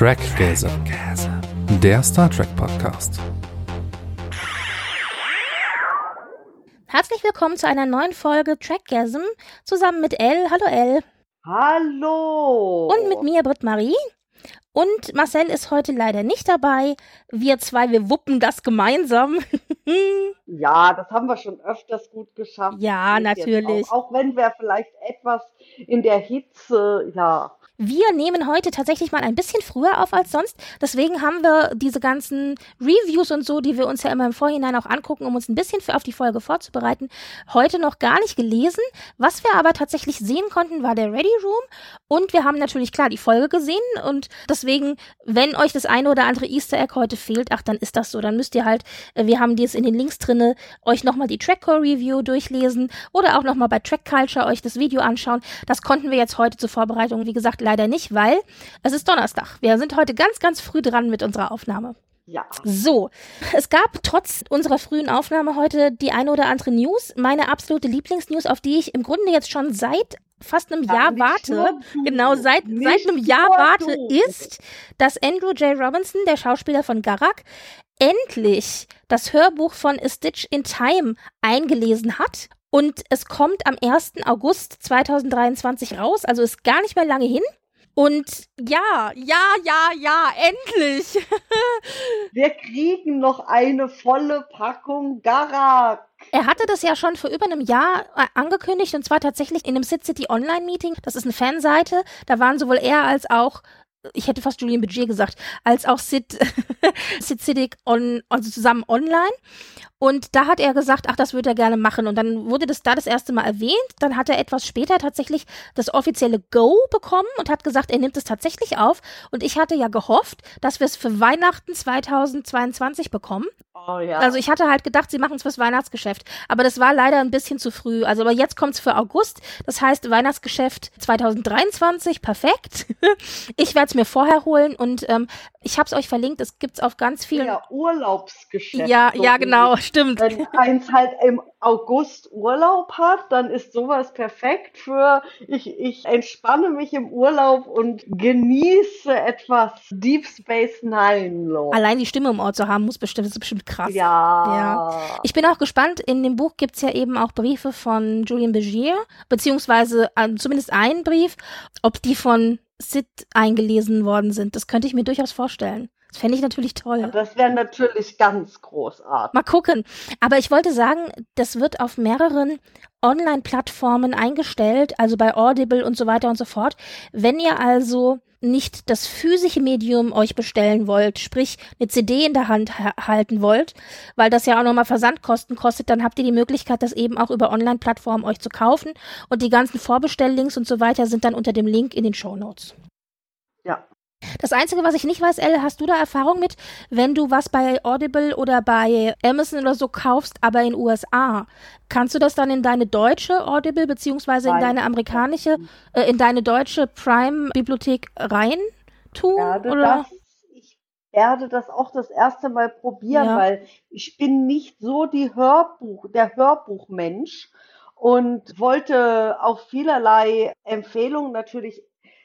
Trackgasm, der Star Trek Podcast. Herzlich willkommen zu einer neuen Folge Trackgasm zusammen mit Elle. Hallo Elle. Hallo. Und mit mir Britt Marie. Und Marcel ist heute leider nicht dabei. Wir zwei, wir wuppen das gemeinsam. ja, das haben wir schon öfters gut geschafft. Ja, natürlich. Auch, auch, wenn wir vielleicht etwas in der Hitze, ja, wir nehmen heute tatsächlich mal ein bisschen früher auf als sonst. Deswegen haben wir diese ganzen Reviews und so, die wir uns ja immer im Vorhinein auch angucken, um uns ein bisschen für auf die Folge vorzubereiten, heute noch gar nicht gelesen. Was wir aber tatsächlich sehen konnten, war der Ready Room. Und wir haben natürlich klar die Folge gesehen. Und deswegen, wenn euch das eine oder andere Easter Egg heute fehlt, ach, dann ist das so. Dann müsst ihr halt, äh, wir haben dies in den Links drinne, euch nochmal die Trackcore Review durchlesen oder auch nochmal bei Track Culture euch das Video anschauen. Das konnten wir jetzt heute zur Vorbereitung, wie gesagt, leider nicht, weil es ist Donnerstag. Wir sind heute ganz, ganz früh dran mit unserer Aufnahme. Ja. So, es gab trotz unserer frühen Aufnahme heute die eine oder andere News. Meine absolute Lieblingsnews, auf die ich im Grunde jetzt schon seit fast einem Jahr warte, genau seit, seit einem Jahr warte, ist, dass Andrew J. Robinson, der Schauspieler von Garak, endlich das Hörbuch von A Stitch in Time eingelesen hat und es kommt am 1. August 2023 raus, also ist gar nicht mehr lange hin. Und ja, ja, ja, ja, endlich. Wir kriegen noch eine volle Packung Garak. Er hatte das ja schon vor über einem Jahr äh, angekündigt und zwar tatsächlich in einem Sit City Online Meeting. Das ist eine Fanseite. Da waren sowohl er als auch ich hätte fast Julian Budget gesagt, als auch Sid, Sid Siddick on, also zusammen online. Und da hat er gesagt, ach, das würde er gerne machen. Und dann wurde das da das erste Mal erwähnt. Dann hat er etwas später tatsächlich das offizielle Go bekommen und hat gesagt, er nimmt es tatsächlich auf. Und ich hatte ja gehofft, dass wir es für Weihnachten 2022 bekommen. Oh, ja. Also ich hatte halt gedacht, sie machen es fürs Weihnachtsgeschäft. Aber das war leider ein bisschen zu früh. Also aber jetzt kommt es für August. Das heißt Weihnachtsgeschäft 2023, perfekt. ich werde es mir vorher holen und ähm, ich habe es euch verlinkt. Es gibt's auf ganz vielen. Ja, Urlaubsgeschäft. Ja, so ja, genau stimmt. Wenn eins halt im August Urlaub hat, dann ist sowas perfekt für ich, ich entspanne mich im Urlaub und genieße etwas Deep Space Nine. Lore. Allein die Stimme im Ort zu haben, muss bestimmt, ist bestimmt krass. Ja. ja. Ich bin auch gespannt. In dem Buch gibt's ja eben auch Briefe von Julian Begier, beziehungsweise äh, zumindest einen Brief, ob die von Sid eingelesen worden sind. Das könnte ich mir durchaus vorstellen. Das fände ich natürlich toll. Das wäre natürlich ganz großartig. Mal gucken. Aber ich wollte sagen, das wird auf mehreren Online-Plattformen eingestellt, also bei Audible und so weiter und so fort. Wenn ihr also nicht das physische Medium euch bestellen wollt, sprich eine CD in der Hand halten wollt, weil das ja auch nochmal Versandkosten kostet, dann habt ihr die Möglichkeit, das eben auch über Online-Plattformen euch zu kaufen und die ganzen Vorbestelllinks und so weiter sind dann unter dem Link in den Show Notes. Ja, das Einzige, was ich nicht weiß, Elle, hast du da Erfahrung mit, wenn du was bei Audible oder bei Amazon oder so kaufst, aber in USA? Kannst du das dann in deine deutsche Audible beziehungsweise in deine amerikanische, äh, in deine deutsche Prime-Bibliothek rein tun? Werde oder? Das, ich werde das auch das erste Mal probieren, ja. weil ich bin nicht so die Hörbuch, der Hörbuchmensch und wollte auch vielerlei Empfehlungen natürlich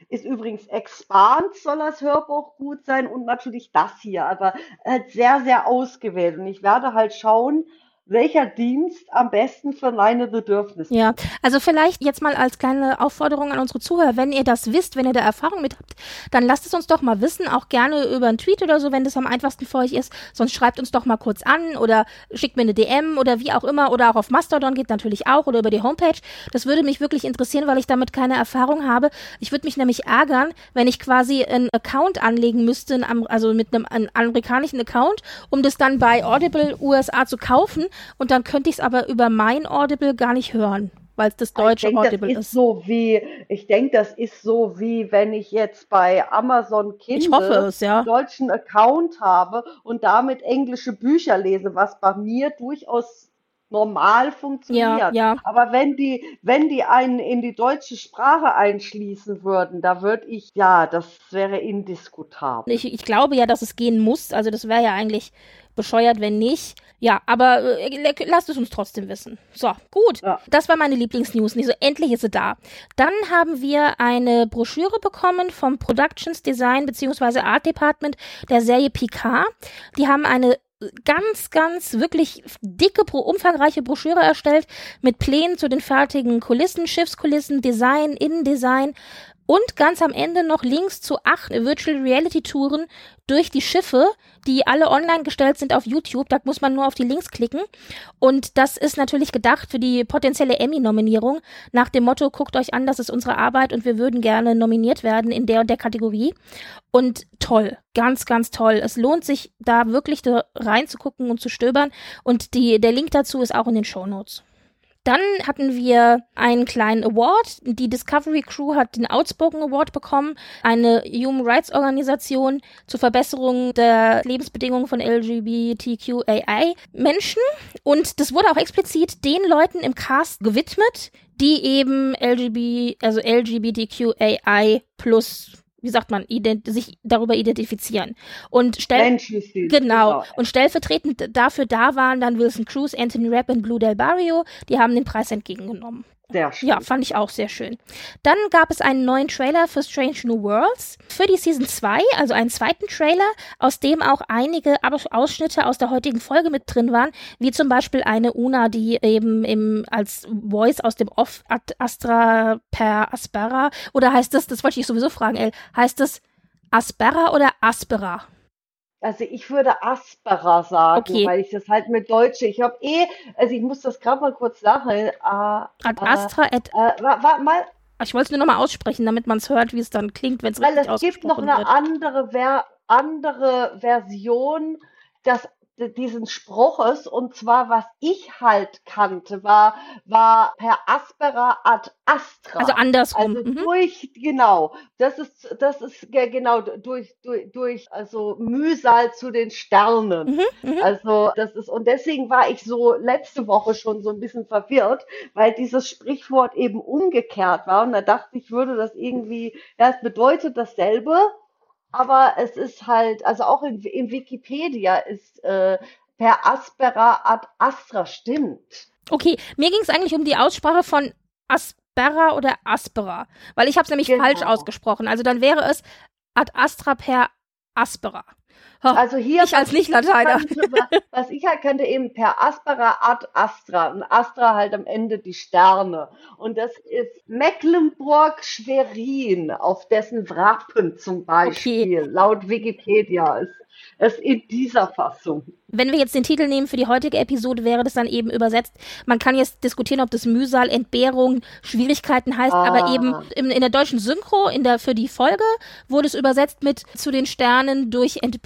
ist übrigens Expand, soll das Hörbuch gut sein und natürlich das hier, aber halt sehr, sehr ausgewählt. Und ich werde halt schauen, welcher Dienst am besten für meine Bedürfnisse. Ja, also vielleicht jetzt mal als kleine Aufforderung an unsere Zuhörer, wenn ihr das wisst, wenn ihr da Erfahrung mit habt, dann lasst es uns doch mal wissen, auch gerne über einen Tweet oder so, wenn das am einfachsten für euch ist. Sonst schreibt uns doch mal kurz an oder schickt mir eine DM oder wie auch immer oder auch auf Mastodon geht natürlich auch oder über die Homepage. Das würde mich wirklich interessieren, weil ich damit keine Erfahrung habe. Ich würde mich nämlich ärgern, wenn ich quasi einen Account anlegen müsste, also mit einem, einem amerikanischen Account, um das dann bei Audible USA zu kaufen und dann könnte ich es aber über mein Audible gar nicht hören, weil es das deutsche denk, Audible das ist. So wie, ich denke, das ist so wie wenn ich jetzt bei Amazon Kindle es, ja. einen deutschen Account habe und damit englische Bücher lese, was bei mir durchaus normal funktioniert. Ja, ja. Aber wenn die, wenn die einen in die deutsche Sprache einschließen würden, da würde ich, ja, das wäre indiskutabel. Ich, ich glaube ja, dass es gehen muss. Also das wäre ja eigentlich bescheuert, wenn nicht. Ja, aber äh, lasst es uns trotzdem wissen. So, gut. Ja. Das war meine Lieblingsnews. So, endlich ist sie da. Dann haben wir eine Broschüre bekommen vom Productions Design bzw. Art Department der Serie Picard. Die haben eine ganz, ganz wirklich dicke, umfangreiche Broschüre erstellt mit Plänen zu den fertigen Kulissen, Schiffskulissen, Design, Innendesign und ganz am Ende noch Links zu acht Virtual Reality Touren durch die Schiffe, die alle online gestellt sind auf YouTube. Da muss man nur auf die Links klicken. Und das ist natürlich gedacht für die potenzielle Emmy-Nominierung nach dem Motto, guckt euch an, das ist unsere Arbeit und wir würden gerne nominiert werden in der und der Kategorie. Und toll, ganz, ganz toll. Es lohnt sich da wirklich reinzugucken und zu stöbern. Und die, der Link dazu ist auch in den Show Notes. Dann hatten wir einen kleinen Award. Die Discovery Crew hat den Outspoken Award bekommen, eine Human Rights Organisation zur Verbesserung der Lebensbedingungen von LGBTQAI Menschen. Und das wurde auch explizit den Leuten im Cast gewidmet, die eben LGB, also LGBTQAI plus wie sagt man, sich darüber identifizieren. Und stell genau, genau. Und stellvertretend dafür da waren dann Wilson Cruz, Anthony Rapp und Blue Del Barrio. Die haben den Preis entgegengenommen. Sehr schön. Ja, fand ich auch sehr schön. Dann gab es einen neuen Trailer für Strange New Worlds für die Season 2, also einen zweiten Trailer, aus dem auch einige Ausschnitte aus der heutigen Folge mit drin waren, wie zum Beispiel eine Una, die eben im, als Voice aus dem Off Astra per Aspera, oder heißt das, das wollte ich sowieso fragen, El, heißt das Aspera oder Aspera? Also ich würde Asperer sagen, okay. weil ich das halt mit Deutsche, ich habe eh, also ich muss das gerade mal kurz sagen. Äh, Ad Astra, äh, äh, war, mal. Ich wollte es nur nochmal aussprechen, damit man es hört, wie es dann klingt, wenn es richtig Weil es gibt noch eine wird. andere, Ver andere Version, das diesen Spruches und zwar was ich halt kannte war war per aspera ad astra. Also andersrum. Also mhm. durch genau. Das ist das ist genau durch durch durch also Mühsal zu den Sternen. Mhm, mhm, also das ist und deswegen war ich so letzte Woche schon so ein bisschen verwirrt weil dieses Sprichwort eben umgekehrt war. Und da dachte ich würde das irgendwie ja es bedeutet dasselbe aber es ist halt, also auch in, in Wikipedia ist äh, per aspera ad astra stimmt. Okay, mir ging es eigentlich um die Aussprache von aspera oder aspera, weil ich habe es nämlich genau. falsch ausgesprochen. Also dann wäre es ad astra per aspera. Also hier. Ich als Nicht-Lateiner. Was ich halt kannte, eben per Aspera ad Astra. Und Astra halt am Ende die Sterne. Und das ist Mecklenburg-Schwerin, auf dessen Wappen zum Beispiel, okay. laut Wikipedia ist es in dieser Fassung. Wenn wir jetzt den Titel nehmen für die heutige Episode, wäre das dann eben übersetzt. Man kann jetzt diskutieren, ob das Mühsal, Entbehrung, Schwierigkeiten heißt, ah. aber eben in, in, der deutschen Synchro, in der, für die Folge, wurde es übersetzt mit zu den Sternen durch Entbehrung.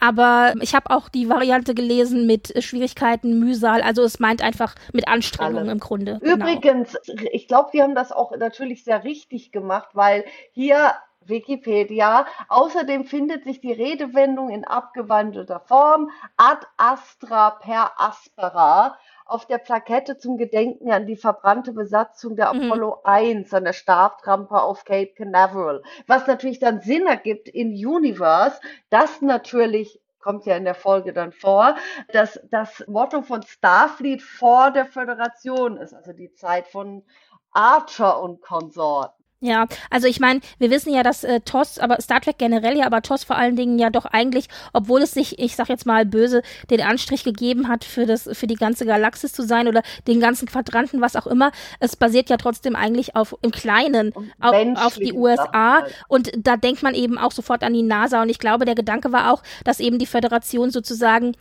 Aber ich habe auch die Variante gelesen mit Schwierigkeiten, Mühsal. Also es meint einfach mit Anstrengung im Grunde. Genau. Übrigens, genau. ich glaube, die haben das auch natürlich sehr richtig gemacht, weil hier Wikipedia. Außerdem findet sich die Redewendung in abgewandelter Form ad astra per aspera auf der Plakette zum Gedenken an die verbrannte Besatzung der mhm. Apollo 1 an der Startrampe auf Cape Canaveral. Was natürlich dann Sinn ergibt in Universe, das natürlich kommt ja in der Folge dann vor, dass das Motto von Starfleet vor der Föderation ist, also die Zeit von Archer und Konsorten. Ja, also ich meine, wir wissen ja, dass äh, TOS, aber Star Trek generell ja, aber TOS vor allen Dingen ja doch eigentlich, obwohl es sich, ich sag jetzt mal böse, den Anstrich gegeben hat, für das, für die ganze Galaxis zu sein oder den ganzen Quadranten, was auch immer, es basiert ja trotzdem eigentlich auf im Kleinen auf, auf die USA und da denkt man eben auch sofort an die NASA. Und ich glaube, der Gedanke war auch, dass eben die Föderation sozusagen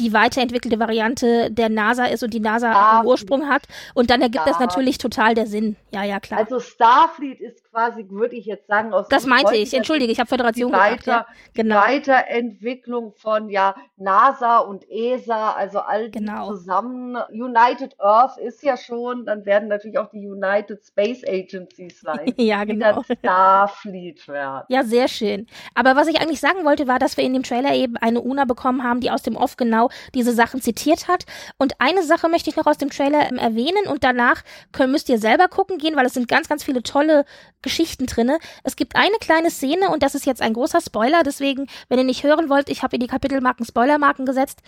die weiterentwickelte Variante der NASA ist und die NASA ah, einen Ursprung hat. Und dann ergibt ja. das natürlich total der Sinn. Ja, ja, klar. Also Starfleet ist quasi, würde ich jetzt sagen, aus Das meinte ich, entschuldige, ich habe Föderation die gesagt. Weiter, ja, genau. Die Weiterentwicklung von ja NASA und ESA, also all die genau. zusammen. United Earth ist ja schon, dann werden natürlich auch die United Space Agencies sein. ja, genau. Die Starfleet werden. Ja, sehr schön. Aber was ich eigentlich sagen wollte, war, dass wir in dem Trailer eben eine Una bekommen haben, die aus dem Off genau diese Sachen zitiert hat. Und eine Sache möchte ich noch aus dem Trailer ähm, erwähnen und danach können, müsst ihr selber gucken gehen, weil es sind ganz, ganz viele tolle Geschichten drinne. Es gibt eine kleine Szene und das ist jetzt ein großer Spoiler, deswegen, wenn ihr nicht hören wollt, ich habe in die Kapitelmarken Spoilermarken gesetzt.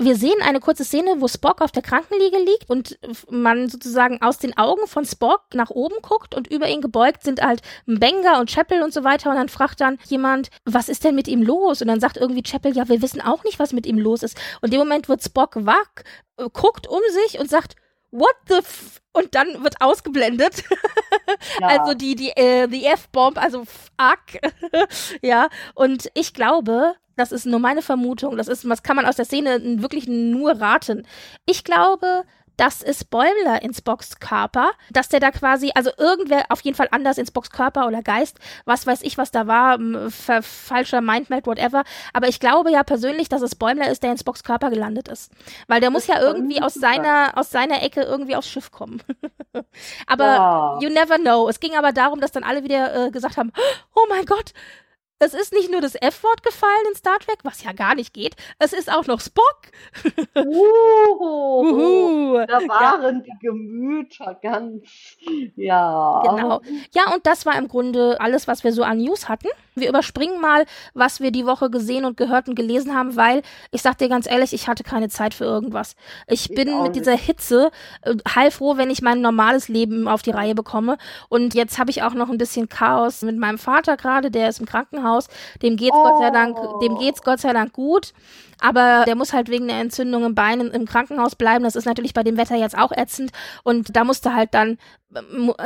Wir sehen eine kurze Szene, wo Spock auf der Krankenliege liegt und man sozusagen aus den Augen von Spock nach oben guckt und über ihn gebeugt sind halt Mbenga und Chapel und so weiter und dann fragt dann jemand, was ist denn mit ihm los? Und dann sagt irgendwie Chapel, ja, wir wissen auch nicht, was mit ihm los ist. Und in dem Moment wird Spock wach, äh, guckt um sich und sagt, what the f und dann wird ausgeblendet. Ja. Also die, die, äh, die F-Bomb, also fuck. ja, und ich glaube, das ist nur meine Vermutung, das ist, was kann man aus der Szene wirklich nur raten. Ich glaube, das ist Bäumler ins Boxkörper, dass der da quasi, also irgendwer auf jeden Fall anders ins Boxkörper oder Geist, was weiß ich, was da war, falscher Mindmeld, whatever. Aber ich glaube ja persönlich, dass es Bäumler ist, der ins Boxkörper gelandet ist. Weil der das muss ja irgendwie aus seiner, aus seiner Ecke irgendwie aufs Schiff kommen. aber ja. you never know. Es ging aber darum, dass dann alle wieder äh, gesagt haben, oh mein Gott, es ist nicht nur das F-Wort gefallen in Star Trek, was ja gar nicht geht. Es ist auch noch Spock. Uh, Uhu. Da waren ja. die Gemüter ganz, ja. Genau. Ja, und das war im Grunde alles, was wir so an News hatten. Wir überspringen mal, was wir die Woche gesehen und gehört und gelesen haben, weil ich sag dir ganz ehrlich, ich hatte keine Zeit für irgendwas. Ich, ich bin mit dieser Hitze äh, heilfroh, wenn ich mein normales Leben auf die Reihe bekomme. Und jetzt habe ich auch noch ein bisschen Chaos mit meinem Vater gerade, der ist im Krankenhaus. Dem geht's oh. Gott sei Dank, dem geht's Gott sei Dank gut. Aber der muss halt wegen der Entzündung im Bein im Krankenhaus bleiben. Das ist natürlich bei dem Wetter jetzt auch ätzend. Und da musste halt dann,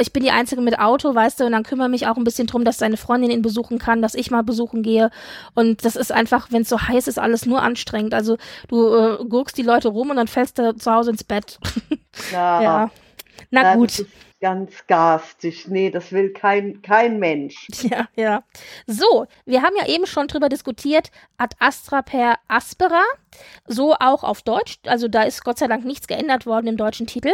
ich bin die Einzige mit Auto, weißt du, und dann kümmere mich auch ein bisschen drum, dass seine Freundin ihn besuchen kann, dass ich mal besuchen gehe. Und das ist einfach, wenn es so heiß ist, alles nur anstrengend. Also du äh, gurkst die Leute rum und dann fällst du zu Hause ins Bett. Ja. ja. Na ja, gut ganz garstig. Nee, das will kein, kein Mensch. Ja, ja. So, wir haben ja eben schon drüber diskutiert, ad astra per aspera. So auch auf Deutsch. Also da ist Gott sei Dank nichts geändert worden im deutschen Titel.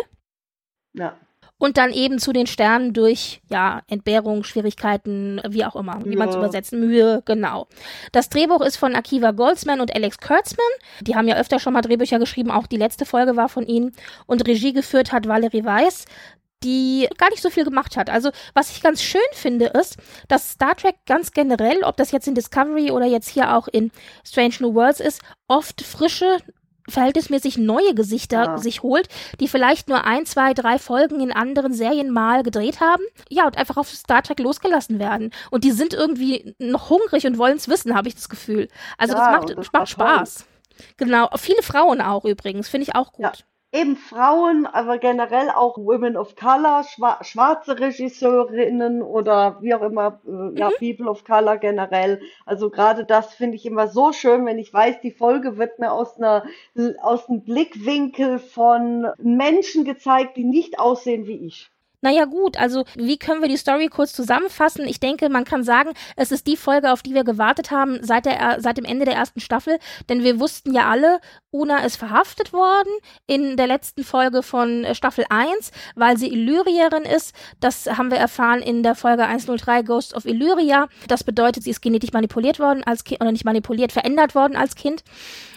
Ja. Und dann eben zu den Sternen durch, ja, Entbehrung, Schwierigkeiten, wie auch immer, wie ja. man es übersetzen, Mühe, genau. Das Drehbuch ist von Akiva Goldsman und Alex Kurtzman. Die haben ja öfter schon mal Drehbücher geschrieben, auch die letzte Folge war von ihnen. Und Regie geführt hat Valerie Weiss die gar nicht so viel gemacht hat. Also, was ich ganz schön finde, ist, dass Star Trek ganz generell, ob das jetzt in Discovery oder jetzt hier auch in Strange New Worlds ist, oft frische, verhältnismäßig neue Gesichter ja. sich holt, die vielleicht nur ein, zwei, drei Folgen in anderen Serien mal gedreht haben. Ja, und einfach auf Star Trek losgelassen werden. Und die sind irgendwie noch hungrig und wollen es wissen, habe ich das Gefühl. Also, ja, das macht, das macht Spaß. Genau. Viele Frauen auch übrigens, finde ich auch gut. Ja eben Frauen, aber generell auch Women of Color, schwa schwarze Regisseurinnen oder wie auch immer, äh, ja, mhm. People of Color generell. Also gerade das finde ich immer so schön, wenn ich weiß, die Folge wird mir aus einer, aus einem Blickwinkel von Menschen gezeigt, die nicht aussehen wie ich. Naja gut, also wie können wir die Story kurz zusammenfassen? Ich denke, man kann sagen, es ist die Folge, auf die wir gewartet haben seit, der, seit dem Ende der ersten Staffel, denn wir wussten ja alle, Una ist verhaftet worden in der letzten Folge von äh, Staffel 1, weil sie Illyrierin ist. Das haben wir erfahren in der Folge 103 Ghost of Illyria. Das bedeutet, sie ist genetisch manipuliert worden als Kind, oder nicht manipuliert, verändert worden als Kind.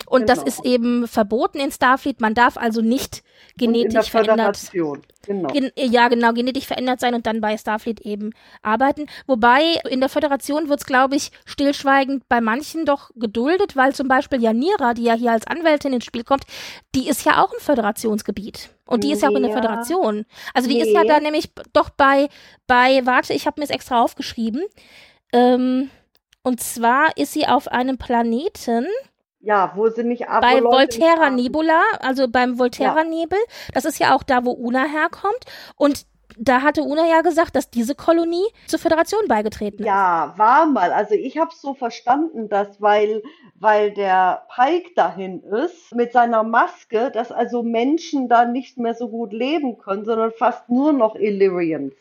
Und genau. das ist eben verboten in Starfleet. Man darf also nicht genetisch verändert. Genau. Gen ja, genau, genetisch verändert sein und dann bei Starfleet eben arbeiten. Wobei in der Föderation wird es, glaube ich, stillschweigend bei manchen doch geduldet, weil zum Beispiel Janira, die ja hier als Anwältin ins Spiel kommt, die ist ja auch im Föderationsgebiet. Und die ist ja auch in der Föderation. Also die nee. ist ja da nämlich doch bei, bei, warte, ich habe mir es extra aufgeschrieben. Ähm, und zwar ist sie auf einem Planeten. Ja, wo sie nicht Bei Volterra Nebula, also beim Volterra Nebel. Das ist ja auch da, wo Una herkommt. Und da hatte Una ja gesagt, dass diese Kolonie zur Föderation beigetreten ist. Ja, war mal. Also ich habe so verstanden, dass weil, weil der Pike dahin ist mit seiner Maske, dass also Menschen da nicht mehr so gut leben können, sondern fast nur noch Illyrians.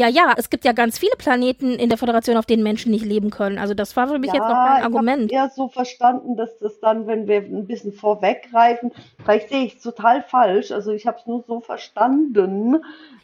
Ja, ja, es gibt ja ganz viele Planeten in der Föderation, auf denen Menschen nicht leben können. Also das war für mich ja, jetzt noch kein Argument. Ich habe eher so verstanden, dass das dann, wenn wir ein bisschen vorweggreifen, vielleicht sehe ich es total falsch. Also ich habe es nur so verstanden.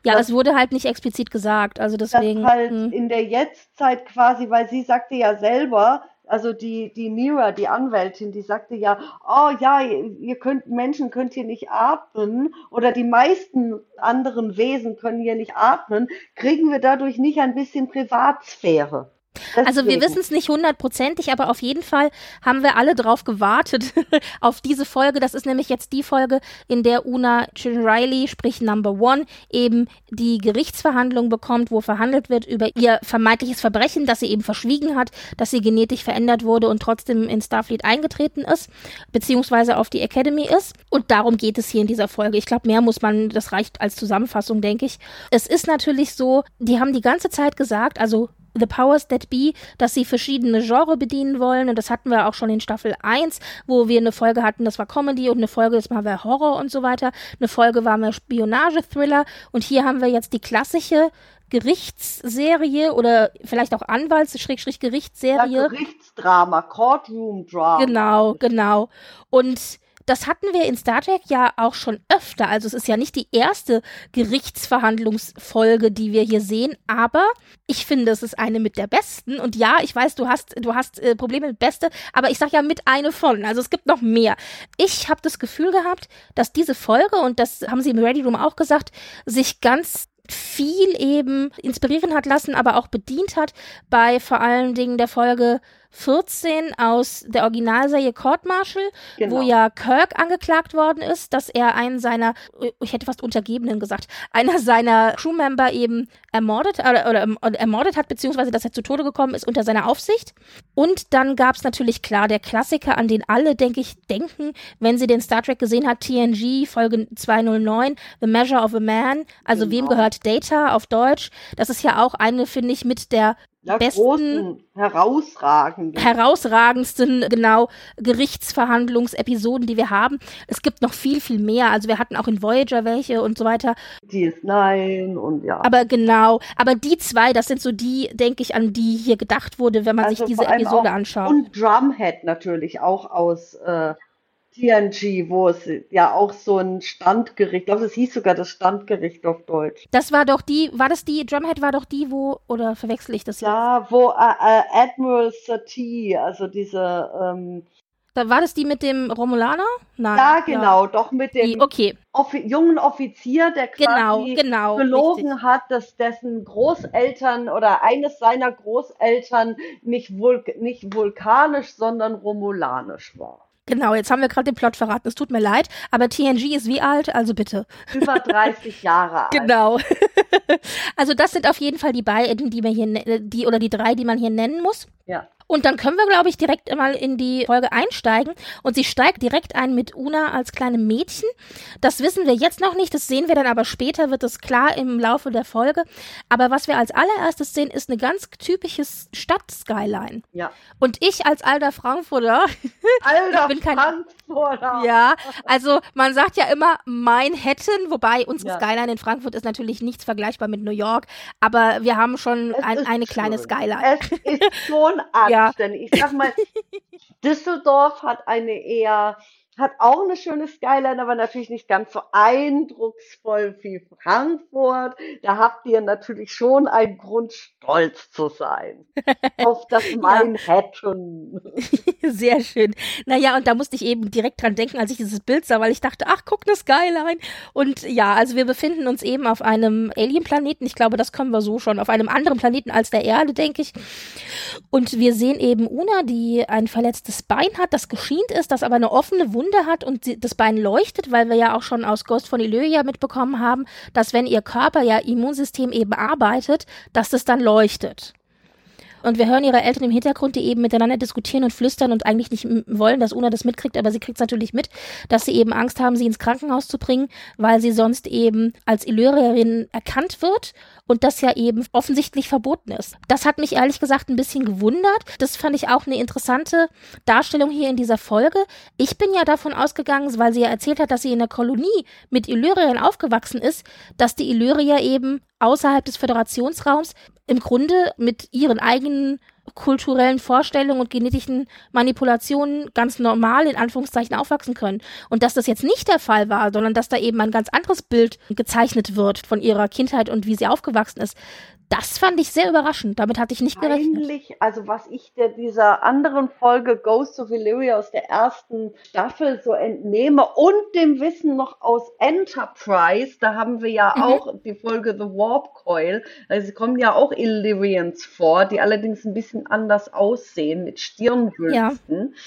Ja, es wurde halt nicht explizit gesagt. Also deswegen. Dass halt hm. in der Jetztzeit quasi, weil sie sagte ja selber, also die, die Mira, die Anwältin, die sagte ja, oh ja, ihr könnt, Menschen könnt hier nicht atmen oder die meisten anderen Wesen können hier nicht atmen, kriegen wir dadurch nicht ein bisschen Privatsphäre? Deswegen. Also wir wissen es nicht hundertprozentig, aber auf jeden Fall haben wir alle drauf gewartet auf diese Folge. Das ist nämlich jetzt die Folge, in der Una Chin Riley, sprich Number One, eben die Gerichtsverhandlung bekommt, wo verhandelt wird über ihr vermeintliches Verbrechen, das sie eben verschwiegen hat, dass sie genetisch verändert wurde und trotzdem in Starfleet eingetreten ist, beziehungsweise auf die Academy ist. Und darum geht es hier in dieser Folge. Ich glaube, mehr muss man, das reicht als Zusammenfassung, denke ich. Es ist natürlich so, die haben die ganze Zeit gesagt, also The Powers That Be, dass sie verschiedene Genre bedienen wollen. Und das hatten wir auch schon in Staffel 1, wo wir eine Folge hatten, das war Comedy und eine Folge, das war Horror und so weiter. Eine Folge war mehr Spionage-Thriller. Und hier haben wir jetzt die klassische Gerichtsserie oder vielleicht auch Anwalts-Gerichtsserie. Ja, Gerichtsdrama, Courtroom-Drama. Genau, genau. Und das hatten wir in Star Trek ja auch schon öfter. Also es ist ja nicht die erste Gerichtsverhandlungsfolge, die wir hier sehen, aber ich finde, es ist eine mit der besten. Und ja, ich weiß, du hast, du hast äh, Probleme mit Beste, aber ich sag ja mit eine von. Also es gibt noch mehr. Ich habe das Gefühl gehabt, dass diese Folge, und das haben sie im Ready Room auch gesagt, sich ganz viel eben inspirieren hat lassen, aber auch bedient hat bei vor allen Dingen der Folge 14 aus der Originalserie Court Martial, genau. wo ja Kirk angeklagt worden ist, dass er einen seiner, ich hätte fast Untergebenen gesagt, einer seiner Crewmember eben ermordet oder, oder, oder ermordet hat, beziehungsweise dass er zu Tode gekommen ist unter seiner Aufsicht. Und dann gab es natürlich klar der Klassiker, an den alle, denke ich, denken, wenn sie den Star Trek gesehen hat, TNG, Folge 209, The Measure of a Man, also genau. wem gehört Data auf Deutsch. Das ist ja auch eine, finde ich, mit der ja, besten, großen, herausragenden. herausragendsten, genau, Gerichtsverhandlungsepisoden, die wir haben. Es gibt noch viel, viel mehr. Also wir hatten auch in Voyager welche und so weiter. DS9 und ja. Aber genau, aber die zwei, das sind so die, denke ich, an die hier gedacht wurde, wenn man also sich diese Episode anschaut. Und Drumhead natürlich auch aus äh, TNG, wo es ja auch so ein Standgericht, ich glaube, es hieß sogar das Standgericht auf Deutsch. Das war doch die, war das die, Drumhead war doch die, wo, oder verwechsel ich das? Ja, jetzt? wo äh, äh, Admiral Satie, also diese, ähm, da war das die mit dem Romulaner? Nein. Ja, genau, ja. doch mit dem die, okay. Offi jungen Offizier, der quasi genau, genau, gelogen richtig. hat, dass dessen Großeltern oder eines seiner Großeltern nicht, vul nicht vulkanisch, sondern romulanisch war. Genau, jetzt haben wir gerade den Plot verraten. Es tut mir leid, aber TNG ist wie alt? Also bitte. Über 30 Jahre alt. Genau. also das sind auf jeden Fall die beiden, die man hier, ne-, die oder die drei, die man hier nennen muss. Ja. Und dann können wir, glaube ich, direkt mal in die Folge einsteigen. Und sie steigt direkt ein mit Una als kleinem Mädchen. Das wissen wir jetzt noch nicht, das sehen wir dann aber später, wird es klar im Laufe der Folge. Aber was wir als allererstes sehen, ist eine ganz typisches Stadt-Skyline. Ja. Und ich als alter Frankfurter. Alter bin kein, Frankfurter. Ja, also man sagt ja immer Manhattan, wobei unsere ja. Skyline in Frankfurt ist natürlich nichts vergleichbar mit New York. Aber wir haben schon ein, eine kleine Skyline. Es ist schon anständig. Ja. Ich sag mal, Düsseldorf hat eine eher hat auch eine schöne Skyline, aber natürlich nicht ganz so eindrucksvoll wie Frankfurt. Da habt ihr natürlich schon einen Grund, stolz zu sein auf das Manhattan. Sehr schön. Naja, und da musste ich eben direkt dran denken, als ich dieses Bild sah, weil ich dachte, ach, guck, eine Skyline. Und ja, also wir befinden uns eben auf einem Alien-Planeten. Ich glaube, das können wir so schon. Auf einem anderen Planeten als der Erde, denke ich. Und wir sehen eben Una, die ein verletztes Bein hat, das geschient ist, das aber eine offene Wunde Wunde hat und sie, das Bein leuchtet, weil wir ja auch schon aus Ghost von Illyria mitbekommen haben, dass wenn ihr Körper ja Immunsystem eben arbeitet, dass das dann leuchtet. Und wir hören ihre Eltern im Hintergrund, die eben miteinander diskutieren und flüstern und eigentlich nicht wollen, dass Una das mitkriegt, aber sie kriegt es natürlich mit, dass sie eben Angst haben, sie ins Krankenhaus zu bringen, weil sie sonst eben als Illyrierin erkannt wird und das ja eben offensichtlich verboten ist. Das hat mich ehrlich gesagt ein bisschen gewundert. Das fand ich auch eine interessante Darstellung hier in dieser Folge. Ich bin ja davon ausgegangen, weil sie ja erzählt hat, dass sie in der Kolonie mit Illyriern aufgewachsen ist, dass die Illyrier eben außerhalb des Föderationsraums im Grunde mit ihren eigenen kulturellen Vorstellungen und genetischen Manipulationen ganz normal in Anführungszeichen aufwachsen können. Und dass das jetzt nicht der Fall war, sondern dass da eben ein ganz anderes Bild gezeichnet wird von ihrer Kindheit und wie sie aufgewachsen ist, Das fand ich sehr überraschend. Damit hatte ich nicht gerechnet. Eigentlich, also was ich der, dieser anderen Folge Ghost of Illyria aus der ersten Staffel so entnehme und dem Wissen noch aus Enterprise, da haben wir ja mhm. auch die Folge The Warp Coil, also es kommen ja auch Illyrians vor, die allerdings ein bisschen anders aussehen mit Stirnwülsten. Ja.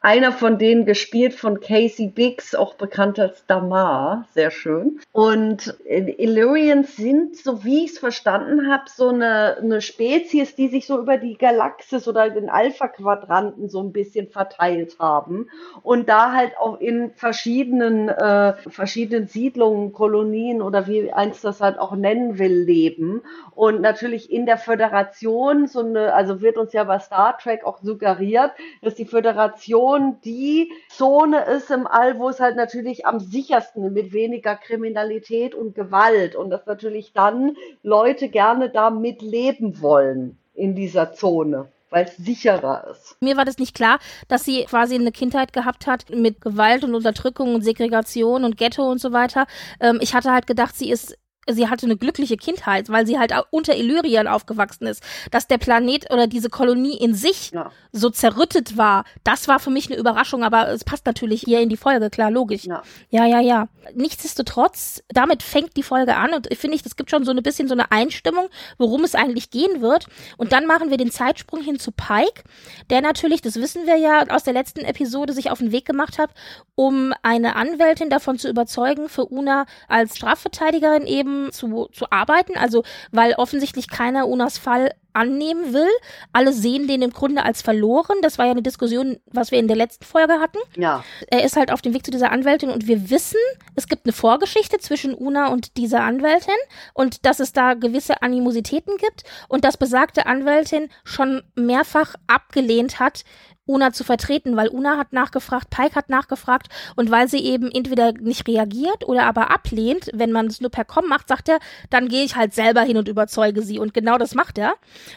Einer von denen gespielt von Casey Biggs, auch bekannt als Damar, sehr schön. Und Illyrians sind, so wie ich es verstanden habe, so eine, eine Spezies, die sich so über die Galaxis oder den Alpha-Quadranten so ein bisschen verteilt haben und da halt auch in verschiedenen, äh, verschiedenen Siedlungen, Kolonien oder wie eins das halt auch nennen will, leben. Und natürlich in der Föderation, so eine, also wird uns ja bei Star Trek auch suggeriert, dass die Föderation Region die Zone ist im All, wo es halt natürlich am sichersten mit weniger Kriminalität und Gewalt und dass natürlich dann Leute gerne da mitleben wollen in dieser Zone weil es sicherer ist. Mir war das nicht klar, dass sie quasi eine Kindheit gehabt hat mit Gewalt und Unterdrückung und Segregation und Ghetto und so weiter. Ähm, ich hatte halt gedacht, sie ist sie hatte eine glückliche Kindheit, weil sie halt unter Illyrien aufgewachsen ist. Dass der Planet oder diese Kolonie in sich ja. so zerrüttet war, das war für mich eine Überraschung, aber es passt natürlich hier in die Folge, klar, logisch. Ja, ja, ja. ja. Nichtsdestotrotz, damit fängt die Folge an und ich finde, es gibt schon so ein bisschen so eine Einstimmung, worum es eigentlich gehen wird. Und dann machen wir den Zeitsprung hin zu Pike, der natürlich, das wissen wir ja aus der letzten Episode, sich auf den Weg gemacht hat, um eine Anwältin davon zu überzeugen, für Una als Strafverteidigerin eben zu, zu arbeiten. Also, weil offensichtlich keiner Unas Fall annehmen will. Alle sehen den im Grunde als verloren. Das war ja eine Diskussion, was wir in der letzten Folge hatten. Ja. Er ist halt auf dem Weg zu dieser Anwältin und wir wissen, es gibt eine Vorgeschichte zwischen Una und dieser Anwältin und dass es da gewisse Animositäten gibt und dass besagte Anwältin schon mehrfach abgelehnt hat, Una zu vertreten, weil Una hat nachgefragt, Pike hat nachgefragt und weil sie eben entweder nicht reagiert oder aber ablehnt, wenn man es nur per Com macht, sagt er, dann gehe ich halt selber hin und überzeuge sie und genau das macht er.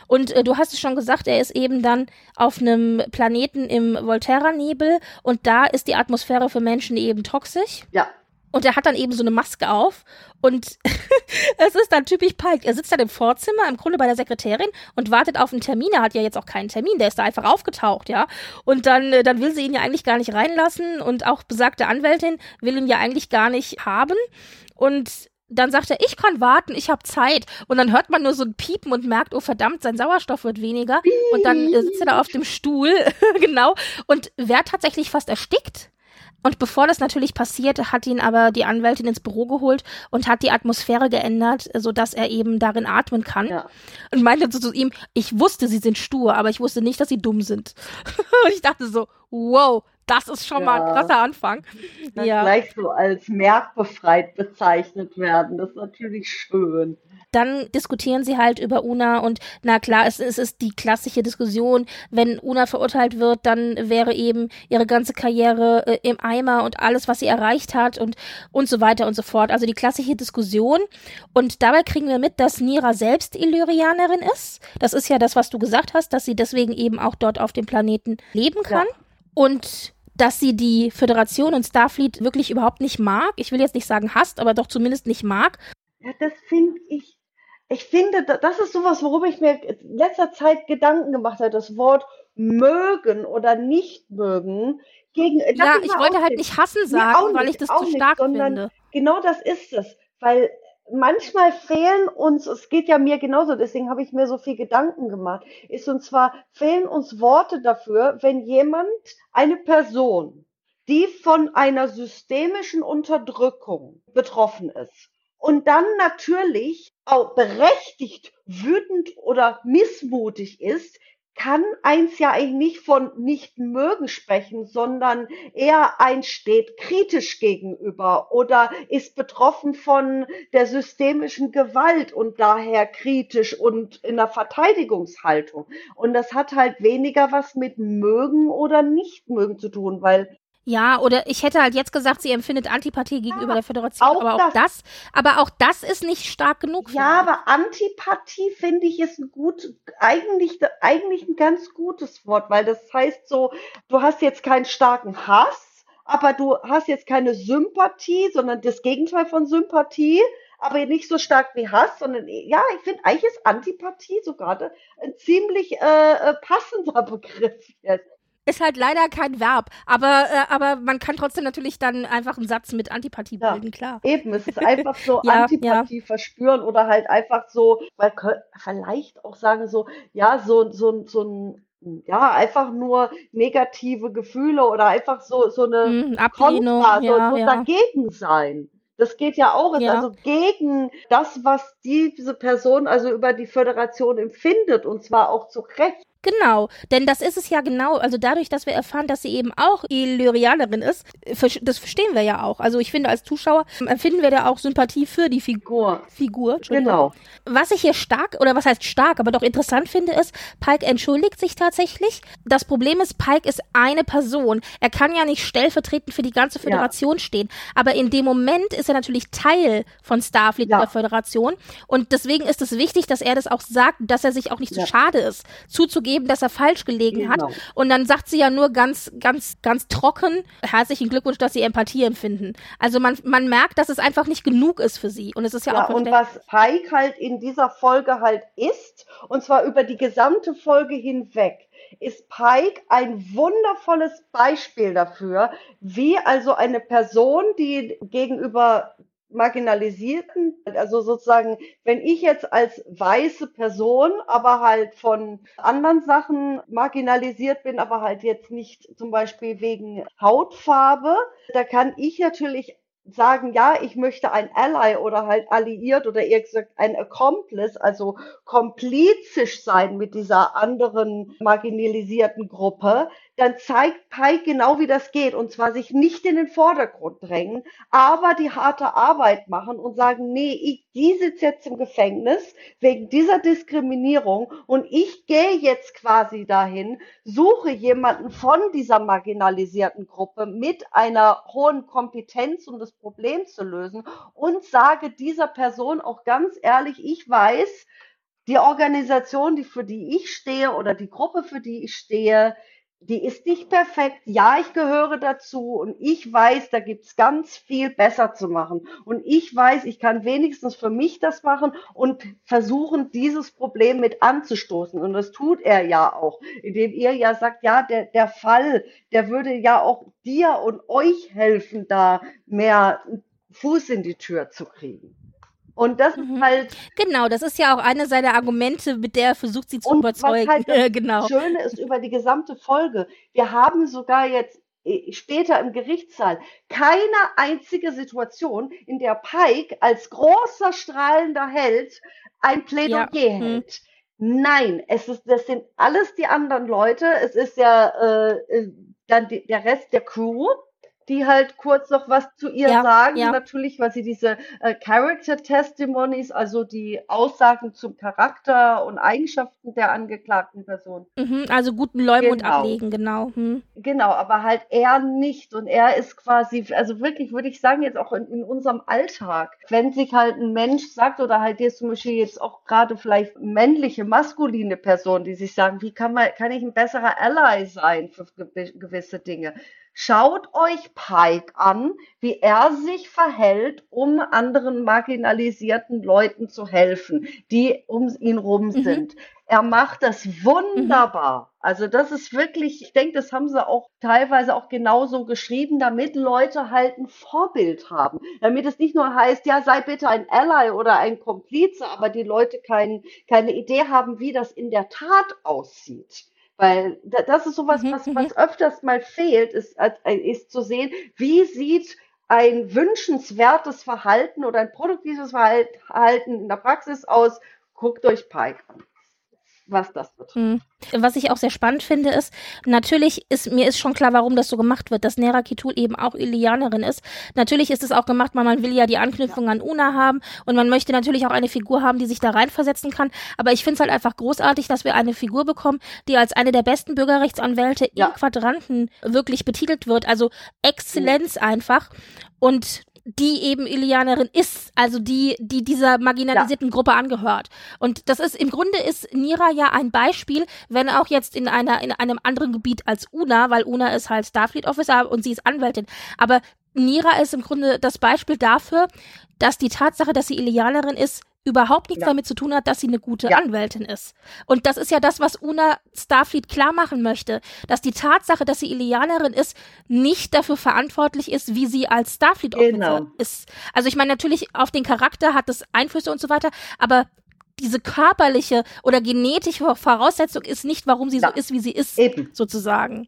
Und äh, du hast es schon gesagt, er ist eben dann auf einem Planeten im Volterra-Nebel und da ist die Atmosphäre für Menschen eben toxisch. Ja. Und er hat dann eben so eine Maske auf und es ist dann typisch Pike. Er sitzt dann im Vorzimmer, im Grunde bei der Sekretärin und wartet auf einen Termin. Er hat ja jetzt auch keinen Termin, der ist da einfach aufgetaucht, ja. Und dann, äh, dann will sie ihn ja eigentlich gar nicht reinlassen und auch besagte Anwältin will ihn ja eigentlich gar nicht haben. Und dann sagt er, ich kann warten, ich habe Zeit. Und dann hört man nur so ein Piepen und merkt, oh verdammt, sein Sauerstoff wird weniger. Und dann äh, sitzt er da auf dem Stuhl, genau, und wer tatsächlich fast erstickt. Und bevor das natürlich passiert, hat ihn aber die Anwältin ins Büro geholt und hat die Atmosphäre geändert, sodass er eben darin atmen kann. Ja. Und meinte so zu ihm, ich wusste, sie sind stur, aber ich wusste nicht, dass sie dumm sind. und ich dachte so, wow, das ist schon ja. mal ein krasser Anfang. Ja. Gleich so als merkbefreit bezeichnet werden. Das ist natürlich schön dann diskutieren sie halt über Una und na klar, es, es ist die klassische Diskussion, wenn Una verurteilt wird, dann wäre eben ihre ganze Karriere äh, im Eimer und alles, was sie erreicht hat und und so weiter und so fort. Also die klassische Diskussion und dabei kriegen wir mit, dass Nira selbst Illyrianerin ist. Das ist ja das, was du gesagt hast, dass sie deswegen eben auch dort auf dem Planeten leben kann. Ja. Und dass sie die Föderation und Starfleet wirklich überhaupt nicht mag. Ich will jetzt nicht sagen hasst, aber doch zumindest nicht mag. Ja, das finde ich ich finde, das ist sowas, worüber ich mir in letzter Zeit Gedanken gemacht habe. Das Wort mögen oder nicht mögen. Gegen, ja, ich wollte halt nicht hassen sagen, nee, weil ich das zu stark nicht, finde. Genau das ist es. Weil manchmal fehlen uns, es geht ja mir genauso, deswegen habe ich mir so viel Gedanken gemacht, ist und zwar fehlen uns Worte dafür, wenn jemand, eine Person, die von einer systemischen Unterdrückung betroffen ist, und dann natürlich auch berechtigt wütend oder missmutig ist, kann eins ja eigentlich nicht von nicht mögen sprechen, sondern eher eins steht kritisch gegenüber oder ist betroffen von der systemischen Gewalt und daher kritisch und in der Verteidigungshaltung. Und das hat halt weniger was mit mögen oder nicht mögen zu tun, weil ja, oder ich hätte halt jetzt gesagt, sie empfindet Antipathie gegenüber ja, der Föderation, auch aber auch das, aber auch das ist nicht stark genug. Ja, aber Antipathie finde ich ist ein gut, eigentlich, eigentlich ein ganz gutes Wort, weil das heißt so, du hast jetzt keinen starken Hass, aber du hast jetzt keine Sympathie, sondern das Gegenteil von Sympathie, aber nicht so stark wie Hass, sondern ja, ich finde eigentlich ist Antipathie sogar ein ziemlich äh, äh, passender Begriff jetzt. Ist halt leider kein Verb, aber, äh, aber man kann trotzdem natürlich dann einfach einen Satz mit Antipathie ja, bilden, klar. Eben, es ist einfach so ja, Antipathie ja. verspüren oder halt einfach so, man könnte vielleicht auch sagen so, ja, so, so, so ein ja, einfach nur negative Gefühle oder einfach so, so eine mm, Ablehnung, Kontra, so, so dagegen sein. Das geht ja auch, ja. also gegen das, was diese Person also über die Föderation empfindet und zwar auch zu Recht. Genau, denn das ist es ja genau, also dadurch, dass wir erfahren, dass sie eben auch Illyrianerin ist, das verstehen wir ja auch. Also ich finde, als Zuschauer empfinden wir da auch Sympathie für die Figur. Figur, Genau. Was ich hier stark, oder was heißt stark, aber doch interessant finde, ist, Pike entschuldigt sich tatsächlich. Das Problem ist, Pike ist eine Person. Er kann ja nicht stellvertretend für die ganze Föderation ja. stehen. Aber in dem Moment ist er natürlich Teil von Starfleet ja. der Föderation. Und deswegen ist es wichtig, dass er das auch sagt, dass er sich auch nicht ja. zu schade ist, zuzugeben, zugeben, dass er falsch gelegen genau. hat. Und dann sagt sie ja nur ganz, ganz, ganz trocken, herzlichen Glückwunsch, dass sie Empathie empfinden. Also man, man merkt, dass es einfach nicht genug ist für sie. Und es ist ja, ja auch Und was Pike halt in dieser Folge halt ist, und zwar über die gesamte Folge hinweg, ist Pike ein wundervolles Beispiel dafür, wie also eine Person, die gegenüber Marginalisierten, also sozusagen, wenn ich jetzt als weiße Person, aber halt von anderen Sachen marginalisiert bin, aber halt jetzt nicht zum Beispiel wegen Hautfarbe, da kann ich natürlich sagen, ja, ich möchte ein Ally oder halt alliiert oder eher gesagt ein Accomplice, also komplizisch sein mit dieser anderen marginalisierten Gruppe, dann zeigt Pike genau, wie das geht. Und zwar sich nicht in den Vordergrund drängen, aber die harte Arbeit machen und sagen, nee, ich, die sitzt jetzt im Gefängnis wegen dieser Diskriminierung und ich gehe jetzt quasi dahin, suche jemanden von dieser marginalisierten Gruppe mit einer hohen Kompetenz, um das Problem zu lösen und sage dieser Person auch ganz ehrlich, ich weiß, die Organisation, die für die ich stehe oder die Gruppe, für die ich stehe, die ist nicht perfekt. Ja, ich gehöre dazu und ich weiß, da gibt's ganz viel besser zu machen. Und ich weiß, ich kann wenigstens für mich das machen und versuchen, dieses Problem mit anzustoßen. Und das tut er ja auch, indem ihr ja sagt, ja, der, der Fall, der würde ja auch dir und euch helfen, da mehr Fuß in die Tür zu kriegen. Und das mhm. ist halt. Genau, das ist ja auch eine seiner Argumente, mit der er versucht, sie zu und überzeugen. Was halt das genau. Schöne ist über die gesamte Folge. Wir haben sogar jetzt äh, später im Gerichtssaal keine einzige Situation, in der Pike als großer strahlender Held ein Plädoyer ja. Mhm. hält. Mhm. Nein, es ist, das sind alles die anderen Leute. Es ist ja äh, äh dann die, der Rest der Crew die halt kurz noch was zu ihr ja, sagen, ja. natürlich, weil sie diese äh, Character Testimonies, also die Aussagen zum Charakter und Eigenschaften der angeklagten Person. Mhm, also guten Leumund genau. ablegen, genau. Hm. Genau, aber halt er nicht und er ist quasi, also wirklich würde ich sagen, jetzt auch in, in unserem Alltag, wenn sich halt ein Mensch sagt oder halt jetzt zum Beispiel jetzt auch gerade vielleicht männliche, maskuline Person, die sich sagen, wie kann man, kann ich ein besserer Ally sein für gewisse Dinge? Schaut euch Pike an, wie er sich verhält, um anderen marginalisierten Leuten zu helfen, die um ihn rum mhm. sind. Mhm. Er macht das wunderbar. Mhm. Also das ist wirklich, ich denke, das haben sie auch teilweise auch genauso geschrieben, damit Leute halt ein Vorbild haben. Damit es nicht nur heißt, ja, sei bitte ein Ally oder ein Komplize, aber die Leute kein, keine Idee haben, wie das in der Tat aussieht. Weil das ist sowas, mhm, was, was mhm. öfters mal fehlt, ist, ist zu sehen, wie sieht ein wünschenswertes Verhalten oder ein produktives Verhalten in der Praxis aus. Guckt euch Pike an was das wird. Mhm. Was ich auch sehr spannend finde, ist, natürlich ist, mir ist schon klar, warum das so gemacht wird, dass Nera Kitul eben auch Ilianerin ist. Natürlich ist es auch gemacht, weil man will ja die Anknüpfung ja. an Una haben und man möchte natürlich auch eine Figur haben, die sich da reinversetzen kann. Aber ich finde es halt einfach großartig, dass wir eine Figur bekommen, die als eine der besten Bürgerrechtsanwälte ja. im Quadranten wirklich betitelt wird. Also Exzellenz ja. einfach. Und die eben Ilianerin ist, also die, die dieser marginalisierten ja. Gruppe angehört. Und das ist, im Grunde ist Nira ja ein Beispiel, wenn auch jetzt in einer, in einem anderen Gebiet als Una, weil Una ist halt Starfleet Officer und sie ist Anwältin. Aber Nira ist im Grunde das Beispiel dafür, dass die Tatsache, dass sie Ilianerin ist, überhaupt nichts ja. damit zu tun hat, dass sie eine gute ja. Anwältin ist. Und das ist ja das, was Una Starfleet klar machen möchte, dass die Tatsache, dass sie Ilianerin ist, nicht dafür verantwortlich ist, wie sie als Starfleet genau. ist. Also ich meine, natürlich auf den Charakter hat es Einflüsse und so weiter, aber diese körperliche oder genetische Voraussetzung ist nicht, warum sie ja. so ist, wie sie ist, Eben. sozusagen.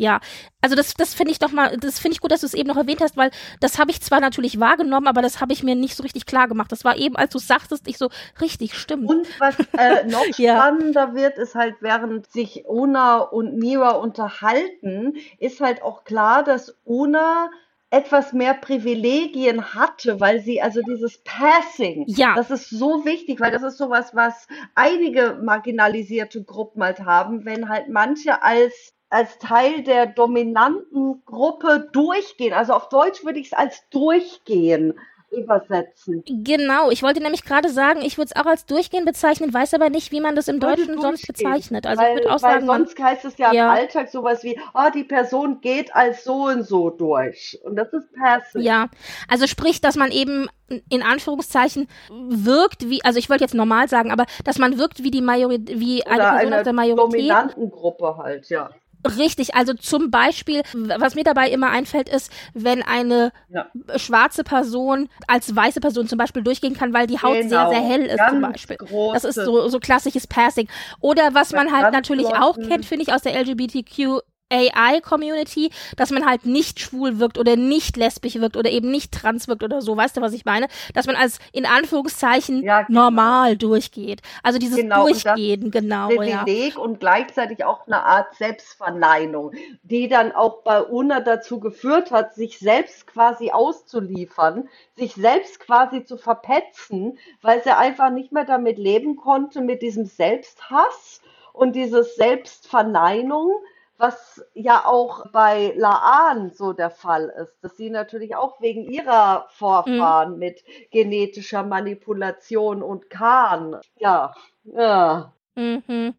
Ja, also das, das finde ich doch mal, das finde ich gut, dass du es eben noch erwähnt hast, weil das habe ich zwar natürlich wahrgenommen, aber das habe ich mir nicht so richtig klar gemacht. Das war eben, als du sagtest, ich so, richtig, stimmt. Und was äh, noch ja. spannender wird, ist halt, während sich Una und Mira unterhalten, ist halt auch klar, dass Una etwas mehr Privilegien hatte, weil sie also dieses Passing, ja. das ist so wichtig, weil das ist sowas, was einige marginalisierte Gruppen halt haben, wenn halt manche als als Teil der dominanten Gruppe durchgehen. Also auf Deutsch würde ich es als durchgehen übersetzen. Genau, ich wollte nämlich gerade sagen, ich würde es auch als durchgehen bezeichnen, weiß aber nicht, wie man das im Deutschen sonst bezeichnet. Also weil, ich würde auch weil sagen, sonst heißt es ja, ja, im Alltag sowas wie, oh, die Person geht als so und so durch. Und das ist passive. Ja, also sprich, dass man eben in Anführungszeichen wirkt wie, also ich wollte jetzt normal sagen, aber dass man wirkt wie die Majorität, wie eine Oder Person aus der Majorität. dominanten Gruppe halt, ja. Richtig, also zum Beispiel, was mir dabei immer einfällt, ist, wenn eine ja. schwarze Person als weiße Person zum Beispiel durchgehen kann, weil die Haut genau. sehr, sehr hell ist Ganz zum Beispiel. Das ist so, so klassisches Passing. Oder was man halt natürlich auch kennt, finde ich, aus der LGBTQ AI-Community, dass man halt nicht schwul wirkt oder nicht lesbisch wirkt oder eben nicht trans wirkt oder so, weißt du, was ich meine? Dass man als in Anführungszeichen ja, genau. normal durchgeht. Also dieses genau, Durchgehen, genau. Privileg ja. und gleichzeitig auch eine Art Selbstverneinung, die dann auch bei Una dazu geführt hat, sich selbst quasi auszuliefern, sich selbst quasi zu verpetzen, weil sie einfach nicht mehr damit leben konnte, mit diesem Selbsthass und dieses Selbstverneinung was ja auch bei Laan so der Fall ist, dass sie natürlich auch wegen ihrer Vorfahren mhm. mit genetischer Manipulation und Kahn, ja, ja. Mhm.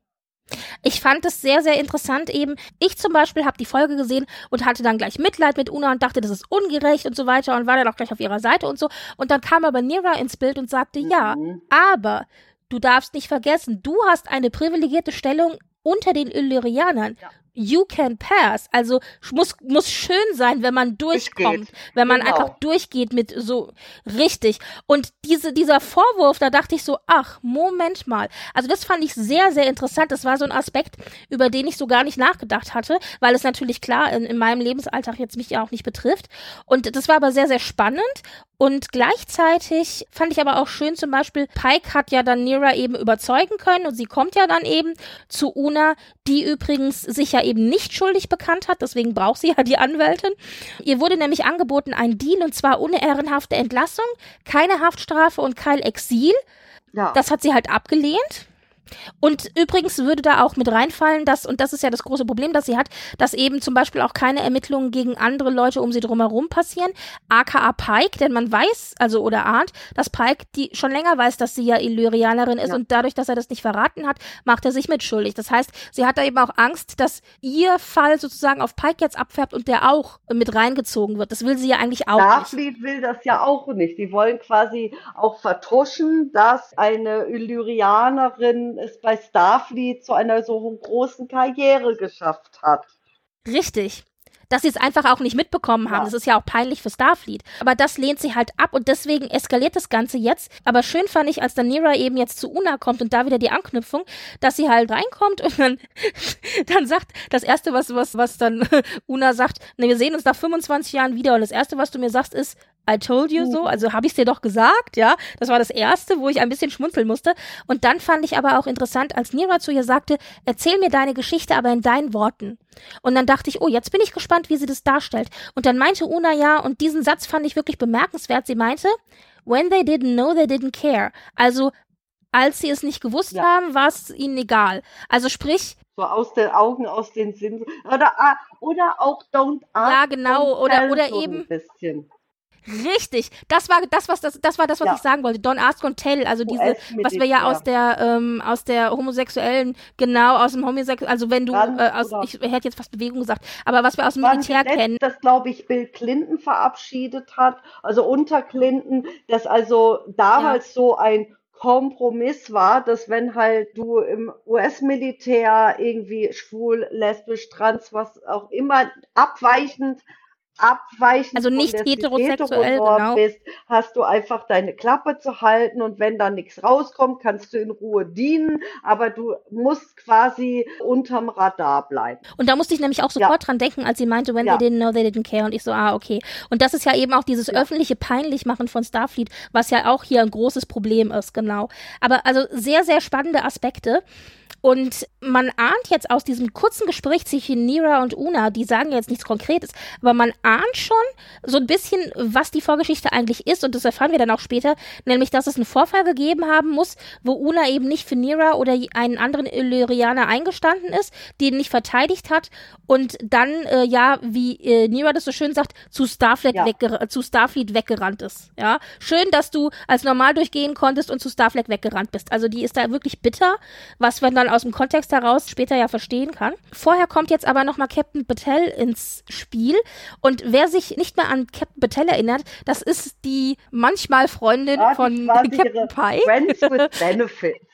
Ich fand es sehr, sehr interessant eben. Ich zum Beispiel habe die Folge gesehen und hatte dann gleich Mitleid mit Una und dachte, das ist ungerecht und so weiter und war dann auch gleich auf ihrer Seite und so. Und dann kam aber Nira ins Bild und sagte, mhm. ja, aber du darfst nicht vergessen, du hast eine privilegierte Stellung unter den Illyrianern. Ja you can pass. Also muss, muss schön sein, wenn man durchkommt, durchgeht. wenn man genau. einfach durchgeht mit so richtig. Und diese, dieser Vorwurf, da dachte ich so, ach, Moment mal. Also das fand ich sehr, sehr interessant. Das war so ein Aspekt, über den ich so gar nicht nachgedacht hatte, weil es natürlich klar in, in meinem Lebensalltag jetzt mich ja auch nicht betrifft. Und das war aber sehr, sehr spannend. Und gleichzeitig fand ich aber auch schön, zum Beispiel, Pike hat ja dann Nira eben überzeugen können und sie kommt ja dann eben zu Una, die übrigens sich ja eben nicht schuldig bekannt hat, deswegen braucht sie ja die Anwältin. Ihr wurde nämlich angeboten ein Deal und zwar ohne ehrenhafte Entlassung, keine Haftstrafe und kein Exil. Ja. Das hat sie halt abgelehnt. Und übrigens würde da auch mit reinfallen, dass, und das ist ja das große Problem, das sie hat, dass eben zum Beispiel auch keine Ermittlungen gegen andere Leute um sie drumherum passieren, aka Pike, denn man weiß, also oder ahnt, dass Pike die schon länger weiß, dass sie ja Illyrianerin ist ja. und dadurch, dass er das nicht verraten hat, macht er sich mitschuldig. Das heißt, sie hat da eben auch Angst, dass ihr Fall sozusagen auf Pike jetzt abfärbt und der auch mit reingezogen wird. Das will sie ja eigentlich auch Starfleet nicht. will das ja auch nicht. Die wollen quasi auch vertuschen, dass eine Illyrianerin es bei Starfleet zu einer so großen Karriere geschafft hat. Richtig dass sie es einfach auch nicht mitbekommen haben. Ja. Das ist ja auch peinlich für Starfleet. Aber das lehnt sie halt ab und deswegen eskaliert das Ganze jetzt. Aber schön fand ich, als dann Nira eben jetzt zu Una kommt und da wieder die Anknüpfung, dass sie halt reinkommt und dann, dann sagt, das erste, was, was, was dann Una sagt, ne, wir sehen uns nach 25 Jahren wieder und das erste, was du mir sagst, ist, I told you so, also habe ich es dir doch gesagt, ja. Das war das erste, wo ich ein bisschen schmunzeln musste. Und dann fand ich aber auch interessant, als Nira zu ihr sagte, erzähl mir deine Geschichte, aber in deinen Worten. Und dann dachte ich, oh, jetzt bin ich gespannt, wie sie das darstellt. Und dann meinte Una ja, und diesen Satz fand ich wirklich bemerkenswert. Sie meinte, when they didn't know, they didn't care. Also, als sie es nicht gewusst ja. haben, war es ihnen egal. Also sprich, so aus den Augen, aus den Sinn. Oder, ah, oder auch don't ask. Ja, genau. Oder, oder eben. Ein bisschen Richtig, das war das, was das, das war das, was ja. ich sagen wollte. Don't ask und tell, also diese, was wir ja aus der ähm, aus der homosexuellen, genau aus dem homosexuellen, also wenn du äh, aus, ich hätte jetzt fast Bewegung gesagt, aber was wir aus dem Militär kennen. Das glaube ich Bill Clinton verabschiedet hat, also unter Clinton, dass also damals ja. so ein Kompromiss war, dass wenn halt du im US-Militär irgendwie schwul, lesbisch, trans, was auch immer abweichend abweichend also nicht heterosexuell genau. bist, hast du einfach deine Klappe zu halten und wenn da nichts rauskommt, kannst du in Ruhe dienen, aber du musst quasi unterm Radar bleiben. Und da musste ich nämlich auch sofort ja. dran denken, als sie meinte, when ja. they didn't know, they didn't care und ich so, ah, okay. Und das ist ja eben auch dieses ja. öffentliche Peinlichmachen von Starfleet, was ja auch hier ein großes Problem ist, genau. Aber also sehr, sehr spannende Aspekte. Und man ahnt jetzt aus diesem kurzen Gespräch zwischen Nira und Una, die sagen jetzt nichts Konkretes, aber man ahnt schon so ein bisschen, was die Vorgeschichte eigentlich ist. Und das erfahren wir dann auch später, nämlich, dass es einen Vorfall gegeben haben muss, wo Una eben nicht für Nira oder einen anderen Illyrianer eingestanden ist, den nicht verteidigt hat und dann, äh, ja, wie äh, Nira das so schön sagt, zu Starfleet, ja. zu Starfleet weggerannt ist. Ja, schön, dass du als normal durchgehen konntest und zu Starfleet weggerannt bist. Also die ist da wirklich bitter, was wir dann aus dem Kontext heraus später ja verstehen kann. Vorher kommt jetzt aber nochmal Captain Battelle ins Spiel. Und wer sich nicht mehr an Captain Battelle erinnert, das ist die manchmal Freundin ah, von Captain Pike. Friends with Benefits.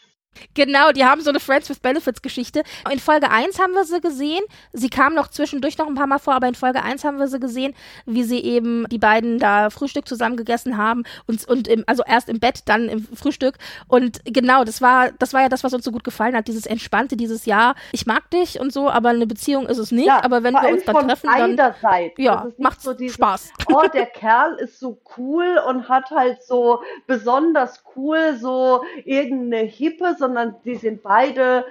Genau, die haben so eine Friends with Benefits Geschichte. In Folge 1 haben wir sie gesehen. Sie kam noch zwischendurch noch ein paar Mal vor, aber in Folge 1 haben wir sie gesehen, wie sie eben die beiden da Frühstück zusammen gegessen haben und, und im, also erst im Bett, dann im Frühstück. Und genau, das war, das war ja das, was uns so gut gefallen hat. Dieses Entspannte, dieses Ja, ich mag dich und so, aber eine Beziehung ist es nicht. Ja, aber wenn wir uns dann treffen, dann ja, macht so Spaß. Oh, der Kerl ist so cool und hat halt so besonders cool so irgendeine hippe, so sondern die sind beide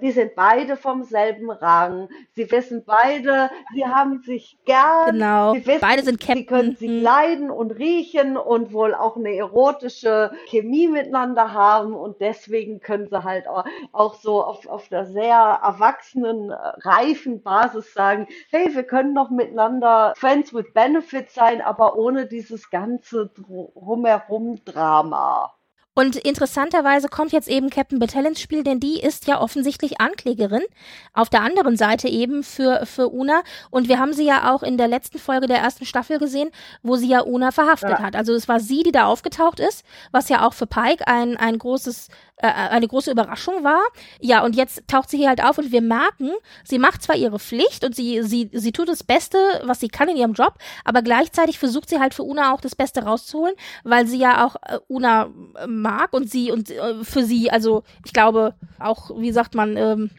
die sind beide vom selben Rang. Sie wissen beide, sie haben sich gern. Genau. Sie wissen, beide sind Captain. Sie können sich mhm. leiden und riechen und wohl auch eine erotische Chemie miteinander haben und deswegen können sie halt auch, so auf, auf der sehr erwachsenen, reifen Basis sagen, hey, wir können doch miteinander Friends with Benefits sein, aber ohne dieses ganze drumherum Drama. Und interessanterweise kommt jetzt eben Captain Battelle ins Spiel, denn die ist ja offensichtlich Anklägerin. Auf der anderen Seite eben für, für Una. Und wir haben sie ja auch in der letzten Folge der ersten Staffel gesehen, wo sie ja Una verhaftet ja. hat. Also es war sie, die da aufgetaucht ist, was ja auch für Pike ein, ein großes äh, eine große Überraschung war. Ja, und jetzt taucht sie hier halt auf und wir merken, sie macht zwar ihre Pflicht und sie, sie, sie tut das Beste, was sie kann in ihrem Job, aber gleichzeitig versucht sie halt für Una auch das Beste rauszuholen, weil sie ja auch äh, Una äh, mag und sie und äh, für sie, also ich glaube auch, wie sagt man, ähm,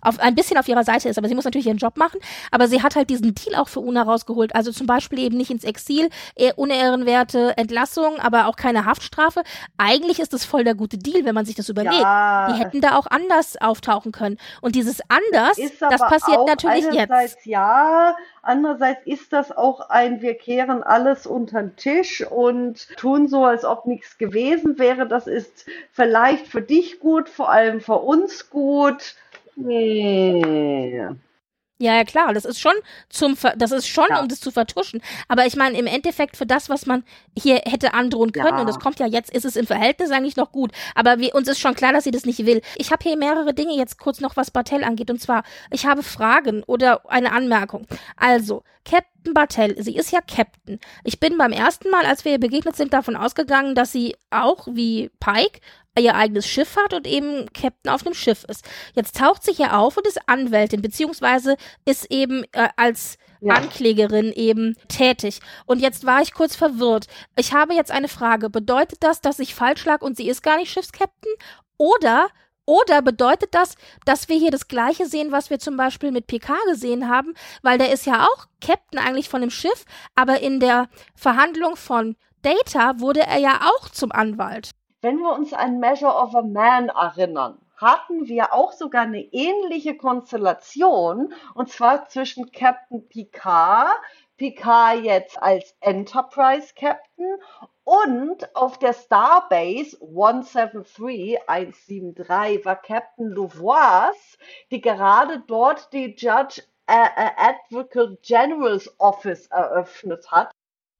auf, ein bisschen auf ihrer Seite ist, aber sie muss natürlich ihren Job machen. Aber sie hat halt diesen Deal auch für Una rausgeholt. Also zum Beispiel eben nicht ins Exil, unehrenwerte Entlassung, aber auch keine Haftstrafe. Eigentlich ist das voll der gute Deal, wenn man sich das überlegt. Ja. Die hätten da auch anders auftauchen können. Und dieses anders, das passiert natürlich einerseits jetzt. Ja, andererseits ist das auch ein, wir kehren alles unter den Tisch und tun so, als ob nichts gewesen wäre. Das ist vielleicht für dich gut, vor allem für uns gut Nee. Ja, ja, klar, das ist schon zum, Ver das ist schon, ja. um das zu vertuschen. Aber ich meine, im Endeffekt für das, was man hier hätte androhen können, ja. und das kommt ja jetzt, ist es im Verhältnis eigentlich noch gut. Aber wir, uns ist schon klar, dass sie das nicht will. Ich habe hier mehrere Dinge jetzt kurz noch, was Bartell angeht. Und zwar, ich habe Fragen oder eine Anmerkung. Also, Captain Bartell, sie ist ja Captain. Ich bin beim ersten Mal, als wir ihr begegnet sind, davon ausgegangen, dass sie auch wie Pike ihr eigenes Schiff hat und eben Captain auf einem Schiff ist. Jetzt taucht sie hier auf und ist Anwältin, beziehungsweise ist eben äh, als ja. Anklägerin eben tätig. Und jetzt war ich kurz verwirrt. Ich habe jetzt eine Frage. Bedeutet das, dass ich falsch lag und sie ist gar nicht Schiffskapitän? Oder oder bedeutet das, dass wir hier das Gleiche sehen, was wir zum Beispiel mit PK gesehen haben? Weil der ist ja auch Captain eigentlich von dem Schiff, aber in der Verhandlung von Data wurde er ja auch zum Anwalt. Wenn wir uns an Measure of a Man erinnern, hatten wir auch sogar eine ähnliche Konstellation, und zwar zwischen Captain Picard, Picard jetzt als Enterprise Captain und auf der Starbase 173, 173 war Captain Louvois, die gerade dort die Judge äh, äh, Advocate General's Office eröffnet hat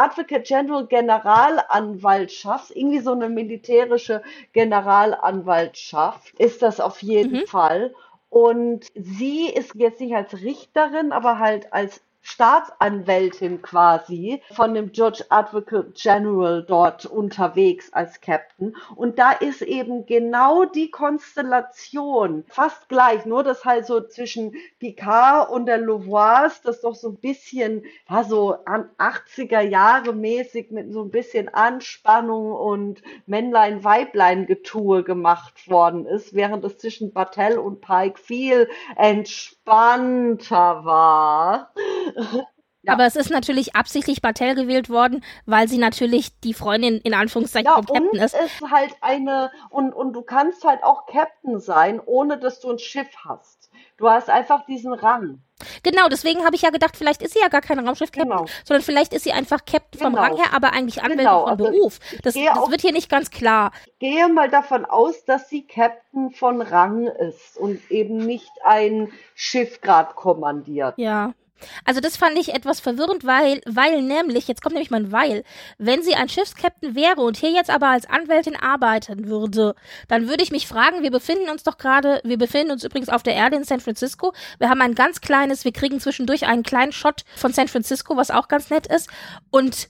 Advocate General Generalanwaltschaft, irgendwie so eine militärische Generalanwaltschaft ist das auf jeden mhm. Fall. Und sie ist jetzt nicht als Richterin, aber halt als Staatsanwältin quasi von dem Judge Advocate General dort unterwegs als Captain. Und da ist eben genau die Konstellation fast gleich, nur dass halt so zwischen Picard und der Louvois das doch so ein bisschen, ja, so an 80er Jahre mäßig mit so ein bisschen Anspannung und Männlein-Weiblein-Getue gemacht worden ist, während es zwischen Battelle und Pike viel entspannter war. Ja. Aber es ist natürlich absichtlich Bartell gewählt worden, weil sie natürlich die Freundin in Anführungszeichen ja, vom Captain ist. ist halt eine und und du kannst halt auch Captain sein, ohne dass du ein Schiff hast. Du hast einfach diesen Rang. Genau, deswegen habe ich ja gedacht, vielleicht ist sie ja gar kein Raumschiff-Captain, genau. sondern vielleicht ist sie einfach Captain vom genau. Rang her, aber eigentlich Anwältin genau. von also Beruf. Das, das wird hier nicht ganz klar. Ich gehe mal davon aus, dass sie Captain von Rang ist und eben nicht ein Schiff gerade kommandiert. Ja. Also das fand ich etwas verwirrend, weil, weil nämlich, jetzt kommt nämlich mein Weil, wenn sie ein Schiffskapitän wäre und hier jetzt aber als Anwältin arbeiten würde, dann würde ich mich fragen, wir befinden uns doch gerade, wir befinden uns übrigens auf der Erde in San Francisco. Wir haben ein ganz kleines, wir kriegen zwischendurch einen kleinen Shot von San Francisco, was auch ganz nett ist. Und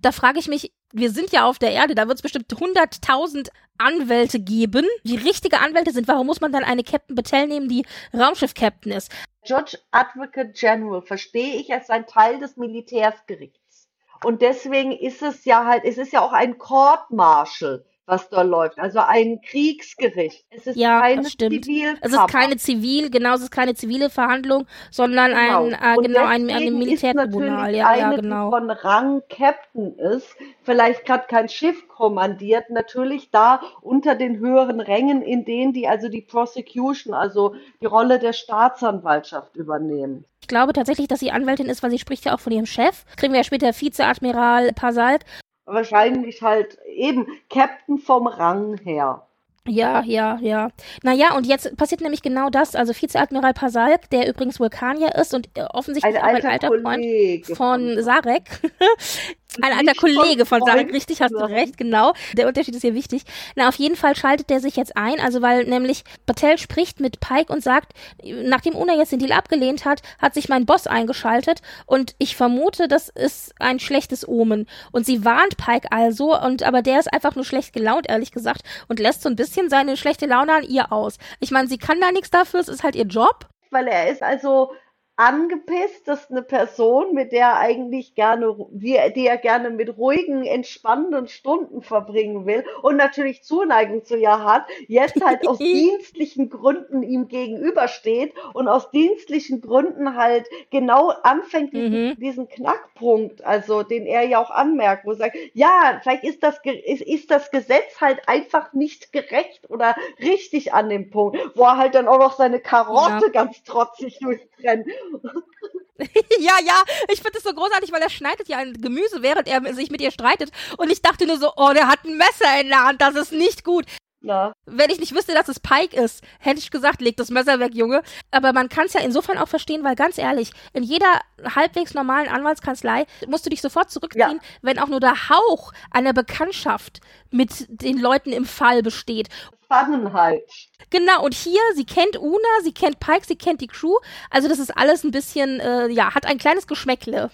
da frage ich mich, wir sind ja auf der Erde, da wird es bestimmt 100.000 Anwälte geben, die richtige Anwälte sind. Warum muss man dann eine Captain Battelle nehmen, die Raumschiff-Captain ist? Judge Advocate General verstehe ich als ein Teil des Militärsgerichts. Und deswegen ist es ja halt, es ist ja auch ein Court Martial was da läuft. Also ein Kriegsgericht. Es ist ja, keine Zivilkammer. Es ist keine zivil, genau, es ist keine zivile Verhandlung, sondern genau. ein, äh, genau, ein, ein Militärtribunal. Ja, eine, ja, genau. Die von Rang Captain ist, vielleicht gerade kein Schiff kommandiert, natürlich da unter den höheren Rängen, in denen die also die Prosecution, also die Rolle der Staatsanwaltschaft übernehmen. Ich glaube tatsächlich, dass sie Anwältin ist, weil sie spricht ja auch von ihrem Chef. Kriegen wir ja später Vizeadmiral Pasalk wahrscheinlich halt eben Captain vom Rang her. Ja, ja, ja. Naja, und jetzt passiert nämlich genau das. Also Vizeadmiral Pasalk, der übrigens Vulkanier ist und äh, offensichtlich ein alter, alter Freund von Sarek, Ein alter Kollege von Sarek, richtig, hast du recht, genau. Der Unterschied ist hier wichtig. Na, auf jeden Fall schaltet der sich jetzt ein, also weil nämlich Battelle spricht mit Pike und sagt, nachdem Una jetzt den Deal abgelehnt hat, hat sich mein Boss eingeschaltet und ich vermute, das ist ein schlechtes Omen. Und sie warnt Pike also, und aber der ist einfach nur schlecht gelaunt, ehrlich gesagt, und lässt so ein bisschen seine schlechte Laune an ihr aus. Ich meine, sie kann da nichts dafür, es ist halt ihr Job. Weil er ist also angepisst, dass eine Person, mit der er eigentlich gerne, die, die er gerne mit ruhigen, entspannenden Stunden verbringen will und natürlich Zuneigung zu ihr hat, jetzt halt aus dienstlichen Gründen ihm gegenübersteht und aus dienstlichen Gründen halt genau anfängt, mhm. diesen Knackpunkt, also den er ja auch anmerkt, wo er sagt, ja, vielleicht ist das, ist, ist das Gesetz halt einfach nicht gerecht oder richtig an dem Punkt, wo er halt dann auch noch seine Karotte ja. ganz trotzig durchtrennt ja, ja, ich finde es so großartig, weil er schneidet ja ein Gemüse, während er sich mit ihr streitet. Und ich dachte nur so, oh, der hat ein Messer in der Hand, das ist nicht gut. Ja. Wenn ich nicht wüsste, dass es Pike ist, hätte ich gesagt, leg das Messer weg, Junge. Aber man kann es ja insofern auch verstehen, weil ganz ehrlich, in jeder halbwegs normalen Anwaltskanzlei musst du dich sofort zurückziehen, ja. wenn auch nur der Hauch einer Bekanntschaft mit den Leuten im Fall besteht. Spannenheit. Genau, und hier, sie kennt Una, sie kennt Pike, sie kennt die Crew. Also das ist alles ein bisschen, äh, ja, hat ein kleines Geschmäckle.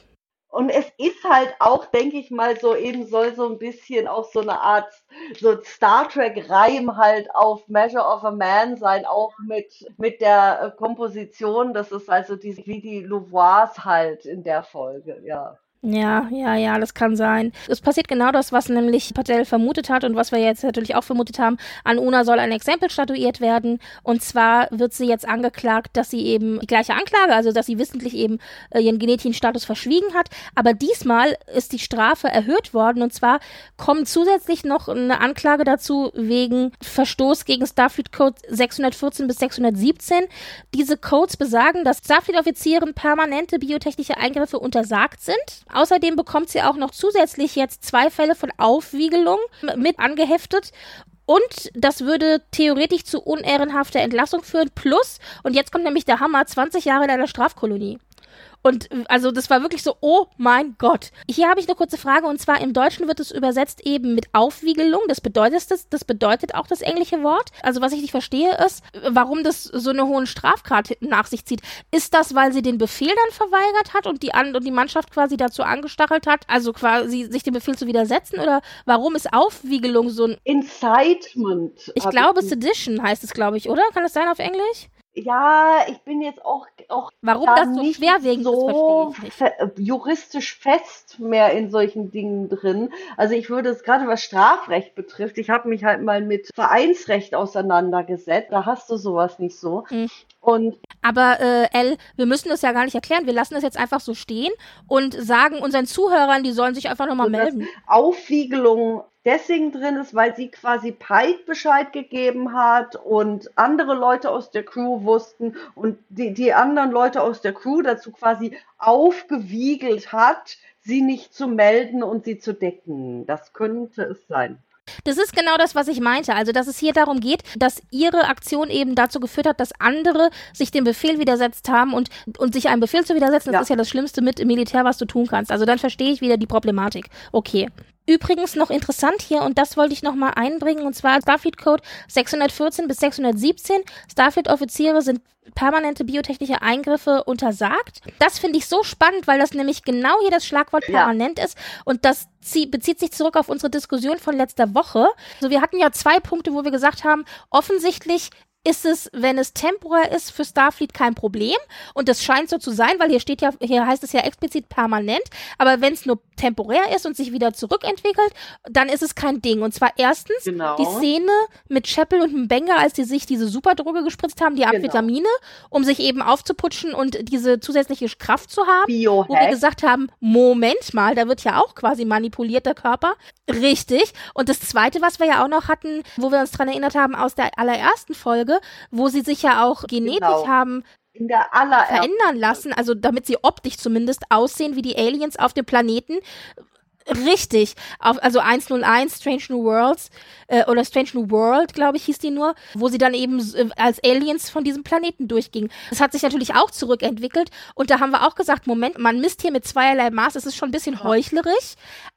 Und es ist halt auch, denke ich mal, so eben soll so ein bisschen auch so eine Art so Star Trek Reim halt auf Measure of a Man sein, auch mit, mit der äh, Komposition. Das ist also die, wie die Louvois halt in der Folge, ja. Ja, ja, ja, das kann sein. Es passiert genau das, was nämlich Patel vermutet hat und was wir jetzt natürlich auch vermutet haben. An Una soll ein Exempel statuiert werden. Und zwar wird sie jetzt angeklagt, dass sie eben die gleiche Anklage, also dass sie wissentlich eben äh, ihren genetischen Status verschwiegen hat. Aber diesmal ist die Strafe erhöht worden. Und zwar kommt zusätzlich noch eine Anklage dazu wegen Verstoß gegen Starfleet Code 614 bis 617. Diese Codes besagen, dass Starfleet-Offizieren permanente biotechnische Eingriffe untersagt sind Außerdem bekommt sie auch noch zusätzlich jetzt zwei Fälle von Aufwiegelung mit angeheftet. Und das würde theoretisch zu unehrenhafter Entlassung führen. Plus, und jetzt kommt nämlich der Hammer, 20 Jahre in einer Strafkolonie. Und also das war wirklich so, oh mein Gott. Hier habe ich eine kurze Frage und zwar im Deutschen wird es übersetzt eben mit Aufwiegelung. Das bedeutet das, das bedeutet auch das englische Wort. Also was ich nicht verstehe ist, warum das so eine hohen Strafgrad nach sich zieht. Ist das, weil sie den Befehl dann verweigert hat und die, An und die Mannschaft quasi dazu angestachelt hat, also quasi sich dem Befehl zu widersetzen? Oder warum ist Aufwiegelung so ein... Incitement. Ich glaube, Sedition heißt es, glaube ich, oder? Kann das sein auf Englisch? Ja, ich bin jetzt auch, auch Warum da das so schwerwiegend so ist, fe juristisch fest mehr in solchen Dingen drin. Also ich würde es gerade was Strafrecht betrifft, ich habe mich halt mal mit Vereinsrecht auseinandergesetzt. Da hast du sowas nicht so. Mhm. Und aber äh, L, wir müssen das ja gar nicht erklären. Wir lassen das jetzt einfach so stehen und sagen unseren Zuhörern, die sollen sich einfach nochmal melden. Aufwiegelung deswegen drin ist, weil sie quasi Pike Bescheid gegeben hat und andere Leute aus der Crew wussten und die, die anderen Leute aus der Crew dazu quasi aufgewiegelt hat, sie nicht zu melden und sie zu decken. Das könnte es sein. Das ist genau das, was ich meinte. Also, dass es hier darum geht, dass ihre Aktion eben dazu geführt hat, dass andere sich dem Befehl widersetzt haben und, und sich einem Befehl zu widersetzen, das ja. ist ja das Schlimmste mit im Militär, was du tun kannst. Also, dann verstehe ich wieder die Problematik. Okay. Übrigens noch interessant hier, und das wollte ich nochmal einbringen, und zwar Starfleet Code 614 bis 617. Starfleet-Offiziere sind permanente biotechnische Eingriffe untersagt. Das finde ich so spannend, weil das nämlich genau hier das Schlagwort permanent ja. ist und das bezieht sich zurück auf unsere Diskussion von letzter Woche. Also wir hatten ja zwei Punkte, wo wir gesagt haben, offensichtlich ist es, wenn es temporär ist, für Starfleet kein Problem. Und das scheint so zu sein, weil hier steht ja, hier heißt es ja explizit permanent. Aber wenn es nur temporär ist und sich wieder zurückentwickelt, dann ist es kein Ding. Und zwar erstens genau. die Szene mit Chapel und Mbenga, als die sich diese Superdroge gespritzt haben, die genau. Amphetamine, genau. um sich eben aufzuputschen und diese zusätzliche Kraft zu haben. Biohack. Wo wir gesagt haben, Moment mal, da wird ja auch quasi manipuliert der Körper. Richtig. Und das zweite, was wir ja auch noch hatten, wo wir uns dran erinnert haben aus der allerersten Folge, Folge, wo sie sich ja auch genetisch genau. haben verändern lassen, also damit sie optisch zumindest aussehen wie die Aliens auf dem Planeten. Richtig. Auf, also 101 Strange New Worlds äh, oder Strange New World, glaube ich, hieß die nur, wo sie dann eben äh, als Aliens von diesem Planeten durchgingen. Das hat sich natürlich auch zurückentwickelt und da haben wir auch gesagt, Moment, man misst hier mit zweierlei Maß, es ist schon ein bisschen heuchlerisch,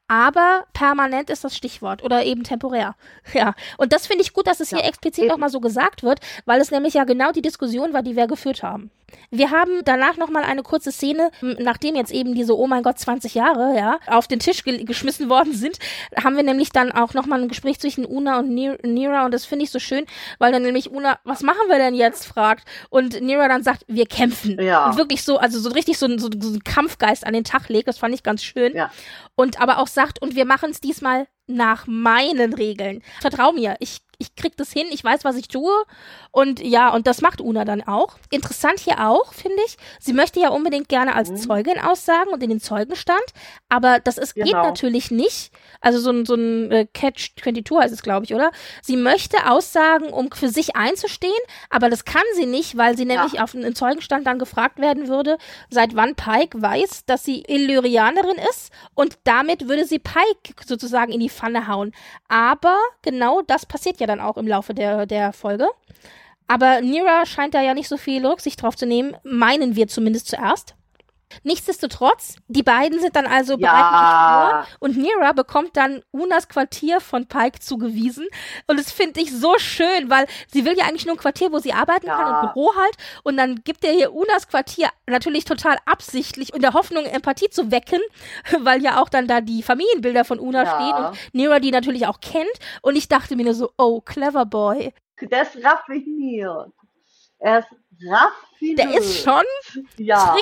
aber permanent ist das Stichwort oder eben temporär. Ja, und das finde ich gut, dass es ja, hier explizit nochmal so gesagt wird, weil es nämlich ja genau die Diskussion war, die wir geführt haben. Wir haben danach nochmal eine kurze Szene, nachdem jetzt eben diese, oh mein Gott, 20 Jahre, ja, auf den Tisch ge geschmissen worden sind, haben wir nämlich dann auch nochmal ein Gespräch zwischen Una und Nira und das finde ich so schön, weil dann nämlich Una, was machen wir denn jetzt, fragt und Nira dann sagt, wir kämpfen. Ja. Und wirklich so, also so richtig so, so, so ein Kampfgeist an den Tag legt, das fand ich ganz schön. Ja. Und aber auch sagt, und wir machen es diesmal nach meinen Regeln. Vertrau mir, ich ich krieg das hin, ich weiß, was ich tue. Und ja, und das macht Una dann auch. Interessant hier auch, finde ich. Sie möchte ja unbedingt gerne als mhm. Zeugin aussagen und in den Zeugenstand. Aber das ist, genau. geht natürlich nicht. Also so ein, so ein äh, Catch 22 heißt es, glaube ich, oder? Sie möchte aussagen, um für sich einzustehen, aber das kann sie nicht, weil sie nämlich ja. auf einen Zeugenstand dann gefragt werden würde, seit wann Pike weiß, dass sie Illyrianerin ist. Und damit würde sie Pike sozusagen in die Pfanne hauen. Aber genau das passiert ja dann auch im Laufe der, der Folge. Aber Nira scheint da ja nicht so viel Rücksicht drauf zu nehmen, meinen wir zumindest zuerst. Nichtsdestotrotz, die beiden sind dann also ja. bereitwillig vor und Nira bekommt dann Unas Quartier von Pike zugewiesen. Und das finde ich so schön, weil sie will ja eigentlich nur ein Quartier, wo sie arbeiten ja. kann, ein Büro halt. Und dann gibt er hier Unas Quartier natürlich total absichtlich in der Hoffnung, Empathie zu wecken, weil ja auch dann da die Familienbilder von Una ja. stehen und Nira die natürlich auch kennt. Und ich dachte mir nur so, oh, clever boy. Der ist raffiniert. Er ist raffiniert. Der ist schon ja.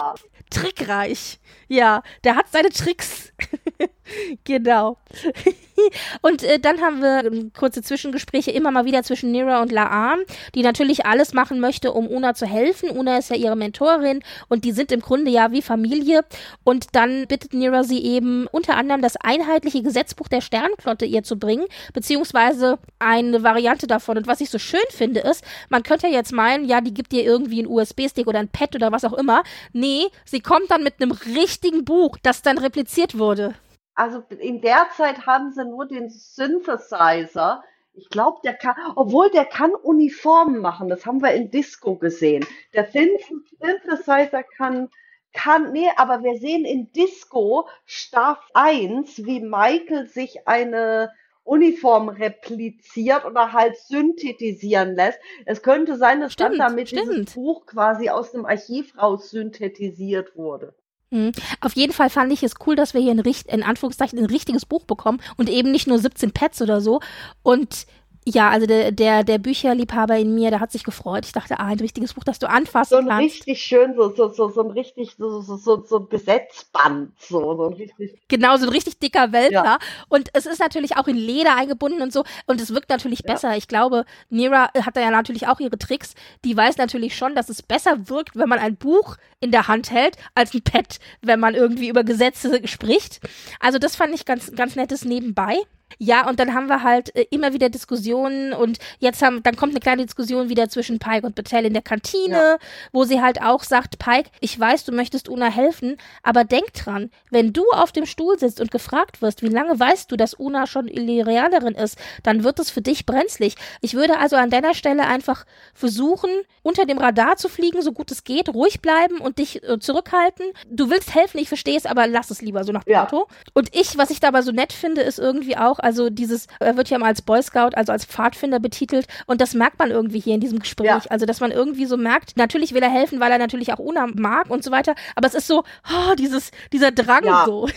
Trick, trickreich. Ja, der hat seine Tricks. genau. und äh, dann haben wir ähm, kurze Zwischengespräche immer mal wieder zwischen Nira und Laam, die natürlich alles machen möchte, um Una zu helfen. Una ist ja ihre Mentorin und die sind im Grunde ja wie Familie. Und dann bittet Nira sie eben unter anderem das einheitliche Gesetzbuch der Sternflotte ihr zu bringen, beziehungsweise eine Variante davon. Und was ich so schön finde, ist, man könnte ja jetzt meinen, ja, die gibt ihr irgendwie einen USB-Stick oder ein Pad oder was auch immer. Nee, sie kommt dann mit einem richtigen Buch, das dann repliziert wurde. Also in der Zeit haben sie nur den Synthesizer. Ich glaube, der kann, obwohl der kann Uniformen machen. Das haben wir in Disco gesehen. Der Synthesizer kann kann, nee, aber wir sehen in Disco Staff 1, wie Michael sich eine Uniform repliziert oder halt synthetisieren lässt. Es könnte sein, dass stimmt, dann damit stimmt. dieses Buch quasi aus dem Archiv raus synthetisiert wurde. Mhm. Auf jeden Fall fand ich es cool, dass wir hier ein, in Anführungszeichen ein richtiges Buch bekommen und eben nicht nur 17 Pets oder so. Und ja, also der, der, der Bücherliebhaber in mir, der hat sich gefreut. Ich dachte, ah, ein richtiges Buch, das du anfassen kannst. So ein kannst. richtig schön, so, so, so, so ein richtig, so, so, so, so ein Besetzband, so, so ein richtig. Genau, so ein richtig dicker Wälzer. Ja. Und es ist natürlich auch in Leder eingebunden und so. Und es wirkt natürlich ja. besser. Ich glaube, Nira hat da ja natürlich auch ihre Tricks. Die weiß natürlich schon, dass es besser wirkt, wenn man ein Buch in der Hand hält, als ein Pad, wenn man irgendwie über Gesetze spricht. Also das fand ich ganz, ganz nettes nebenbei. Ja, und dann haben wir halt äh, immer wieder Diskussionen und jetzt haben, dann kommt eine kleine Diskussion wieder zwischen Pike und Patel in der Kantine, ja. wo sie halt auch sagt, Pike, ich weiß, du möchtest Una helfen, aber denk dran, wenn du auf dem Stuhl sitzt und gefragt wirst, wie lange weißt du, dass Una schon Illyrianerin ist, dann wird es für dich brenzlig. Ich würde also an deiner Stelle einfach versuchen, unter dem Radar zu fliegen, so gut es geht, ruhig bleiben und dich äh, zurückhalten. Du willst helfen, ich verstehe es, aber lass es lieber, so nach dem ja. Und ich, was ich dabei so nett finde, ist irgendwie auch, also dieses, er wird ja mal als Boy Scout, also als Pfadfinder betitelt und das merkt man irgendwie hier in diesem Gespräch. Ja. Also, dass man irgendwie so merkt, natürlich will er helfen, weil er natürlich auch Una mag und so weiter, aber es ist so, oh, dieses, dieser Drang ja. so.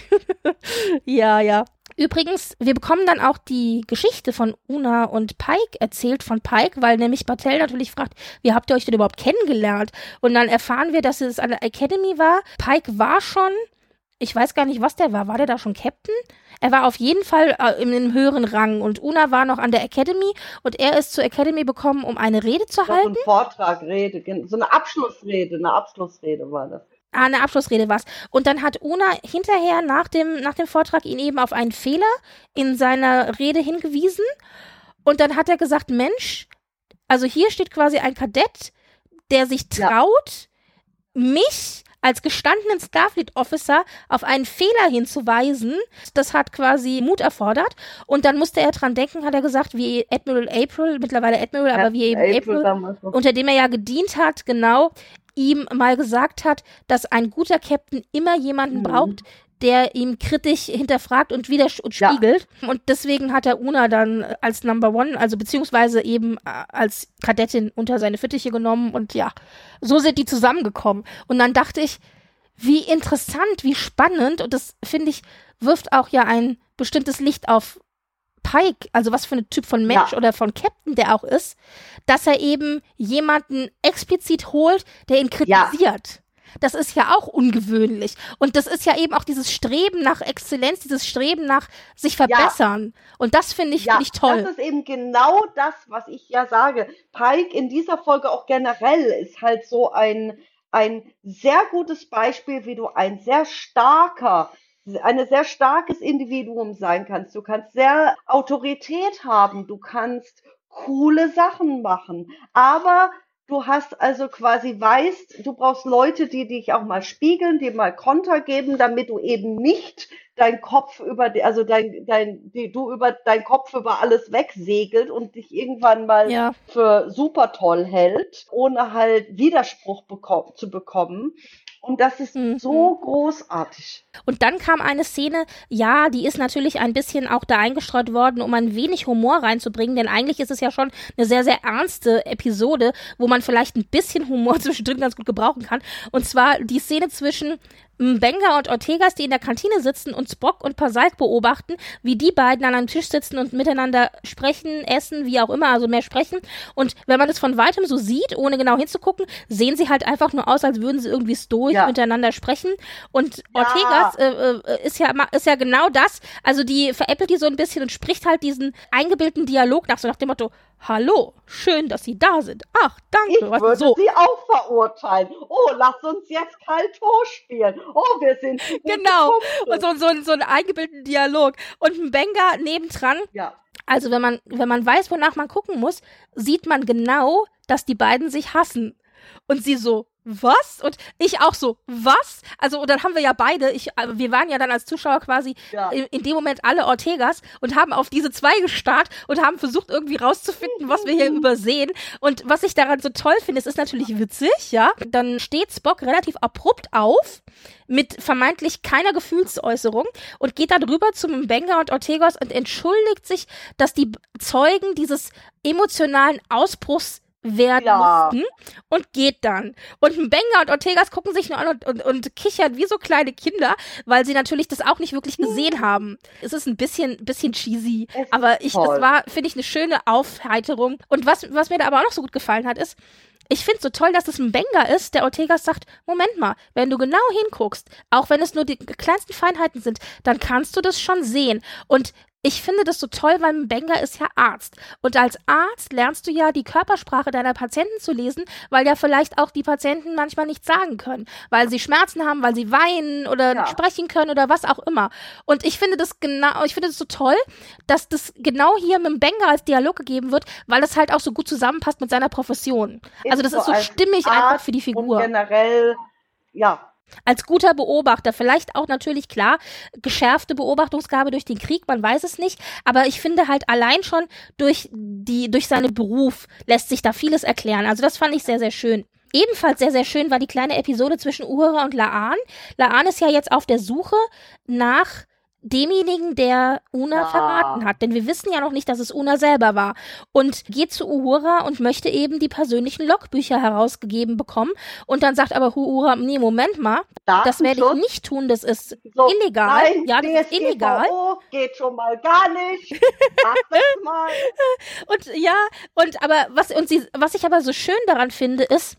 ja, ja. Übrigens, wir bekommen dann auch die Geschichte von Una und Pike erzählt von Pike, weil nämlich Bartell natürlich fragt, wie habt ihr euch denn überhaupt kennengelernt? Und dann erfahren wir, dass es an der Academy war. Pike war schon ich weiß gar nicht, was der war. War der da schon Captain? Er war auf jeden Fall äh, in einem höheren Rang und Una war noch an der Academy und er ist zur Academy gekommen, um eine Rede zu halten. So ein Vortrag, Rede, so eine Abschlussrede, eine Abschlussrede war das. Ah, eine Abschlussrede war's. Und dann hat Una hinterher nach dem, nach dem Vortrag ihn eben auf einen Fehler in seiner Rede hingewiesen. Und dann hat er gesagt, Mensch, also hier steht quasi ein Kadett, der sich traut, ja. mich als gestandenen Starfleet Officer auf einen Fehler hinzuweisen. Das hat quasi Mut erfordert. Und dann musste er dran denken, hat er gesagt, wie Admiral April, mittlerweile Admiral, ja, aber wie eben April, April unter dem er ja gedient hat, genau, ihm mal gesagt hat, dass ein guter Captain immer jemanden mhm. braucht, der ihm kritisch hinterfragt und wieder und spiegelt. Ja. Und deswegen hat er Una dann als Number One, also beziehungsweise eben äh, als Kadettin unter seine Fittiche genommen und ja, so sind die zusammengekommen. Und dann dachte ich, wie interessant, wie spannend und das finde ich wirft auch ja ein bestimmtes Licht auf Pike, also was für ein Typ von Mensch ja. oder von Captain der auch ist, dass er eben jemanden explizit holt, der ihn kritisiert. Ja. Das ist ja auch ungewöhnlich. Und das ist ja eben auch dieses Streben nach Exzellenz, dieses Streben nach sich verbessern. Ja. Und das finde ich, ja, find ich toll. Das ist eben genau das, was ich ja sage. Pike in dieser Folge auch generell ist halt so ein, ein sehr gutes Beispiel, wie du ein sehr starker, ein sehr starkes Individuum sein kannst. Du kannst sehr Autorität haben, du kannst coole Sachen machen, aber Du hast also quasi weißt, du brauchst Leute, die dich auch mal spiegeln, die mal Konter geben, damit du eben nicht dein Kopf über, also dein, dein, die, du über dein Kopf über alles wegsegelt und dich irgendwann mal ja. für super toll hält, ohne halt Widerspruch bekommen, zu bekommen. Und das ist mhm. so großartig. Und dann kam eine Szene, ja, die ist natürlich ein bisschen auch da eingestreut worden, um ein wenig Humor reinzubringen, denn eigentlich ist es ja schon eine sehr, sehr ernste Episode, wo man vielleicht ein bisschen Humor zwischendrin ganz gut gebrauchen kann. Und zwar die Szene zwischen Benga und Ortegas, die in der Kantine sitzen und Spock und Pasalk beobachten, wie die beiden an einem Tisch sitzen und miteinander sprechen, essen, wie auch immer, also mehr sprechen. Und wenn man es von weitem so sieht, ohne genau hinzugucken, sehen sie halt einfach nur aus, als würden sie irgendwie stoisch ja. miteinander sprechen. Und ja. Ortegas äh, äh, ist ja ist ja genau das. Also die veräppelt die so ein bisschen und spricht halt diesen eingebildeten Dialog nach, so nach dem Motto, Hallo, schön, dass Sie da sind. Ach, danke. Ich würde so. Sie auch verurteilen. Oh, lass uns jetzt Kaltor spielen. Oh, wir sind. Genau. Und so, so, so einen eingebildeten Dialog. Und ein Benga nebendran. Ja. Also, wenn man, wenn man weiß, wonach man gucken muss, sieht man genau, dass die beiden sich hassen. Und sie so, was? Und ich auch so, was? Also, und dann haben wir ja beide, ich, äh, wir waren ja dann als Zuschauer quasi ja. in, in, dem Moment alle Ortegas und haben auf diese zwei gestarrt und haben versucht, irgendwie rauszufinden, was wir hier übersehen. Und was ich daran so toll finde, es ist natürlich witzig, ja. Dann steht Spock relativ abrupt auf mit vermeintlich keiner Gefühlsäußerung und geht dann rüber zu Mbenga und Ortegos und entschuldigt sich, dass die Zeugen dieses emotionalen Ausbruchs werden ja. mussten und geht dann. Und Benga und Ortegas gucken sich nur an und, und, und kichern wie so kleine Kinder, weil sie natürlich das auch nicht wirklich gesehen haben. Es ist ein bisschen, bisschen cheesy, es aber ich, das war, finde ich, eine schöne Aufheiterung. Und was, was mir da aber auch noch so gut gefallen hat, ist, ich finde es so toll, dass es ein Banger ist, der Ortegas sagt, Moment mal, wenn du genau hinguckst, auch wenn es nur die kleinsten Feinheiten sind, dann kannst du das schon sehen. Und ich finde das so toll, weil Mbenga ist ja Arzt. Und als Arzt lernst du ja die Körpersprache deiner Patienten zu lesen, weil ja vielleicht auch die Patienten manchmal nichts sagen können, weil sie Schmerzen haben, weil sie weinen oder ja. sprechen können oder was auch immer. Und ich finde das genau, ich finde das so toll, dass das genau hier mit Mbenga als Dialog gegeben wird, weil das halt auch so gut zusammenpasst mit seiner Profession. Ist also das so ist so stimmig Arzt einfach für die Figur. Und generell, ja, als guter Beobachter, vielleicht auch natürlich klar, geschärfte Beobachtungsgabe durch den Krieg, man weiß es nicht, aber ich finde halt allein schon durch die, durch seinen Beruf lässt sich da vieles erklären. Also das fand ich sehr, sehr schön. Ebenfalls sehr, sehr schön war die kleine Episode zwischen Uhura und Laan. Laan ist ja jetzt auf der Suche nach demjenigen, der Una ja. verraten hat. Denn wir wissen ja noch nicht, dass es Una selber war. Und geht zu Uhura und möchte eben die persönlichen Logbücher herausgegeben bekommen. Und dann sagt aber Uhura, nee, Moment mal, das werde ich nicht tun, das ist so, illegal. Nein, ja, das ist illegal. geht schon mal gar nicht. Mach das mal. und ja, und aber was, und sie, was ich aber so schön daran finde, ist,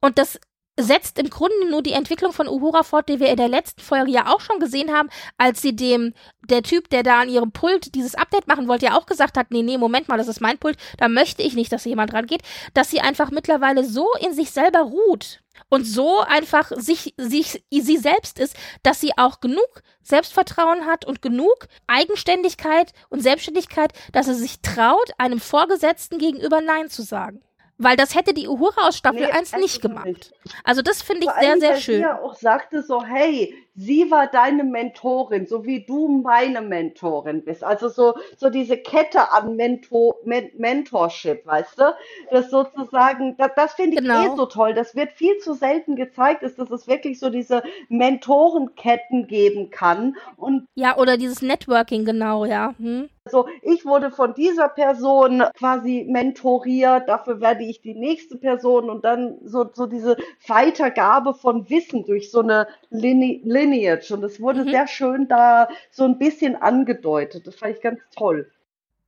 und das setzt im Grunde nur die Entwicklung von Uhura fort, die wir in der letzten Folge ja auch schon gesehen haben, als sie dem, der Typ, der da an ihrem Pult dieses Update machen wollte, ja auch gesagt hat, nee, nee, Moment mal, das ist mein Pult, da möchte ich nicht, dass jemand rangeht, dass sie einfach mittlerweile so in sich selber ruht und so einfach sich, sich, sie selbst ist, dass sie auch genug Selbstvertrauen hat und genug Eigenständigkeit und Selbstständigkeit, dass sie sich traut, einem Vorgesetzten gegenüber Nein zu sagen. Weil das hätte die Uhura aus Staffel nee, 1 nicht gemacht. Nicht. Also das finde ich sehr, sehr schön. Ja auch sagte so, hey, sie war deine Mentorin, so wie du meine Mentorin bist. Also so, so diese Kette an Mentor, Men Mentorship, weißt du? Das sozusagen, das, das finde ich eh genau. eh so toll. Das wird viel zu selten gezeigt, ist, dass es wirklich so diese Mentorenketten geben kann. Und ja, oder dieses Networking, genau, ja. Hm. Also ich wurde von dieser Person quasi mentoriert, dafür werde ich die nächste Person und dann so, so diese Weitergabe von Wissen durch so eine Lineage. Und es wurde mhm. sehr schön da so ein bisschen angedeutet. Das fand ich ganz toll.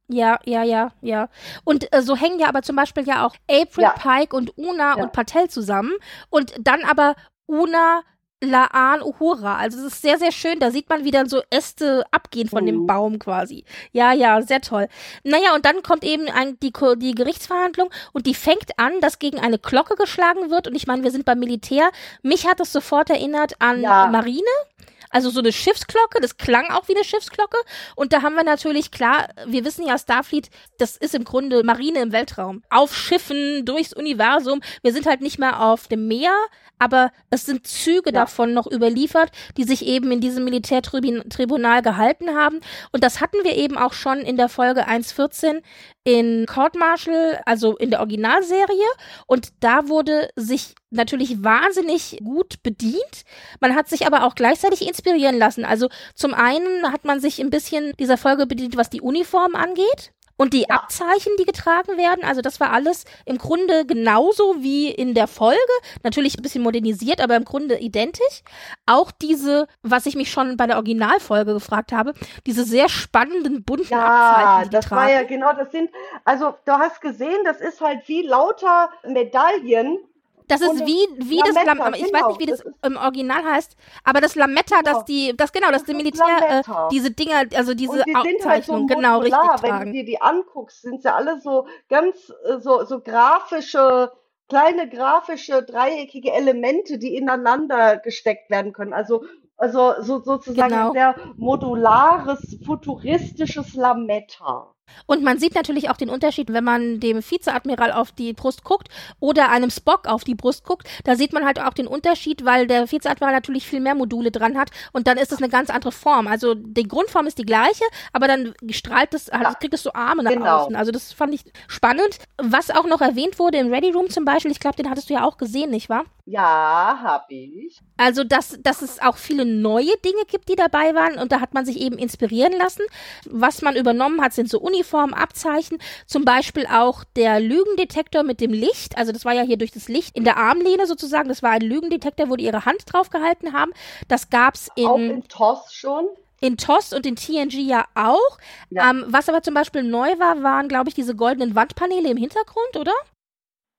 Ja, ja, ja, ja. Und äh, so hängen ja aber zum Beispiel ja auch April ja. Pike und Una ja. und Patel zusammen. Und dann aber Una Laan Uhura. Also es ist sehr, sehr schön. Da sieht man, wie dann so Äste abgehen von mhm. dem Baum quasi. Ja, ja, sehr toll. Naja, und dann kommt eben ein, die, die Gerichtsverhandlung und die fängt an, dass gegen eine Glocke geschlagen wird. Und ich meine, wir sind beim Militär. Mich hat es sofort erinnert an ja. Marine. Also so eine Schiffsglocke, das klang auch wie eine Schiffsglocke. Und da haben wir natürlich, klar, wir wissen ja, Starfleet, das ist im Grunde Marine im Weltraum. Auf Schiffen, durchs Universum. Wir sind halt nicht mehr auf dem Meer, aber es sind Züge ja. davon noch überliefert, die sich eben in diesem Militärtribunal gehalten haben. Und das hatten wir eben auch schon in der Folge 1.14 in Court Martial, also in der Originalserie. Und da wurde sich natürlich wahnsinnig gut bedient. Man hat sich aber auch gleichzeitig inspirieren lassen. Also zum einen hat man sich ein bisschen dieser Folge bedient, was die Uniform angeht. Und die ja. Abzeichen, die getragen werden, also das war alles im Grunde genauso wie in der Folge. Natürlich ein bisschen modernisiert, aber im Grunde identisch. Auch diese, was ich mich schon bei der Originalfolge gefragt habe, diese sehr spannenden bunten ja, Abzeichen. Ja, das tragen. war ja genau, das sind, also du hast gesehen, das ist halt wie lauter Medaillen das ist wie, wie Lametta, das Lametta, ich genau, weiß nicht, wie das, das im Original heißt, aber das Lametta, genau. das die, das genau, das die Militär, äh, diese Dinger, also diese die Aufzeichnung, halt so genau, richtig Wenn tragen. du dir die anguckst, sind sie alle so ganz, äh, so, so grafische, kleine grafische, dreieckige Elemente, die ineinander gesteckt werden können. Also, also so, sozusagen genau. sehr modulares, futuristisches Lametta. Und man sieht natürlich auch den Unterschied, wenn man dem Vizeadmiral auf die Brust guckt oder einem Spock auf die Brust guckt. Da sieht man halt auch den Unterschied, weil der Vizeadmiral natürlich viel mehr Module dran hat und dann ist es eine ganz andere Form. Also die Grundform ist die gleiche, aber dann strahlt es, halt, ja. kriegt es so Arme nach genau. außen. Also das fand ich spannend. Was auch noch erwähnt wurde im Ready Room zum Beispiel, ich glaube, den hattest du ja auch gesehen, nicht wahr? Ja, habe ich. Also, dass, dass es auch viele neue Dinge gibt, die dabei waren und da hat man sich eben inspirieren lassen. Was man übernommen hat, sind so Uniformen, Abzeichen, zum Beispiel auch der Lügendetektor mit dem Licht. Also, das war ja hier durch das Licht in der Armlehne sozusagen. Das war ein Lügendetektor, wo die ihre Hand drauf gehalten haben. Das gab's in. Auch in TOS schon in TOS und in TNG ja auch. Ja. Ähm, was aber zum Beispiel neu war, waren, glaube ich, diese goldenen Wandpaneele im Hintergrund, oder?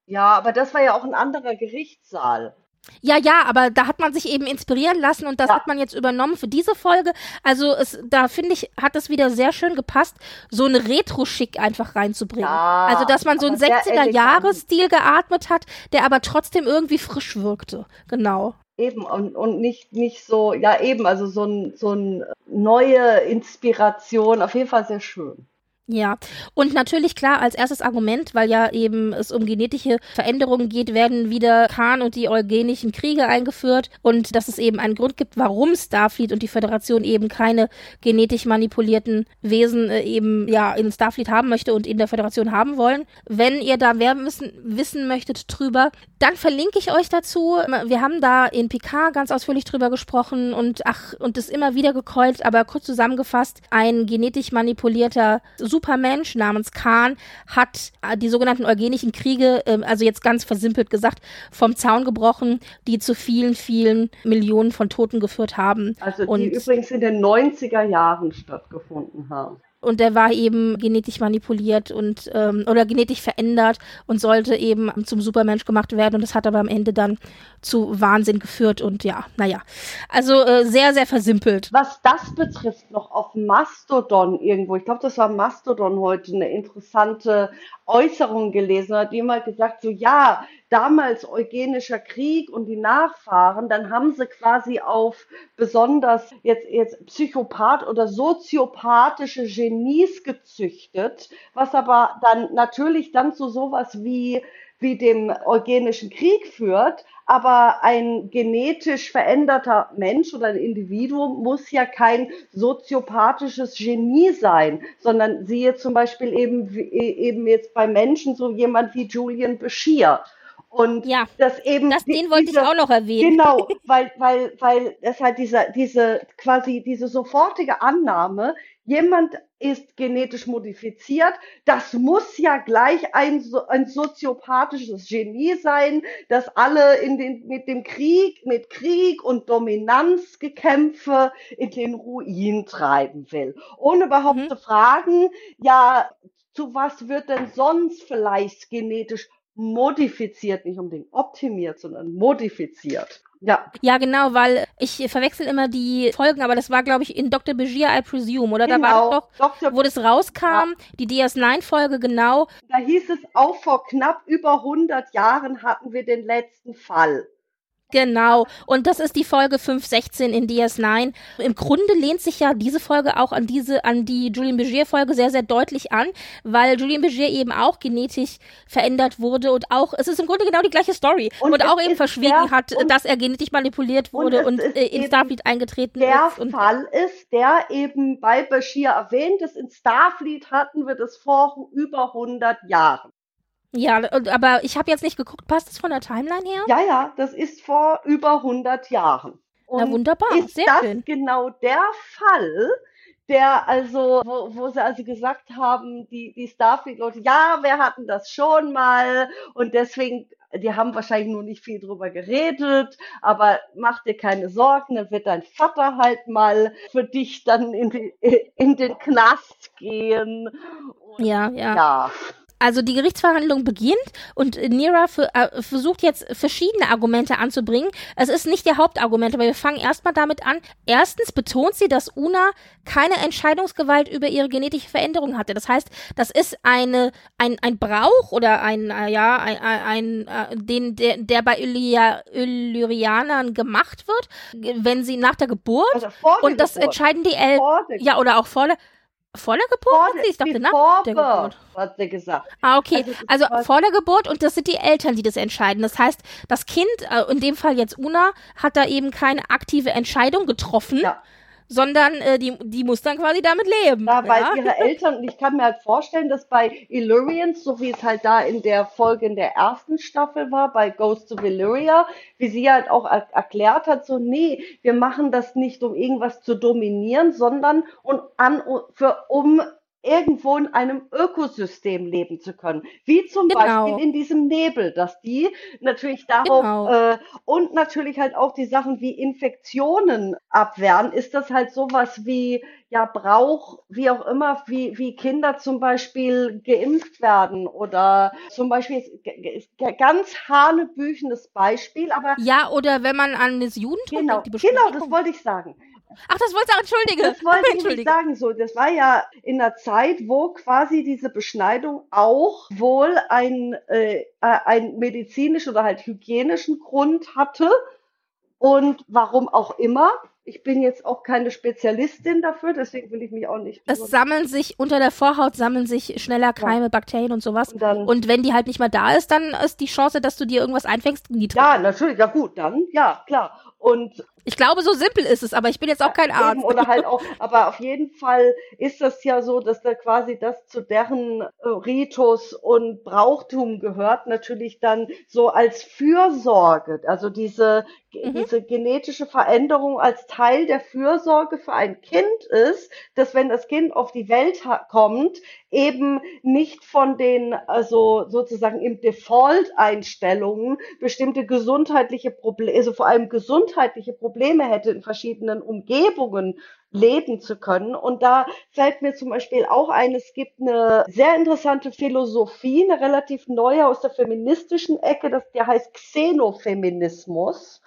Ja, aber das war ja auch ein anderer Gerichtssaal. Ja, ja, aber da hat man sich eben inspirieren lassen und das ja. hat man jetzt übernommen für diese Folge. Also es, da finde ich, hat es wieder sehr schön gepasst, so eine Retro-Schick einfach reinzubringen. Ja, also dass man so einen 60er-Jahres-Stil geatmet hat, der aber trotzdem irgendwie frisch wirkte. Genau. Eben, und, und nicht, nicht so, ja eben, also so ein, so ein neue Inspiration, auf jeden Fall sehr schön. Ja, und natürlich klar als erstes Argument, weil ja eben es um genetische Veränderungen geht, werden wieder Khan und die eugenischen Kriege eingeführt und dass es eben einen Grund gibt, warum Starfleet und die Föderation eben keine genetisch manipulierten Wesen äh, eben ja in Starfleet haben möchte und in der Föderation haben wollen. Wenn ihr da mehr wissen, wissen möchtet drüber, dann verlinke ich euch dazu. Wir haben da in PK ganz ausführlich drüber gesprochen und ach und das immer wieder gekeult, aber kurz zusammengefasst, ein genetisch manipulierter Supermensch namens Khan hat äh, die sogenannten eugenischen Kriege, äh, also jetzt ganz versimpelt gesagt, vom Zaun gebrochen, die zu vielen, vielen Millionen von Toten geführt haben. Also die und, übrigens in den 90er Jahren stattgefunden haben und der war eben genetisch manipuliert und ähm, oder genetisch verändert und sollte eben zum Supermensch gemacht werden und das hat aber am Ende dann zu Wahnsinn geführt und ja, naja. Also äh, sehr, sehr versimpelt. Was das betrifft, noch auf Mastodon irgendwo, ich glaube, das war Mastodon heute, eine interessante Äußerung gelesen, hat jemand gesagt, so ja, damals eugenischer Krieg und die Nachfahren, dann haben sie quasi auf besonders jetzt, jetzt Psychopath oder soziopathische Genies gezüchtet, was aber dann natürlich dann zu sowas wie wie dem eugenischen Krieg führt, aber ein genetisch veränderter Mensch oder ein Individuum muss ja kein soziopathisches Genie sein, sondern siehe zum Beispiel eben, eben jetzt bei Menschen so jemand wie Julian Bashir. Und ja, das eben. Das, den wollte ich auch noch erwähnen. Genau, weil, weil, weil es halt diese, diese, quasi diese sofortige Annahme, jemand ist genetisch modifiziert, das muss ja gleich ein, ein soziopathisches Genie sein, das alle in den, mit dem Krieg, mit Krieg und Dominanzgekämpfe in den Ruin treiben will. Ohne überhaupt mhm. zu fragen, ja, zu was wird denn sonst vielleicht genetisch modifiziert, nicht unbedingt optimiert, sondern modifiziert. Ja. Ja, genau, weil ich verwechsel immer die Folgen, aber das war, glaube ich, in Dr. Begier, I presume, oder? Genau. Da war genau. es doch, Dr. wo das rauskam, ja. die DS9-Folge, genau. Da hieß es auch vor knapp über 100 Jahren hatten wir den letzten Fall. Genau. Und das ist die Folge 516 in DS9. Im Grunde lehnt sich ja diese Folge auch an diese, an die Julian Begier Folge sehr, sehr deutlich an, weil Julian Begier eben auch genetisch verändert wurde und auch, es ist im Grunde genau die gleiche Story und, und auch eben verschwiegen hat, dass er genetisch manipuliert wurde und, und äh, in Starfleet eingetreten der ist. Der Fall ist, der eben bei Bashir erwähnt ist, in Starfleet hatten wir das vor über 100 Jahren. Ja, aber ich habe jetzt nicht geguckt, passt das von der Timeline her? Ja, ja, das ist vor über 100 Jahren. Und Na wunderbar, ist sehr das schön. genau der Fall, der also, wo, wo sie also gesagt haben, die, die Starfleet-Leute, ja, wir hatten das schon mal und deswegen, die haben wahrscheinlich nur nicht viel drüber geredet, aber mach dir keine Sorgen, dann wird dein Vater halt mal für dich dann in, die, in den Knast gehen. Und, ja, ja. Ja. Also die Gerichtsverhandlung beginnt und Nira äh, versucht jetzt verschiedene Argumente anzubringen. Es ist nicht der Hauptargument, aber wir fangen erstmal damit an. Erstens betont sie, dass Una keine Entscheidungsgewalt über ihre genetische Veränderung hatte. Das heißt, das ist eine ein, ein Brauch oder ein äh, ja ein, ein, ein äh, den der, der bei Illyria, Illyrianern gemacht wird, wenn sie nach der Geburt also vor und das Geburt. entscheiden die Eltern ja oder auch vor der Vor der Geburt? Vor, hat sie? Ich dachte, nach der Geburt. hat sie gesagt. Ah, okay. Also Also vor der Geburt und das sind die Eltern, die das entscheiden. Das heißt, das Kind, äh, in dem Fall jetzt Una, hat da eben keine aktive Entscheidung getroffen, Ja. Sondern äh, die, die muss dann quasi damit leben. Weil ja? ihre Eltern, und ich kann mir halt vorstellen, dass bei Illyrians, so wie es halt da in der Folge in der ersten Staffel war, bei Ghost of Illyria, wie sie halt auch er erklärt hat, so, nee, wir machen das nicht, um irgendwas zu dominieren, sondern um, an, für, um irgendwo in einem Ökosystem leben zu können. Wie zum Genau. Beispiel in diesem Nebel, dass die natürlich darauf Genau. äh, und natürlich halt auch die Sachen wie Infektionen abwehren, ist das halt sowas wie ja Brauch, wie auch immer, wie, wie Kinder zum Beispiel geimpft werden oder zum Beispiel ganz hanebüchenes Beispiel, aber ja, oder wenn man an das Judentum genau, denkt, die genau, das wollte ich sagen. Ach, das wollte ich auch, entschuldige. Das wollte ich nicht entschuldige. sagen. So, das war ja in einer Zeit, wo quasi diese Beschneidung auch wohl ein, äh, äh, einen medizinischen oder halt hygienischen Grund hatte. Und warum auch immer. Ich bin jetzt auch keine Spezialistin dafür, deswegen will ich mich auch nicht. Es sammeln sich, unter der Vorhaut sammeln sich schneller Keime, Bakterien und sowas. Und dann- Und wenn die halt nicht mehr da ist, dann ist die Chance, dass du dir irgendwas einfängst, niedrig. ja, natürlich, ja gut, dann, ja, klar. Und Ich glaube, so simpel ist es, aber ich bin jetzt auch kein Arzt. Eben, oder halt auch, aber auf jeden Fall ist das ja so, dass da quasi das zu deren äh, Ritus und Brauchtum gehört, natürlich dann so als Fürsorge, also diese, Mhm. diese genetische Veränderung als Teil der Fürsorge für ein Kind ist, dass wenn das Kind auf die Welt kommt, eben nicht von den, also sozusagen im Default-Einstellungen bestimmte gesundheitliche Probleme, also vor allem gesundheitliche Probleme hätte in verschiedenen Umgebungen leben zu können. Und da fällt mir zum Beispiel auch ein, es gibt eine sehr interessante Philosophie, eine relativ neue aus der feministischen Ecke, das, der heißt Xenofeminismus.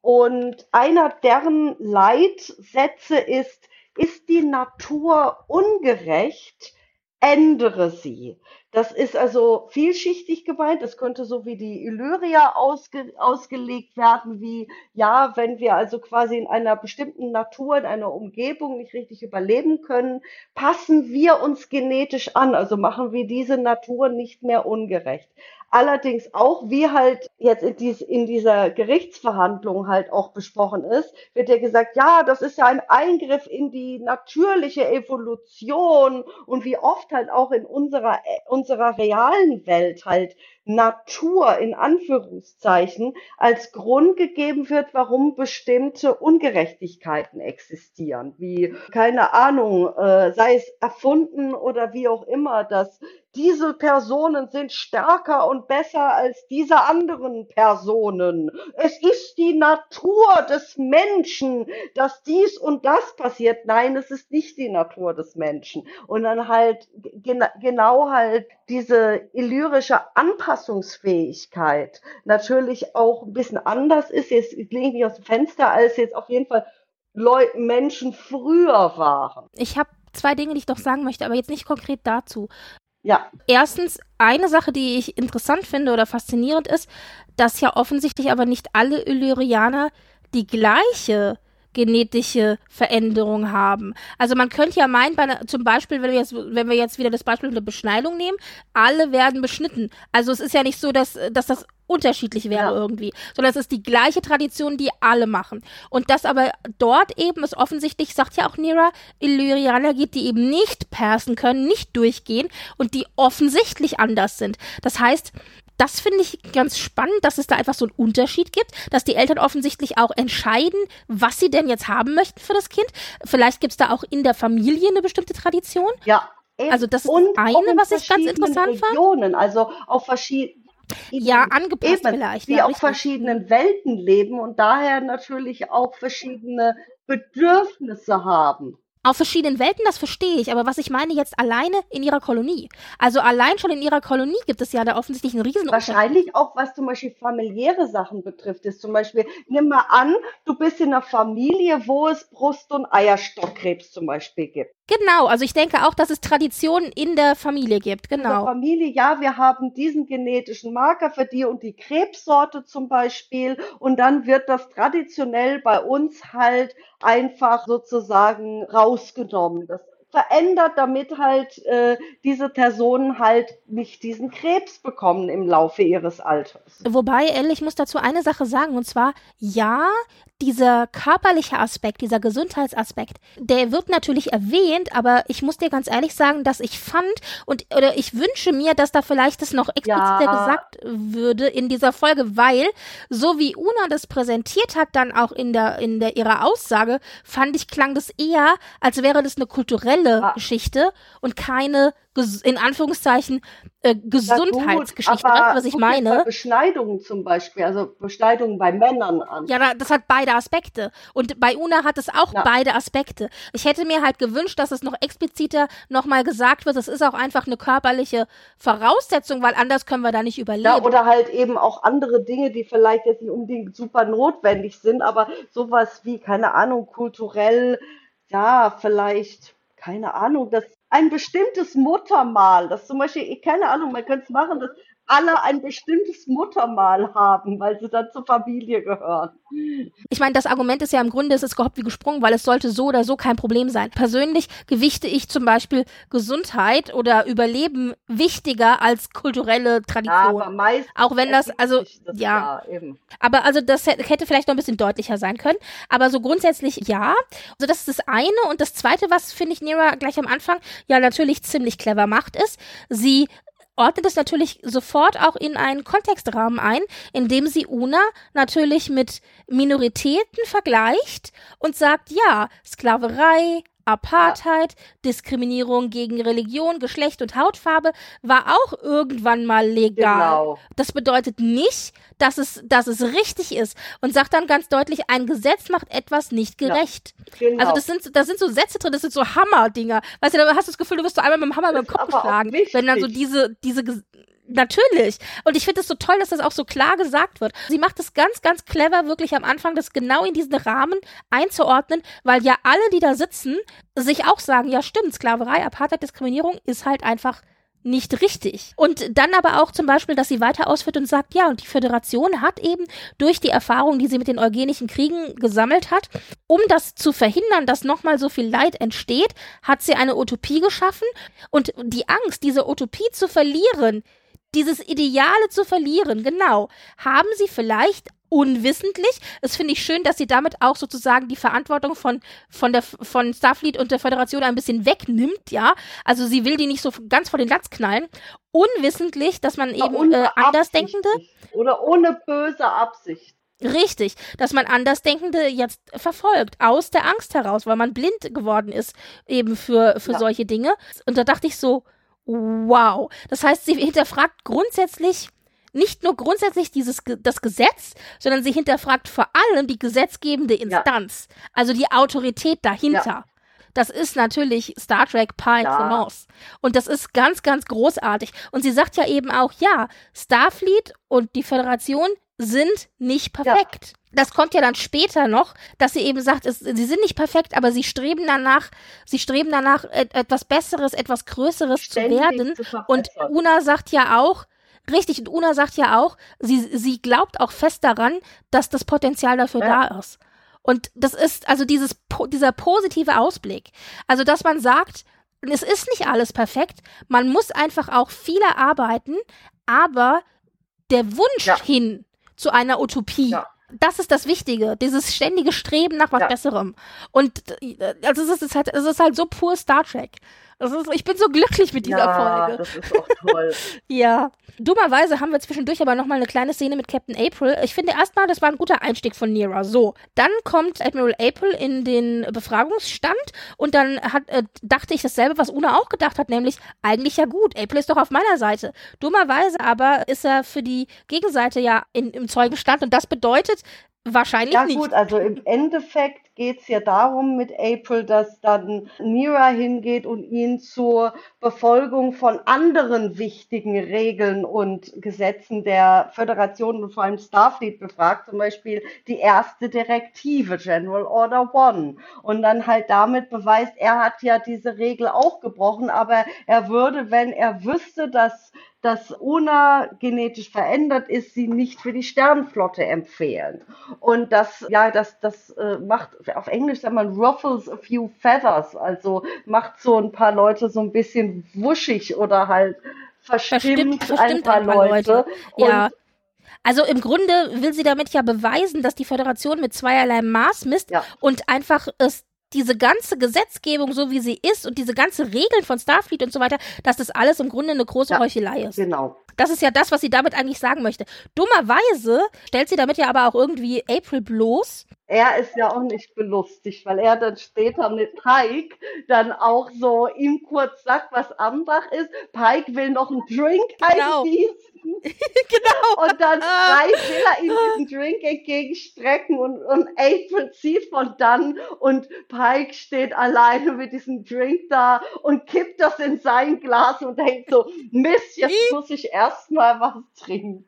Und einer deren Leitsätze ist, ist die Natur ungerecht, ändere sie. Das ist also vielschichtig gemeint. Das könnte so wie die Illyria ausge, ausgelegt werden, wie, ja, wenn wir also quasi in einer bestimmten Natur, in einer Umgebung nicht richtig überleben können, passen wir uns genetisch an. Also machen wir diese Natur nicht mehr ungerecht. Allerdings auch, wie halt jetzt in, dies, in dieser Gerichtsverhandlung halt auch besprochen ist, wird ja gesagt, ja, das ist ja ein Eingriff in die natürliche Evolution und wie oft halt auch in unserer, unserer realen Welt halt Natur in Anführungszeichen als Grund gegeben wird, warum bestimmte Ungerechtigkeiten existieren, wie keine Ahnung, äh, sei es erfunden oder wie auch immer, dass diese Personen sind stärker und besser als diese anderen Personen. Es ist die Natur des Menschen, dass dies und das passiert. Nein, es ist nicht die Natur des Menschen. Und dann halt gen genau halt diese illyrische Anpassungsfähigkeit natürlich auch ein bisschen anders ist. Jetzt lege ich mich aus dem Fenster, als jetzt auf jeden Fall Leu Menschen früher waren. Ich habe zwei Dinge, die ich doch sagen möchte, aber jetzt nicht konkret dazu. Ja. Erstens, eine Sache, die ich interessant finde oder faszinierend ist, dass ja offensichtlich aber nicht alle Illyrianer die gleiche genetische Veränderung haben. Also man könnte ja meinen, bei einer, zum Beispiel, wenn wir, jetzt, wenn wir jetzt wieder das Beispiel der Beschneidung nehmen, alle werden beschnitten. Also es ist ja nicht so, dass, dass das unterschiedlich wäre Ja. irgendwie, sondern es ist die gleiche Tradition, die alle machen. Und das aber dort eben ist offensichtlich, sagt ja auch Nira, Illyrianer gibt, die eben nicht persen können, nicht durchgehen und die offensichtlich anders sind. Das heißt, das finde ich ganz spannend, dass es da einfach so einen Unterschied gibt, dass die Eltern offensichtlich auch entscheiden, was sie denn jetzt haben möchten für das Kind. Vielleicht gibt es da auch in der Familie eine bestimmte Tradition. Ja. eben. Also das ist Und das eine, was ich ganz interessant fand. Regionen, also auf verschiedenen Ja, angepasst eben, vielleicht. die ja, auf richtig. verschiedenen Welten leben und daher natürlich auch verschiedene Bedürfnisse haben. Auf verschiedenen Welten, das verstehe ich, aber was ich meine jetzt alleine in ihrer Kolonie. Also allein schon in ihrer Kolonie gibt es ja da offensichtlich einen riesen Wahrscheinlich auch, was zum Beispiel familiäre Sachen betrifft, ist zum Beispiel, nimm mal an, du bist in einer Familie, wo es Brust- und Eierstockkrebs zum Beispiel gibt. Genau, also ich denke auch, dass es Traditionen in der Familie gibt, In der genau. Familie, ja, wir haben diesen genetischen Marker für die und die Krebssorte zum Beispiel und dann wird das traditionell bei uns halt einfach sozusagen rausgenommen. Das verändert, damit halt äh, diese Personen halt nicht diesen Krebs bekommen im Laufe ihres Alters. Wobei, Elle, ich muss dazu eine Sache sagen, und zwar, ja, dieser körperliche Aspekt, dieser Gesundheitsaspekt, der wird natürlich erwähnt, aber ich muss dir ganz ehrlich sagen, dass ich fand und oder ich wünsche mir, dass da vielleicht das noch expliziter ja. gesagt würde in dieser Folge, weil so wie Una das präsentiert hat, dann auch in der in der ihrer Aussage, fand ich klang das eher, als wäre das eine kulturelle ja. Geschichte und keine in Anführungszeichen äh, Gesundheitsgeschichte. Ja, weißt du, was ich meine? Beschneidungen zum Beispiel, also Beschneidungen bei Männern an. Ja, das hat beide Aspekte. Und bei Una hat es auch ja. beide Aspekte. Ich hätte mir halt gewünscht, dass es noch expliziter nochmal gesagt wird, es ist auch einfach eine körperliche Voraussetzung, weil anders können wir da nicht überleben. Ja, oder halt eben auch andere Dinge, die vielleicht jetzt nicht unbedingt super notwendig sind, aber sowas wie, keine Ahnung, kulturell, ja, vielleicht keine Ahnung, das ein bestimmtes Muttermal, das zum Beispiel, keine Ahnung, man könnte es machen, dass alle ein bestimmtes Muttermal haben, weil sie dann zur Familie gehören. Ich meine, das Argument ist ja im Grunde, es ist gehoppt wie gesprungen, weil es sollte so oder so kein Problem sein. Persönlich gewichte ich zum Beispiel Gesundheit oder Überleben wichtiger als kulturelle Tradition. Ja, aber Auch wenn das, also, das ja. eben. Aber also das hätte vielleicht noch ein bisschen deutlicher sein können. Aber so grundsätzlich ja. Also das ist das eine. Und das zweite, was finde ich Nera gleich am Anfang ja natürlich ziemlich clever macht, ist, sie ordnet es natürlich sofort auch in einen Kontextrahmen ein, in dem sie Una natürlich mit Minoritäten vergleicht und sagt, ja, Sklaverei, Apartheid, ja. Diskriminierung gegen Religion, Geschlecht und Hautfarbe war auch irgendwann mal legal. Genau. Das bedeutet nicht, dass es, dass es richtig ist und sagt dann ganz deutlich, ein Gesetz macht etwas nicht gerecht. Ja, genau. Also das sind, da sind so Sätze drin, das sind so Hammerdinger. Weißt du, da hast du das Gefühl, du wirst so einmal mit dem Hammer mit dem Kopf geschlagen, wenn dann so diese, diese Natürlich. Und ich finde es so toll, dass das auch so klar gesagt wird. Sie macht es ganz, ganz clever, wirklich am Anfang das genau in diesen Rahmen einzuordnen, weil ja alle, die da sitzen, sich auch sagen, ja stimmt, Sklaverei, Apartheid, Diskriminierung ist halt einfach nicht richtig. Und dann aber auch zum Beispiel, dass sie weiter ausführt und sagt, ja, und die Föderation hat eben durch die Erfahrung, die sie mit den eugenischen Kriegen gesammelt hat, um das zu verhindern, dass nochmal so viel Leid entsteht, hat sie eine Utopie geschaffen und die Angst, diese Utopie zu verlieren, dieses Ideale zu verlieren, genau, haben sie vielleicht unwissentlich. Es finde ich schön, dass sie damit auch sozusagen die Verantwortung von, von, der, von Starfleet und der Föderation ein bisschen wegnimmt, ja. Also sie will die nicht so ganz vor den Latz knallen. Unwissentlich, dass man eben äh, Andersdenkende. Oder ohne böse Absicht. Richtig, dass man Andersdenkende jetzt verfolgt, aus der Angst heraus, weil man blind geworden ist eben für, für ja. solche Dinge. Und da dachte ich so, wow. Das heißt, sie hinterfragt grundsätzlich nicht nur grundsätzlich dieses das Gesetz, sondern sie hinterfragt vor allem die gesetzgebende Instanz, ja. also die Autorität dahinter. Ja. Das ist natürlich Star Trek par excellence. Ja. Und das ist ganz, ganz großartig. Und sie sagt ja eben auch, ja, Starfleet und die Föderation sind nicht perfekt. Das kommt ja dann später noch, dass sie eben sagt, es, sie sind nicht perfekt, aber sie streben danach, sie streben danach, et, etwas Besseres, etwas Größeres Ständig zu werden. Zu und Una sagt ja auch, Richtig, und Una sagt ja auch, sie, sie glaubt auch fest daran, dass das Potenzial dafür ja. da ist. Und das ist also dieses, dieser positive Ausblick. Also, dass man sagt, es ist nicht alles perfekt, man muss einfach auch viel arbeiten, aber der Wunsch ja. hin zu einer Utopie, ja. Das ist das Wichtige, dieses ständige Streben nach was ja. Besserem. Und äh, also es ist halt, es ist halt so pur Star Trek. Ist, ich bin so glücklich mit dieser ja, Folge. Das ist auch toll. ja. Dummerweise haben wir zwischendurch aber nochmal eine kleine Szene mit Captain April. Ich finde erstmal, das war ein guter Einstieg von Nira. So. Dann kommt Admiral April in den Befragungsstand und dann hat, äh, dachte ich dasselbe, was Una auch gedacht hat, nämlich eigentlich ja gut. April ist doch auf meiner Seite. Dummerweise aber ist er für die Gegenseite ja in, im Zeugenstand und das bedeutet, Wahrscheinlich ja, nicht. Ja gut, also im Endeffekt geht es ja darum mit April, dass dann Nira hingeht und ihn zur Befolgung von anderen wichtigen Regeln und Gesetzen der Föderation und vor allem Starfleet befragt, zum Beispiel die erste Direktive, General Order One. Und dann halt damit beweist, er hat ja diese Regel auch gebrochen, aber er würde, wenn er wüsste, dass dass Una genetisch verändert ist, sie nicht für die Sternenflotte empfehlen. Und das, ja, das, das äh, macht, auf Englisch sagt man ruffles a few feathers, also macht so ein paar Leute so ein bisschen wuschig oder halt verstimmt, verstimmt ein, paar ein, paar Leute. Leute. Ja. Also im Grunde will sie damit ja beweisen, dass die Föderation mit zweierlei Maß misst ja. und einfach es diese ganze Gesetzgebung, so wie sie ist und diese ganze Regeln von Starfleet und so weiter, dass das alles im Grunde eine große ja, Heuchelei ist. Genau. Das ist ja das, was sie damit eigentlich sagen möchte. Dummerweise stellt sie damit ja aber auch irgendwie April bloß. Er ist ja auch nicht belustigt, weil er dann später mit Pike dann auch so ihm kurz sagt, was Ambach ist. Pike will noch einen Drink genau. eingießen. genau. Und dann ah. will er ihm diesen Drink entgegenstrecken und, und April zieht von dann und Pike steht alleine mit diesem Drink da und kippt das in sein Glas und denkt so, Mist, jetzt muss ich erstmal was trinken.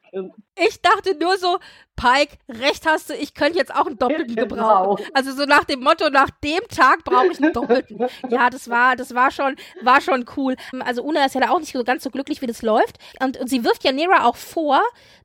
Ich dachte nur so, Pike, recht hast du, ich könnte jetzt auch einen Doppelten genau. gebrauchen. Also so nach dem Motto, nach dem Tag brauche ich einen Doppelten. ja, das war, das war schon, war schon cool. Also Una ist ja da auch nicht so ganz so glücklich, wie das läuft. Und, und sie wirft ja Nera auch vor,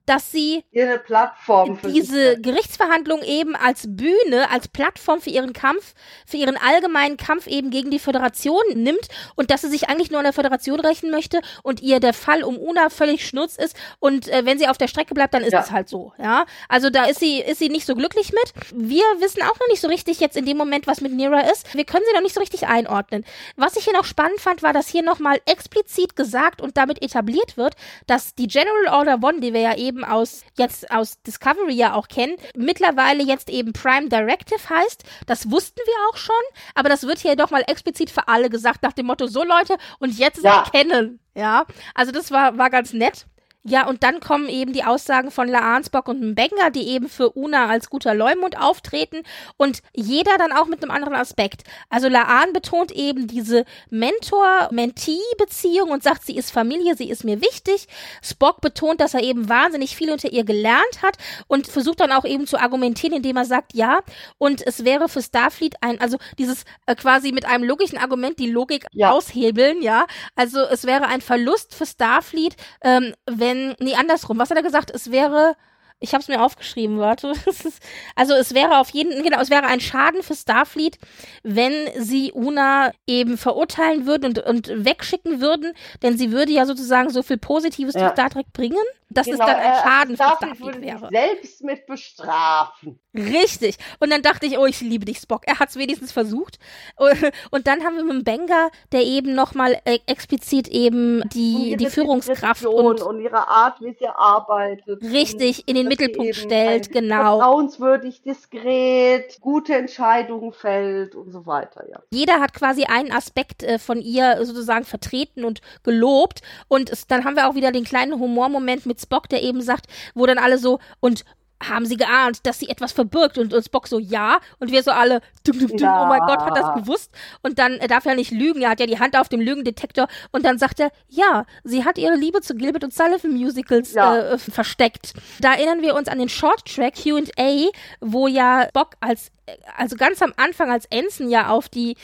dass sie ihre Plattform diese Gerichtsverhandlung eben als Bühne, als Plattform für ihren Kampf, für ihren allgemeinen Kampf eben gegen die Föderation nimmt und dass sie sich eigentlich nur an der Föderation rächen möchte und ihr der Fall um Una völlig schnurz ist und äh, wenn sie auf der Strecke bleibt, dann ist ja. es halt so, ja. Also da ist sie ist sie nicht so glücklich mit. Wir wissen auch noch nicht so richtig jetzt in dem Moment, was mit Nira ist. Wir können sie noch nicht so richtig einordnen. Was ich hier noch spannend fand, war, dass hier nochmal explizit gesagt und damit etabliert wird, dass die General Order One, die wir ja eben eben aus, jetzt aus Discovery ja auch kennen, mittlerweile jetzt eben Prime Directive heißt. Das wussten wir auch schon, aber das wird hier doch mal explizit für alle gesagt, nach dem Motto, so Leute, und jetzt ja. erkennen. Ja, also das war, war ganz nett. Ja, und dann kommen eben die Aussagen von Laansbock und Mbenga, die eben für Una als guter Leumund auftreten und jeder dann auch mit einem anderen Aspekt. Also Laan betont eben diese Mentor-Mentee-Beziehung und sagt, sie ist Familie, sie ist mir wichtig. Spock betont, dass er eben wahnsinnig viel unter ihr gelernt hat und versucht dann auch eben zu argumentieren, indem er sagt, ja, und es wäre für Starfleet ein, also dieses äh, quasi mit einem logischen Argument die Logik ja. aushebeln, ja. Also es wäre ein Verlust für Starfleet, ähm, wenn wenn, nee, andersrum. Was hat er gesagt? Es wäre, ich habe es mir aufgeschrieben, warte. also es wäre auf jeden, genau, es wäre ein Schaden für Starfleet, wenn sie Una eben verurteilen würden und, und wegschicken würden, denn sie würde ja sozusagen so viel Positives ja. zu Star Trek bringen dass genau, es dann ein Schaden für Starfleet wäre. selbst mit bestrafen. Richtig. Und dann dachte ich, oh, ich liebe dich, Spock. Er hat es wenigstens versucht. Und dann haben wir mit dem Benga, der eben nochmal äh, explizit eben die, die Führungskraft und, und, ihre Art, wie sie arbeitet. Richtig, in den Mittelpunkt stellt, genau. Vertrauenswürdig, diskret, gute Entscheidungen fällt und so weiter, ja. Jeder hat quasi einen Aspekt äh, von ihr sozusagen vertreten und gelobt. Und es, dann haben wir auch wieder den kleinen Humormoment mit Spock, der eben sagt, wo dann alle so, und haben sie geahnt, dass sie etwas verbirgt und, und Spock so, ja, und wir so alle, dum, dum, dum, ja. oh mein Gott, hat das gewusst und dann, er darf ja nicht lügen, er hat ja die Hand auf dem Lügendetektor und dann sagt er, ja, sie hat ihre Liebe zu Gilbert und Sullivan Musicals ja. äh, versteckt. Da erinnern wir uns an den Short Track Q&A, wo ja Spock als also ganz am Anfang, als Ensign ja auf die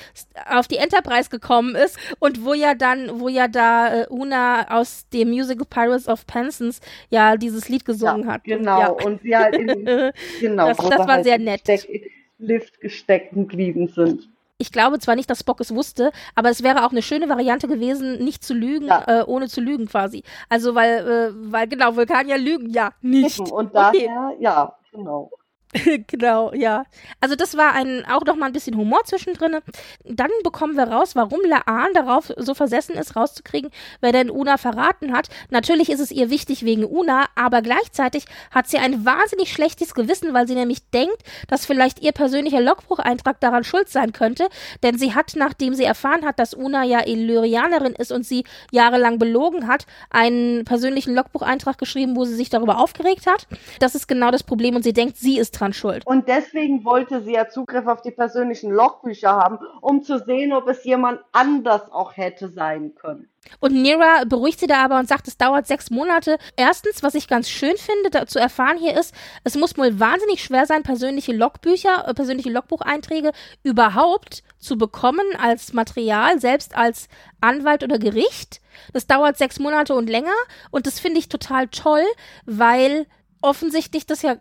auf die Enterprise gekommen ist und wo ja dann, wo ja da äh, Una aus dem Musical Pirates of Penzance ja dieses Lied gesungen ja, hat. Genau, und, ja. und sie halt in, genau, das, das war halt sehr nett. Steck, Lift gesteckt geblieben sind. Ich glaube zwar nicht, dass Spock es wusste, aber es wäre auch eine schöne Variante gewesen, nicht zu lügen, ja. äh, ohne zu lügen quasi. Also weil, äh, weil genau, Vulkanier lügen ja nicht. Und daher, okay. ja, genau. genau, ja. Also das war ein auch noch mal ein bisschen Humor zwischendrin. Dann bekommen wir raus, warum Laan darauf so versessen ist, rauszukriegen, wer denn Una verraten hat. Natürlich ist es ihr wichtig wegen Una, aber gleichzeitig hat sie ein wahnsinnig schlechtes Gewissen, weil sie nämlich denkt, dass vielleicht ihr persönlicher Logbucheintrag daran schuld sein könnte, denn sie hat, nachdem sie erfahren hat, dass Una ja Illyrianerin ist und sie jahrelang belogen hat, einen persönlichen Logbucheintrag geschrieben, wo sie sich darüber aufgeregt hat. Das ist genau das Problem und sie denkt, sie ist dran schuld. Und deswegen wollte sie ja Zugriff auf die persönlichen Logbücher haben, um zu sehen, ob es jemand anders auch hätte sein können. Und Nira beruhigt sie da aber und sagt, es dauert sechs Monate. Erstens, was ich ganz schön finde, zu erfahren hier ist, es muss wohl wahnsinnig schwer sein, persönliche Logbücher, äh, persönliche Logbucheinträge überhaupt zu bekommen als Material, selbst als Anwalt oder Gericht. Das dauert sechs Monate und länger. Und das finde ich total toll, weil offensichtlich das ja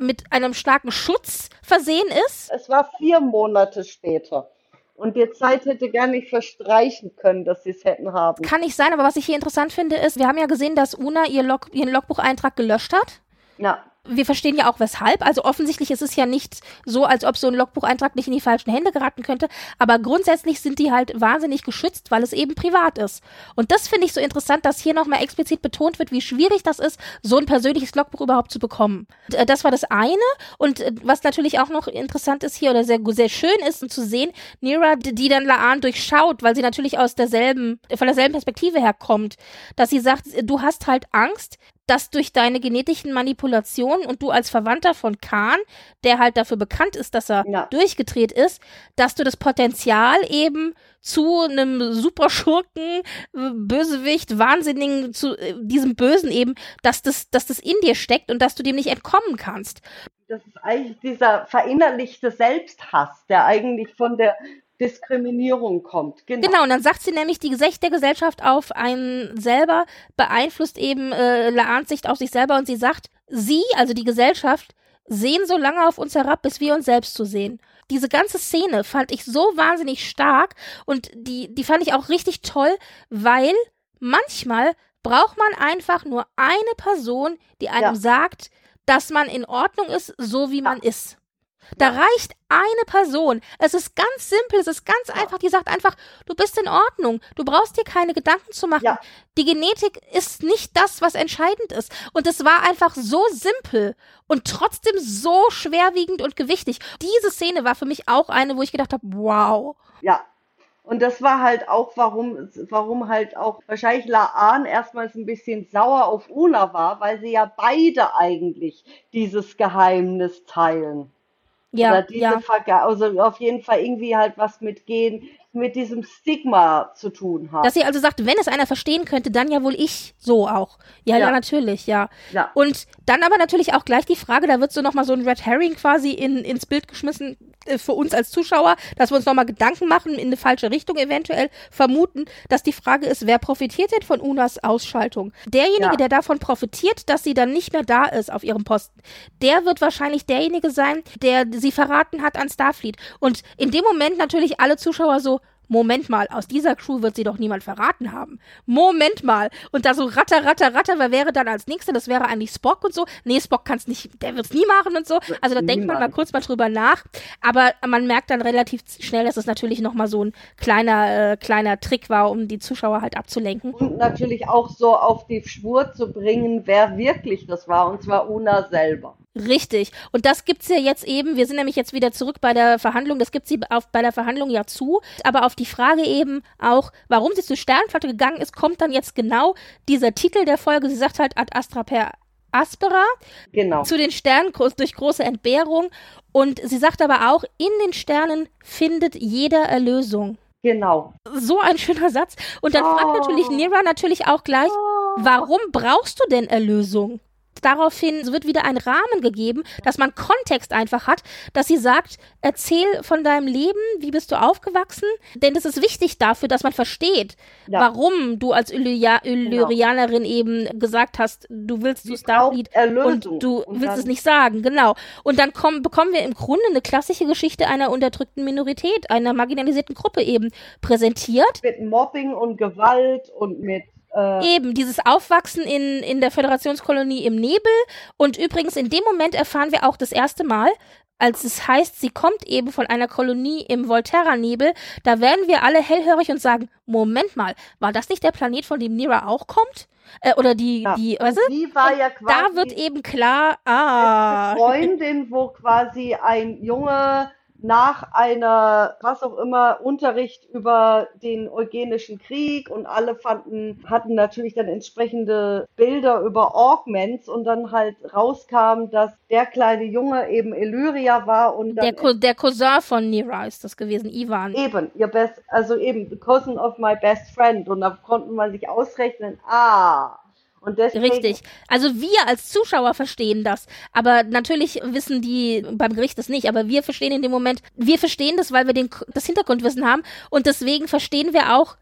mit einem starken Schutz versehen ist. Es war vier Monate später. Und die Zeit hätte gar nicht verstreichen können, dass sie es hätten haben. Kann nicht sein, aber was ich hier interessant finde, ist, wir haben ja gesehen, dass Una ihr Log ihren Logbucheintrag gelöscht hat. Ja wir verstehen ja auch weshalb. Also offensichtlich ist es ja nicht so, als ob so ein Logbucheintrag nicht in die falschen Hände geraten könnte. Aber grundsätzlich sind die halt wahnsinnig geschützt, weil es eben privat ist. Und das finde ich so interessant, dass hier nochmal explizit betont wird, wie schwierig das ist, so ein persönliches Logbuch überhaupt zu bekommen. Äh, das war das eine. Und äh, was natürlich auch noch interessant ist hier oder sehr, sehr schön ist, um zu sehen, Nira, die dann Laan durchschaut, weil sie natürlich aus derselben, von derselben Perspektive herkommt, dass sie sagt, du hast halt Angst, dass durch deine genetischen Manipulationen und du als Verwandter von Khan, der halt dafür bekannt ist, dass er ja. durchgedreht ist, dass du das Potenzial eben zu einem Superschurken, Bösewicht, Wahnsinnigen, zu äh, diesem Bösen eben, dass das, dass das in dir steckt und dass du dem nicht entkommen kannst. Das ist eigentlich dieser verinnerlichte Selbsthass, der eigentlich von der Diskriminierung kommt. Genau. genau, und dann sagt sie nämlich, die Sicht der Gesellschaft auf einen selber beeinflusst eben äh, Laans Sicht auf sich selber und sie sagt, sie, also die Gesellschaft, sehen so lange auf uns herab, bis wir uns selbst zu sehen. Diese ganze Szene fand ich so wahnsinnig stark und die, die fand ich auch richtig toll, weil manchmal braucht man einfach nur eine Person, die einem ja. sagt, dass man in Ordnung ist, so wie ja. man ist. Da reicht eine Person. Es ist ganz simpel, es ist ganz einfach. Die sagt einfach, du bist in Ordnung. Du brauchst dir keine Gedanken zu machen. Ja. Die Genetik ist nicht das, was entscheidend ist. Und es war einfach so simpel und trotzdem so schwerwiegend und gewichtig. Diese Szene war für mich auch eine, wo ich gedacht habe, wow. Ja, und das war halt auch, warum, warum halt auch wahrscheinlich Laan erstmals ein bisschen sauer auf Una war, weil sie ja beide eigentlich dieses Geheimnis teilen. Ja, Oder diese ja. Verga also auf jeden Fall irgendwie halt was mit gehen, mit diesem Stigma zu tun hat. Dass sie also sagt, wenn es einer verstehen könnte, dann ja wohl ich so auch. Ja, ja, ja natürlich, ja. ja. Und dann aber natürlich auch gleich die Frage, da wird so nochmal so ein Red Herring quasi in, ins Bild geschmissen, äh, für uns als Zuschauer, dass wir uns nochmal Gedanken machen, in eine falsche Richtung eventuell vermuten, dass die Frage ist, wer profitiert denn von Unas Ausschaltung? Derjenige, ja. der davon profitiert, dass sie dann nicht mehr da ist auf ihrem Posten, der wird wahrscheinlich derjenige sein, der sie verraten hat an Starfleet. Und in dem Moment natürlich alle Zuschauer so, Moment mal, aus dieser Crew wird sie doch niemand verraten haben. Moment mal. Und da so ratter, ratter, ratter, wer wäre dann als nächster? Das wäre eigentlich Spock und so. Nee, Spock kann es nicht, der wird es nie machen und so. Also da denkt man mal kurz mal drüber nach. Aber man merkt dann relativ schnell, dass es natürlich nochmal so ein kleiner, äh, kleiner Trick war, um die Zuschauer halt abzulenken. Und natürlich auch so auf die Schwur zu bringen, wer wirklich das war. Und zwar Una selber. Richtig. Und das gibt's ja jetzt eben, wir sind nämlich jetzt wieder zurück bei der Verhandlung, das gibt sie auf, bei der Verhandlung ja zu, aber auf die Frage eben auch, warum sie zur Sternflotte gegangen ist, kommt dann jetzt genau dieser Titel der Folge. Sie sagt halt Ad Astra per Aspera. Genau. Zu den Sternen durch große Entbehrung. Und sie sagt aber auch, in den Sternen findet jeder Erlösung. Genau. So ein schöner Satz. Und dann oh. fragt natürlich Nira natürlich auch gleich, oh. warum brauchst du denn Erlösung? Daraufhin wird wieder ein Rahmen gegeben, dass man Kontext einfach hat, dass sie sagt, erzähl von deinem Leben, wie bist du aufgewachsen, denn das ist wichtig dafür, dass man versteht, ja. warum du als Illyria Illyrianerin genau. eben gesagt hast, du willst zu Starfleet und du und willst es nicht sagen, genau. Und dann kommen, bekommen wir im Grunde eine klassische Geschichte einer unterdrückten Minorität, einer marginalisierten Gruppe eben präsentiert. Mit Mobbing und Gewalt und mit äh, Eben, dieses Aufwachsen in, in der Föderationskolonie im Nebel. Und übrigens, in dem Moment erfahren wir auch das erste Mal, als es heißt, sie kommt eben von einer Kolonie im Volterra-Nebel, da werden wir alle hellhörig und sagen, Moment mal, war das nicht der Planet, von dem Nira auch kommt? Äh, oder die, ja. die, weißt du? war ja quasi da wird eben klar, ah. Freundin, wo quasi ein Junge nach einer, was auch immer, Unterricht über den eugenischen Krieg und alle fanden, hatten natürlich dann entsprechende Bilder über Augments und dann halt rauskam, dass der kleine Junge eben Illyria war und der, der Cousin von Nira ist das gewesen, Ivan. Eben, ihr best, also eben, the cousin of my best friend und da konnte man sich ausrechnen, ah, Richtig. Also wir als Zuschauer verstehen das. Aber natürlich wissen die beim Gericht das nicht. Aber wir verstehen in dem Moment, wir verstehen das, weil wir den, das Hintergrundwissen haben. Und deswegen verstehen wir auch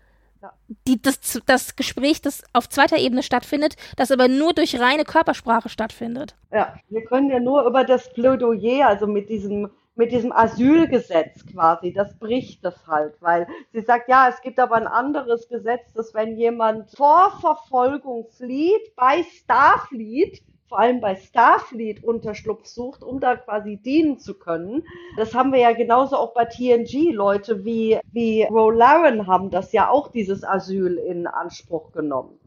die, das, das Gespräch, das auf zweiter Ebene stattfindet, das aber nur durch reine Körpersprache stattfindet. Ja, wir können ja nur über das Plädoyer, also mit diesem mit diesem Asylgesetz quasi, das bricht das halt, weil sie sagt, ja, es gibt aber ein anderes Gesetz, dass wenn jemand vor Verfolgung flieht, bei Starfleet, vor allem bei Starfleet Unterschlupf sucht, um da quasi dienen zu können. Das haben wir ja genauso auch bei TNG. Leute wie, wie Rolaren haben das ja auch dieses Asyl in Anspruch genommen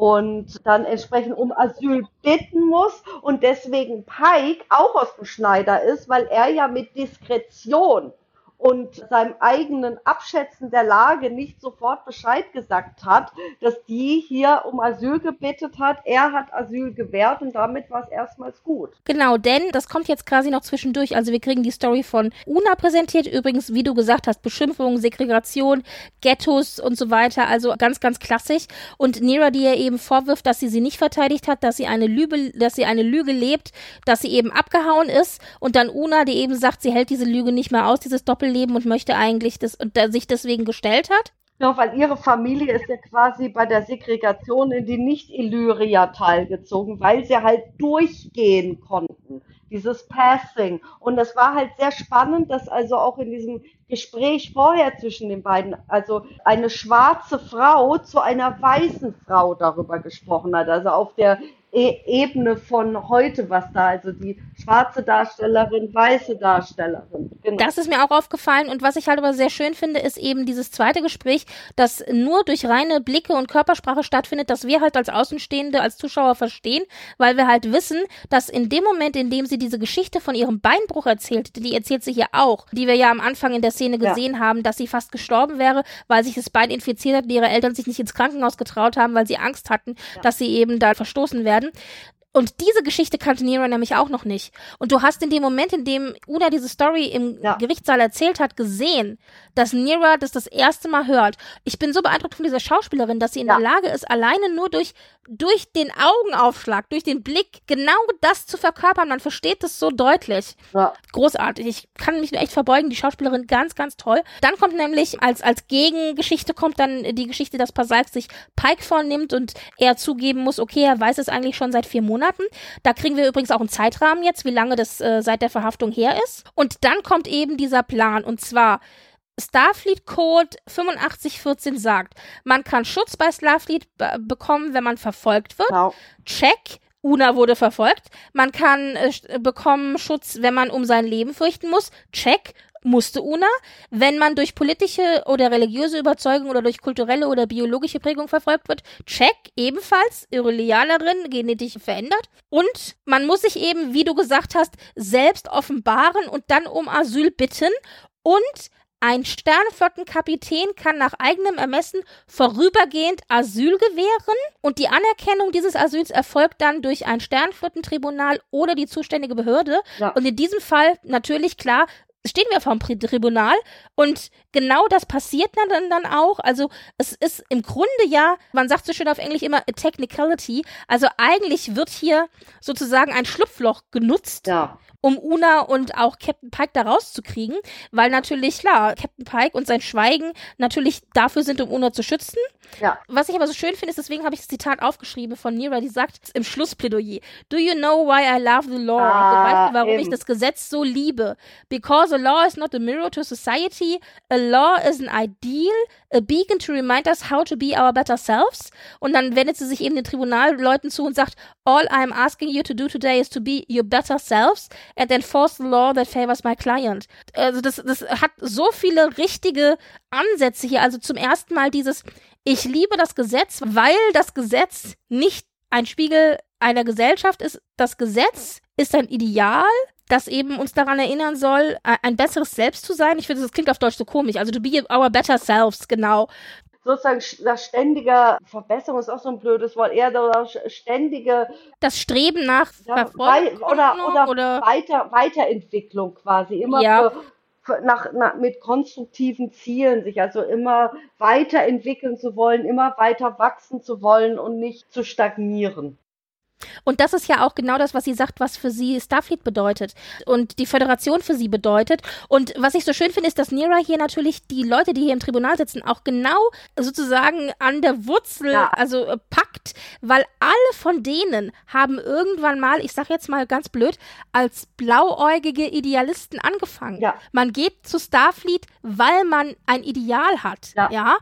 und dann entsprechend um Asyl bitten muss und deswegen Pike auch aus dem Schneider ist, weil er ja mit Diskretion und seinem eigenen Abschätzen der Lage nicht sofort Bescheid gesagt hat, dass die hier um Asyl gebettet hat. Er hat Asyl gewährt und damit war es erstmals gut. Genau, denn das kommt jetzt quasi noch zwischendurch. Also wir kriegen die Story von Una präsentiert. Übrigens, wie du gesagt hast, Beschimpfung, Segregation, Ghettos und so weiter. Also ganz, ganz klassisch. Und Nira, die ihr eben vorwirft, dass sie sie nicht verteidigt hat, dass sie eine Lüge, dass sie eine Lüge lebt, dass sie eben abgehauen ist. Und dann Una, die eben sagt, sie hält diese Lüge nicht mehr aus, dieses Doppel Leben und möchte eigentlich das und sich deswegen gestellt hat? Ja, weil ihre Familie ist ja quasi bei der Segregation in die Nicht-Illyria teilgezogen, weil sie halt durchgehen konnten. Dieses Passing. Und das war halt sehr spannend, dass also auch in diesem Gespräch vorher zwischen den beiden, also eine schwarze Frau zu einer weißen Frau darüber gesprochen hat. Also auf der e Ebene von heute, was da, also die schwarze Darstellerin, weiße Darstellerin. Genau. Das ist mir auch aufgefallen und was ich halt aber sehr schön finde, ist eben dieses zweite Gespräch, das nur durch reine Blicke und Körpersprache stattfindet, dass wir halt als Außenstehende, als Zuschauer verstehen, weil wir halt wissen, dass in dem Moment, in dem sie diese Geschichte von ihrem Beinbruch erzählt, die erzählt sie hier auch, die wir ja am Anfang in der Szene gesehen ja. haben, dass sie fast gestorben wäre, weil sich das Bein infiziert hat und ihre Eltern sich nicht ins Krankenhaus getraut haben, weil sie Angst hatten, ja. dass sie eben da verstoßen werden werden. Und diese Geschichte kannte Nero nämlich auch noch nicht. Und du hast in dem Moment, in dem Una diese Story im ja. Gerichtssaal erzählt hat, gesehen, dass Nira das das erste Mal hört. Ich bin so beeindruckt von dieser Schauspielerin, dass sie in ja. der Lage ist, alleine nur durch, durch den Augenaufschlag, durch den Blick genau das zu verkörpern. Man versteht das so deutlich. Ja. Großartig. Ich kann mich nur echt verbeugen. Die Schauspielerin ganz, ganz toll. Dann kommt nämlich als, als Gegengeschichte kommt dann die Geschichte, dass Pasalk sich Pike vornimmt und er zugeben muss, okay, er weiß es eigentlich schon seit vier Monaten Monaten. Da kriegen wir übrigens auch einen Zeitrahmen jetzt, wie lange das äh, seit der Verhaftung her ist. Und dann kommt eben dieser Plan und zwar Starfleet Code 8514 sagt, man kann Schutz bei Starfleet bekommen, wenn man verfolgt wird. Wow. Check. Una wurde verfolgt. Man kann äh, bekommen Schutz, wenn man um sein Leben fürchten muss. Check musste Una, wenn man durch politische oder religiöse Überzeugung oder durch kulturelle oder biologische Prägung verfolgt wird, check, ebenfalls, Irelianerin, genetisch verändert. Und man muss sich eben, wie du gesagt hast, selbst offenbaren und dann um Asyl bitten und ein Sternflottenkapitän kann nach eigenem Ermessen vorübergehend Asyl gewähren und die Anerkennung dieses Asyls erfolgt dann durch ein Sternflottentribunal oder die zuständige Behörde. Ja. Und in diesem Fall natürlich klar stehen wir vor dem Tribunal und genau das passiert dann, dann auch. Also es ist im Grunde ja, man sagt so schön auf Englisch immer a technicality. Also eigentlich wird hier sozusagen ein Schlupfloch genutzt, ja. Um Una und auch Captain Pike da rauszukriegen, weil natürlich klar, Captain Pike und sein Schweigen natürlich dafür sind, um Una zu schützen. Ja. Was ich aber so schön finde, ist, deswegen habe ich das Zitat aufgeschrieben von Nira, die sagt im Schlussplädoyer, Do you know why I love the law? Ah, also, weißt du, warum eben. ich das Gesetz so liebe? Because a law is not a mirror to society, a law is an ideal, a beacon to remind us how to be our better selves. Und dann wendet sie sich eben den Tribunalleuten zu und sagt, All I'm asking you to do today is to be your better selves and enforce the law that favors my client. Also das, das hat so viele richtige Ansätze hier. Also zum ersten Mal dieses, ich liebe das Gesetz, weil das Gesetz nicht ein Spiegel einer Gesellschaft ist. Das Gesetz ist ein Ideal, das eben uns daran erinnern soll, ein besseres Selbst zu sein. Ich finde, das klingt auf Deutsch so komisch. Also to be our better selves, genau sozusagen das ständige Verbesserung ist auch so ein blödes Wort, eher das ständige das Streben nach ja, oder, oder, oder, Weiter, Weiterentwicklung quasi immer ja. für, für, nach, nach, mit konstruktiven Zielen sich also immer weiterentwickeln zu wollen, immer weiter wachsen zu wollen und nicht zu stagnieren. Und das ist ja auch genau das, was sie sagt, was für sie Starfleet bedeutet und die Föderation für sie bedeutet. Und was ich so schön finde, ist, dass Nira hier natürlich die Leute, die hier im Tribunal sitzen, auch genau sozusagen an der Wurzel, ja. also äh, packt, weil alle von denen haben irgendwann mal, ich sag jetzt mal ganz blöd, als blauäugige Idealisten angefangen. Ja. Man geht zu Starfleet, weil man ein Ideal hat. Ja. ja?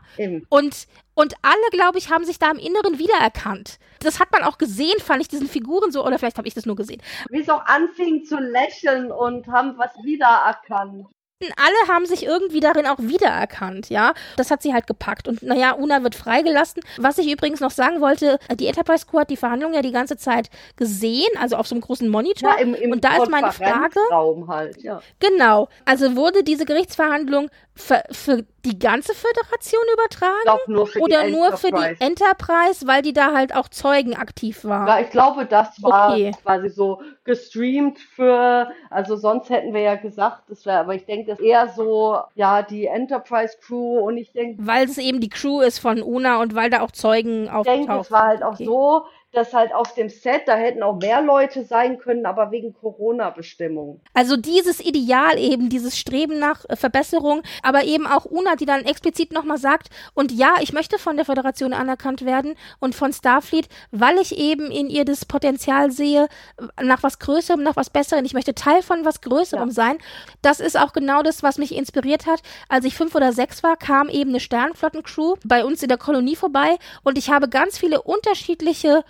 Und und alle, glaube ich, haben sich da im Inneren wiedererkannt. Das hat man auch gesehen, fand ich diesen Figuren so, oder vielleicht habe ich das nur gesehen. Wie es auch anfing zu lächeln und haben was wiedererkannt alle haben sich irgendwie darin auch wiedererkannt, ja. Das hat sie halt gepackt. Und naja, Una wird freigelassen. Was ich übrigens noch sagen wollte, die Enterprise Crew hat die Verhandlungen ja die ganze Zeit gesehen, also auf so einem großen Monitor. Ja, im, im und da ist meine Frage. Halt, ja. Genau. Also wurde diese Gerichtsverhandlung für, für die ganze Föderation übertragen? nur für oder nur für die Enterprise, weil die da halt auch Zeugen aktiv waren? Ja, ich glaube, das war okay. quasi so gestreamt für, also sonst hätten wir ja gesagt, das wäre, aber ich denke, das ist eher so, ja, die Enterprise Crew und ich denke. Weil es eben die Crew ist von Una und weil da auch Zeugen auftauchen. Ich denke, es war halt auch okay. so, dass halt auf dem Set, da hätten auch mehr Leute sein können, aber wegen Corona-Bestimmungen. Also dieses Ideal eben, dieses Streben nach äh, Verbesserung, aber eben auch Una, die dann explizit nochmal sagt, und ja, ich möchte von der Föderation anerkannt werden und von Starfleet, weil ich eben in ihr das Potenzial sehe, äh, nach was Größerem, nach was Besserem. Ich möchte Teil von was Größerem ja. sein. Das ist auch genau das, was mich inspiriert hat. Als ich fünf oder sechs war, kam eben eine Sternflottencrew bei uns in der Kolonie vorbei und ich habe ganz viele unterschiedliche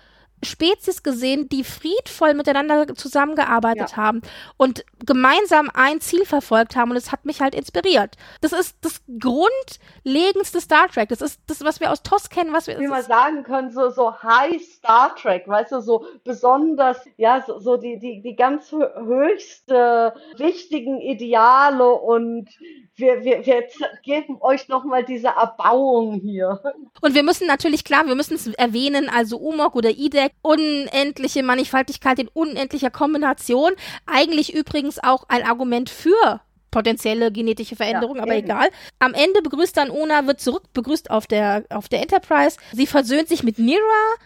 Spezies gesehen, die friedvoll miteinander zusammengearbeitet ja. haben und gemeinsam ein Ziel verfolgt haben und es hat mich halt inspiriert. Das ist das grundlegendste Star Trek. Das ist das, was wir aus TOS kennen, was wir wie man sagen können, so so High Star Trek, weißt du, so besonders, ja, so, so die die die ganz höchste wichtigen Ideale und wir, wir, wir geben euch nochmal diese Erbauung hier. Und wir müssen natürlich, klar, wir müssen es erwähnen, also Umok oder IDEC, unendliche Mannigfaltigkeit in unendlicher Kombination. Eigentlich übrigens auch ein Argument für potenzielle genetische Veränderung, ja, aber eben. egal. Am Ende begrüßt dann Ona, wird zurück begrüßt auf der, auf der Enterprise. Sie versöhnt sich mit Nira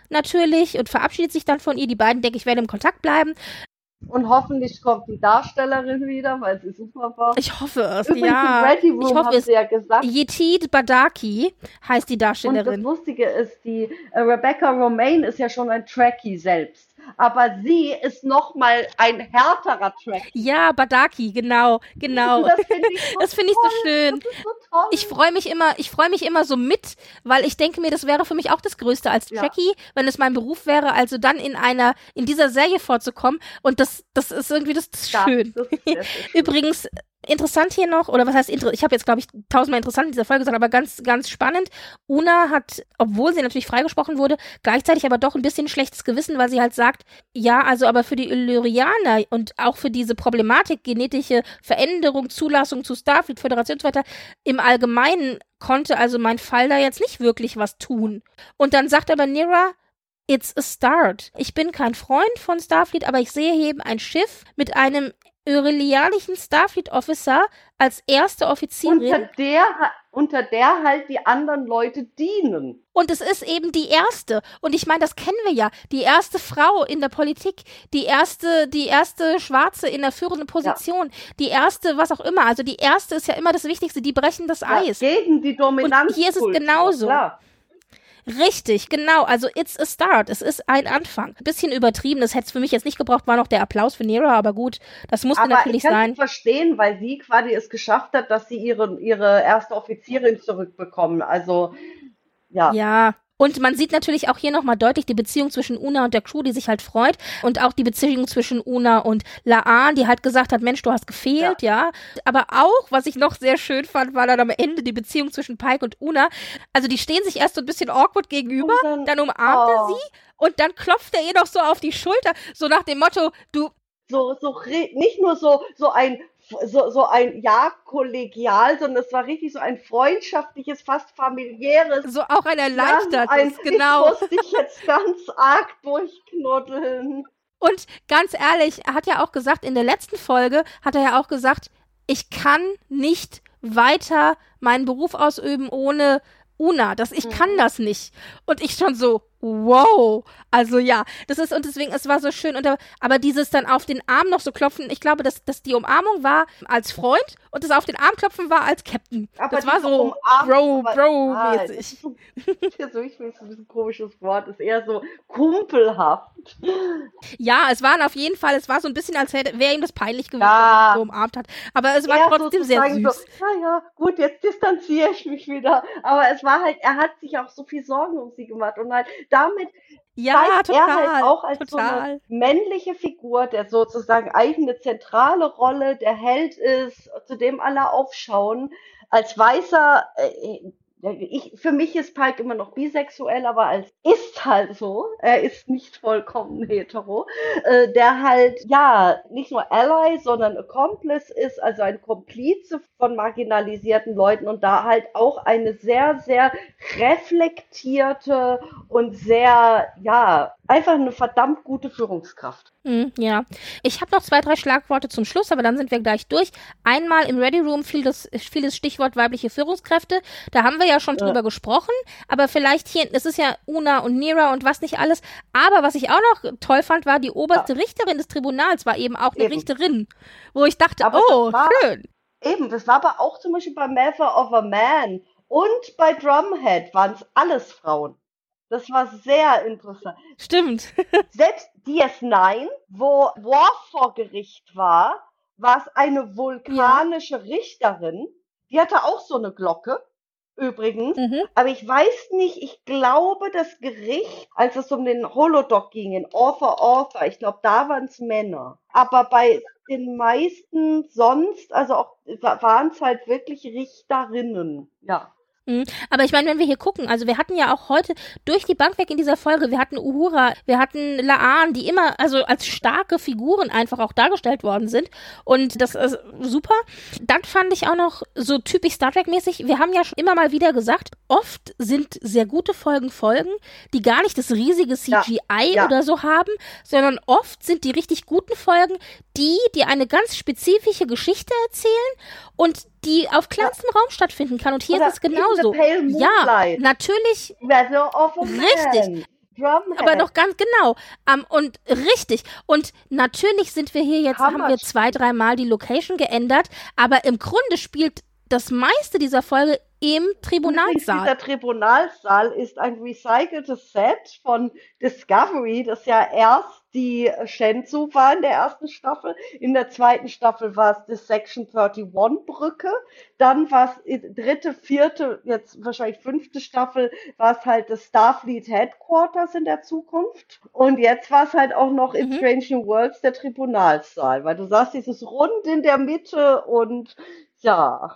natürlich und verabschiedet sich dann von ihr. Die beiden, denke ich, werden im Kontakt bleiben. Und hoffentlich kommt die Darstellerin wieder, weil sie super war. Ich hoffe es, Übrigens ja. Ready Room ich hoffe es. Ja gesagt. Yetid Badaki heißt die Darstellerin. Und das Lustige ist, die äh, Rebecca Romaine ist ja schon ein Trekkie selbst aber sie ist noch mal ein härterer Track. Ja, Badaki, genau, genau. Das finde ich, so, find ich so schön. So ich freue mich immer, ich freue mich immer so mit, weil ich denke mir, das wäre für mich auch das Größte als Trekkie, ja. wenn es mein Beruf wäre, also dann in einer, in dieser Serie vorzukommen. Und das, das ist irgendwie das, das ja, schön. Das schön. Übrigens, Interessant hier noch, oder was heißt, ich habe jetzt, glaube ich, tausendmal interessant in dieser Folge gesagt, aber ganz, ganz spannend. Una hat, obwohl sie natürlich freigesprochen wurde, gleichzeitig aber doch ein bisschen schlechtes Gewissen, weil sie halt sagt, ja, also aber für die Illyrianer und auch für diese Problematik, genetische Veränderung, Zulassung zu Starfleet, Föderation und so weiter, im Allgemeinen konnte also mein Fall da jetzt nicht wirklich was tun. Und dann sagt aber Nira, It's a start. Ich bin kein Freund von Starfleet, aber ich sehe hier eben ein Schiff mit einem irelianischen Starfleet Officer als erste Offizierin. Unter der, unter der halt die anderen Leute dienen. Und es ist eben die erste. Und ich meine, das kennen wir ja. Die erste Frau in der Politik, die erste, die erste Schwarze in der führenden Position, ja. die erste, was auch immer. Also die erste ist ja immer das Wichtigste. Die brechen das Eis. Ja, gegen die Dominanz. Und hier ist es genauso. Klar. Richtig, genau. Also it's a start. Es ist ein Anfang. Ein bisschen übertrieben. Das hätte es für mich jetzt nicht gebraucht. War noch der Applaus für Nero, aber gut, das musste aber natürlich ich sein. Ich verstehen, weil sie quasi es geschafft hat, dass sie ihre, ihre erste Offizierin zurückbekommen. Also ja. Ja, und man sieht natürlich auch hier nochmal deutlich die Beziehung zwischen Una und der Crew, die sich halt freut. Und auch die Beziehung zwischen Una und Laan, die halt gesagt hat, Mensch, du hast gefehlt, ja. ja. Aber auch, was ich noch sehr schön fand, war dann am Ende die Beziehung zwischen Pike und Una. Also die stehen sich erst so ein bisschen awkward gegenüber, dann, dann, umarmt oh. er sie und dann klopft er ihr noch so auf die Schulter, so nach dem Motto, du, so, so, nicht nur so, so ein so, so ein ja kollegial, sondern es war richtig so ein freundschaftliches, fast familiäres. So auch ein erleichtertes, ja, genau. Ich musste dich jetzt ganz arg durchknuddeln. Und ganz ehrlich, er hat ja auch gesagt, in der letzten Folge hat er ja auch gesagt, ich kann nicht weiter meinen Beruf ausüben ohne Una. Das, ich kann mhm. das nicht. Und ich schon so, wow. Also ja, das ist und deswegen, es war so schön. Und, aber dieses dann auf den Arm noch so klopfen, ich glaube, dass, dass die Umarmung war als Freund und das auf den Arm klopfen war als Captain. Aber das war so Bro, Bro-mäßig. Ja, so, ich finde es ein bisschen komisches Wort, ist eher so kumpelhaft. Ja, es waren auf jeden Fall, es war so ein bisschen, als wäre ihm das peinlich gewesen, ja. wenn er so umarmt hat. Aber es war er trotzdem sehr süß. So, naja, gut, jetzt distanziere ich mich wieder. Aber es war halt, er hat sich auch so viel Sorgen um sie gemacht und halt damit ja, zeigt total, er halt auch als total. so eine männliche Figur, der sozusagen eigene zentrale Rolle, der Held ist, zu dem alle aufschauen. Als weißer, äh, ich, für mich ist Pike immer noch bisexuell, aber als ist halt so, er ist nicht vollkommen hetero, äh, der halt, ja, nicht nur Ally, sondern Accomplice ist, also ein Komplize von marginalisierten Leuten und da halt auch eine sehr, sehr reflektierte und sehr, ja, einfach eine verdammt gute Führungskraft. Mm, ja, ich habe noch zwei, drei Schlagworte zum Schluss, aber dann sind wir gleich durch. Einmal im Ready Room fiel das, fiel das Stichwort weibliche Führungskräfte. Da haben wir ja schon ja. drüber gesprochen, aber vielleicht hier, es ist ja Una und Nira und was nicht alles. Aber was ich auch noch toll fand, war die oberste ja. Richterin des Tribunals, war eben auch eine eben. Richterin, wo ich dachte, aber oh, war, schön. Eben, das war aber auch zum Beispiel bei Mather of a Man und bei Drumhead waren es alles Frauen. Das war sehr interessant. Stimmt. Selbst DS9, wo War vor Gericht war, war es eine vulkanische ja. Richterin. Die hatte auch so eine Glocke, übrigens. Mhm. Aber ich weiß nicht, ich glaube, das Gericht, als es um den Holodoc ging, in Author Author, ich glaube, da waren es Männer. Aber bei den meisten sonst, also auch waren es halt wirklich Richterinnen. Ja. Mhm. Aber ich meine, wenn wir hier gucken, also wir hatten ja auch heute durch die Bank weg in dieser Folge, wir hatten Uhura, wir hatten Laan, die immer also als starke Figuren einfach auch dargestellt worden sind und das ist super. Dann fand ich auch noch so typisch Star Trek mäßig, wir haben ja schon immer mal wieder gesagt, oft sind sehr gute Folgen Folgen, die gar nicht das riesige CGI ja, ja. oder so haben, sondern oft sind die richtig guten Folgen die, die eine ganz spezifische Geschichte erzählen und die auf kleinstem ja. Raum stattfinden kann. Und hier Oder ist es genauso. Ja, natürlich. Richtig. Drumhead. Aber doch ganz genau. Um, und richtig. Und natürlich sind wir hier jetzt, How haben much? wir zwei, dreimal die Location geändert, aber im Grunde spielt das meiste dieser Folge im Tribunalsaal. Dieser Tribunalsaal ist ein recyceltes Set von Discovery, das ja erst die Shenzhou war in der ersten Staffel. In der zweiten Staffel war es die Section 31 Brücke. Dann war es dritte, vierte, jetzt wahrscheinlich fünfte Staffel, war es halt das Starfleet Headquarters in der Zukunft. Und jetzt war es halt auch noch in mhm. Strange New Worlds der Tribunalsaal, weil du sagst, dieses Rund in der Mitte und ja,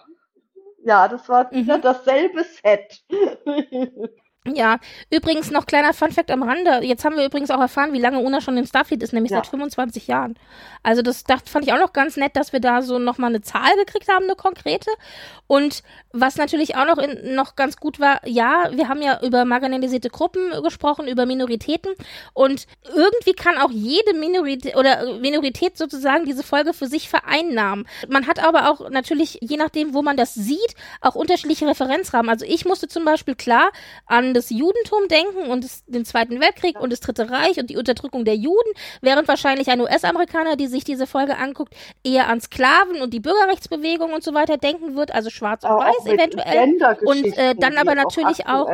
ja, das war mhm. dasselbe Set. Ja, übrigens noch kleiner Funfact am Rande. Jetzt haben wir übrigens auch erfahren, wie lange Una schon in Starfleet ist, nämlich ja. seit 25 Jahren. Also das, das fand ich auch noch ganz nett, dass wir da so nochmal eine Zahl gekriegt haben, eine konkrete. Und was natürlich auch noch, in, noch ganz gut war, ja, wir haben ja über marginalisierte Gruppen gesprochen, über Minoritäten. Und irgendwie kann auch jede Minorität oder Minorität sozusagen diese Folge für sich vereinnahmen. Man hat aber auch natürlich, je nachdem, wo man das sieht, auch unterschiedliche Referenzrahmen. Also ich musste zum Beispiel klar an das Judentum denken und das, den Zweiten Weltkrieg und das Dritte Reich und die Unterdrückung der Juden, während wahrscheinlich ein US-Amerikaner, die sich diese Folge anguckt, eher an Sklaven und die Bürgerrechtsbewegung und so weiter denken wird, also schwarz und weiß eventuell. Und äh, dann aber natürlich auch,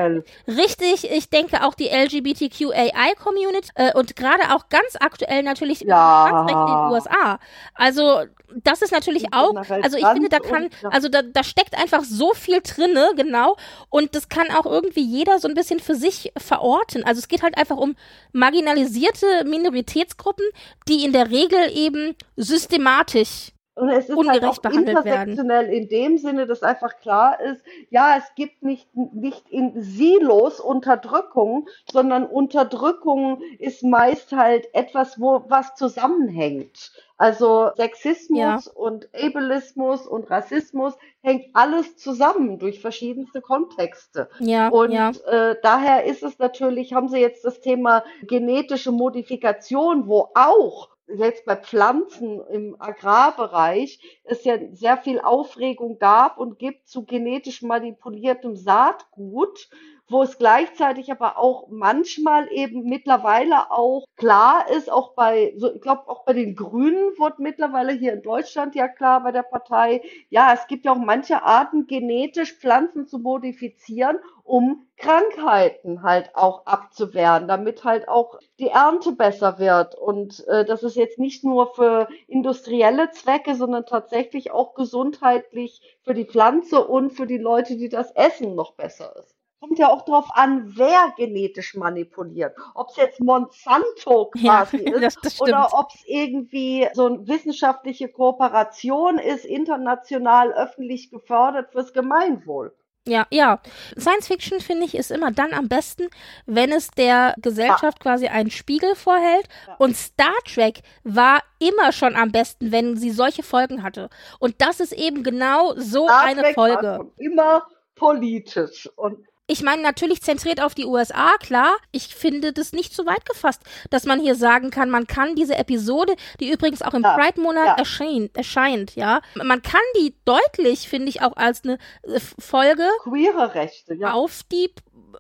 richtig, ich denke auch die LGBTQAI-Community äh, und gerade auch ganz aktuell natürlich ja. in den USA. Also das ist natürlich auch, also ich finde, da kann, also da, da steckt einfach so viel drinne, genau, und das kann auch irgendwie jeder so ein bisschen für sich verorten. Also es geht halt einfach um marginalisierte Minoritätsgruppen, die in der Regel eben systematisch und es ist halt auch intersektionell werden. in dem Sinne, dass einfach klar ist, ja, es gibt nicht, nicht in Silos Unterdrückung, sondern Unterdrückung ist meist halt etwas, wo was zusammenhängt. Also Sexismus ja. und Ableismus und Rassismus hängt alles zusammen durch verschiedenste Kontexte. Ja, und ja. Äh, daher ist es natürlich, haben Sie jetzt das Thema genetische Modifikation, wo auch selbst bei Pflanzen im Agrarbereich es ja sehr viel Aufregung gab und gibt zu genetisch manipuliertem Saatgut, wo es gleichzeitig aber auch manchmal eben mittlerweile auch klar ist, auch bei, so, ich glaube auch bei den Grünen wird mittlerweile hier in Deutschland ja klar bei der Partei, ja, es gibt ja auch manche Arten genetisch Pflanzen zu modifizieren, um Krankheiten halt auch abzuwehren, damit halt auch die Ernte besser wird. Und äh, das ist jetzt nicht nur für industrielle Zwecke, sondern tatsächlich auch gesundheitlich für die Pflanze und für die Leute, die das essen, noch besser ist kommt ja auch darauf an, wer genetisch manipuliert. Ob es jetzt Monsanto quasi ja, ist das, das oder ob es irgendwie so eine wissenschaftliche Kooperation ist, international öffentlich gefördert fürs Gemeinwohl. Ja, ja. Science Fiction, finde ich, ist immer dann am besten, wenn es der Gesellschaft quasi einen Spiegel vorhält. Und Star Trek war immer schon am besten, wenn sie solche Folgen hatte. Und das ist eben genau so Star eine Trek Folge. War immer politisch und ich meine, natürlich zentriert auf die USA, klar. Ich finde das nicht zu weit gefasst, dass man hier sagen kann, man kann diese Episode, die übrigens auch im ja, Pride-Monat ja. erscheint, erscheint, ja, man kann die deutlich, finde ich, auch als eine äh, Folge queere Rechte, ja. auf die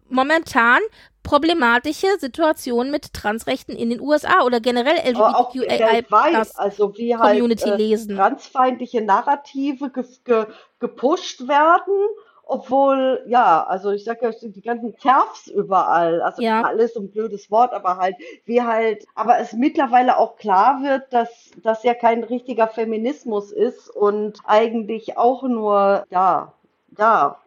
momentan problematische Situation mit Transrechten in den USA oder generell LGBTQI also halt, Community äh, lesen. Transfeindliche Narrative ge ge gepusht werden obwohl, ja, also ich sag ja, die ganzen Terfs überall, also ja. alles so ein blödes Wort, aber halt, wie halt, aber es mittlerweile auch klar wird, dass das ja kein richtiger Feminismus ist und eigentlich auch nur, ja, ja,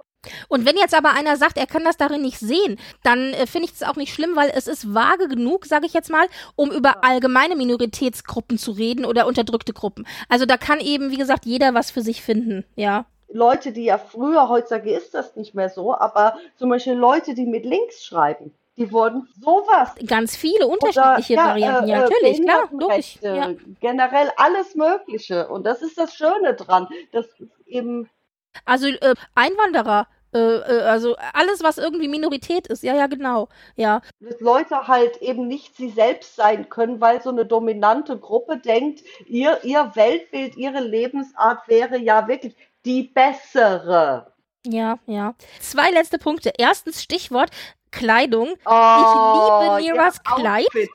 und wenn jetzt aber einer sagt, er kann das darin nicht sehen, dann äh, finde ich es auch nicht schlimm, weil es ist vage genug, sage ich jetzt mal, um über allgemeine Minoritätsgruppen zu reden oder unterdrückte Gruppen. Also da kann eben, wie gesagt, jeder was für sich finden, ja. Leute, die ja früher, heutzutage ist das nicht mehr so, aber zum Beispiel Leute, die mit links schreiben, die wurden sowas. Ganz viele unterschiedliche Oder, ja, Varianten, ja, äh, natürlich, klar, logisch. Ja. Generell alles Mögliche. Und das ist das Schöne dran, dass eben. Also äh, Einwanderer, äh, äh, also alles, was irgendwie Minorität ist, ja, ja, genau, ja. Dass Leute halt eben nicht sie selbst sein können, weil so eine dominante Gruppe denkt, ihr, ihr Weltbild, ihre Lebensart wäre ja wirklich die bessere. Ja, ja. Zwei letzte Punkte. Erstens Stichwort Kleidung. Oh, ich liebe Niras Kleid. Outfits.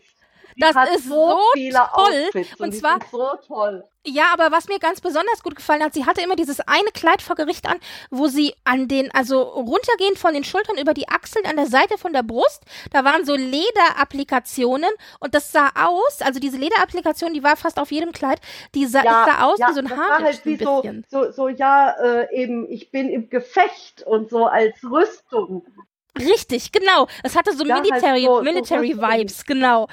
Das ist so, so toll. und, und zwar so toll. Ja, aber was mir ganz besonders gut gefallen hat, sie hatte immer dieses eine Kleid vor Gericht an, wo sie an den, also runtergehend von den Schultern über die Achseln an der Seite von der Brust, da waren so Lederapplikationen und das sah aus, also diese Lederapplikation, die war fast auf jedem Kleid, die sah, ja, sah aus ja, wie so ein Haar. War halt wie so, so, so, ja, äh, eben, ich bin im Gefecht und so als Rüstung. Richtig, genau. Es hatte so ja, halt Military, halt so, Military so Vibes, genau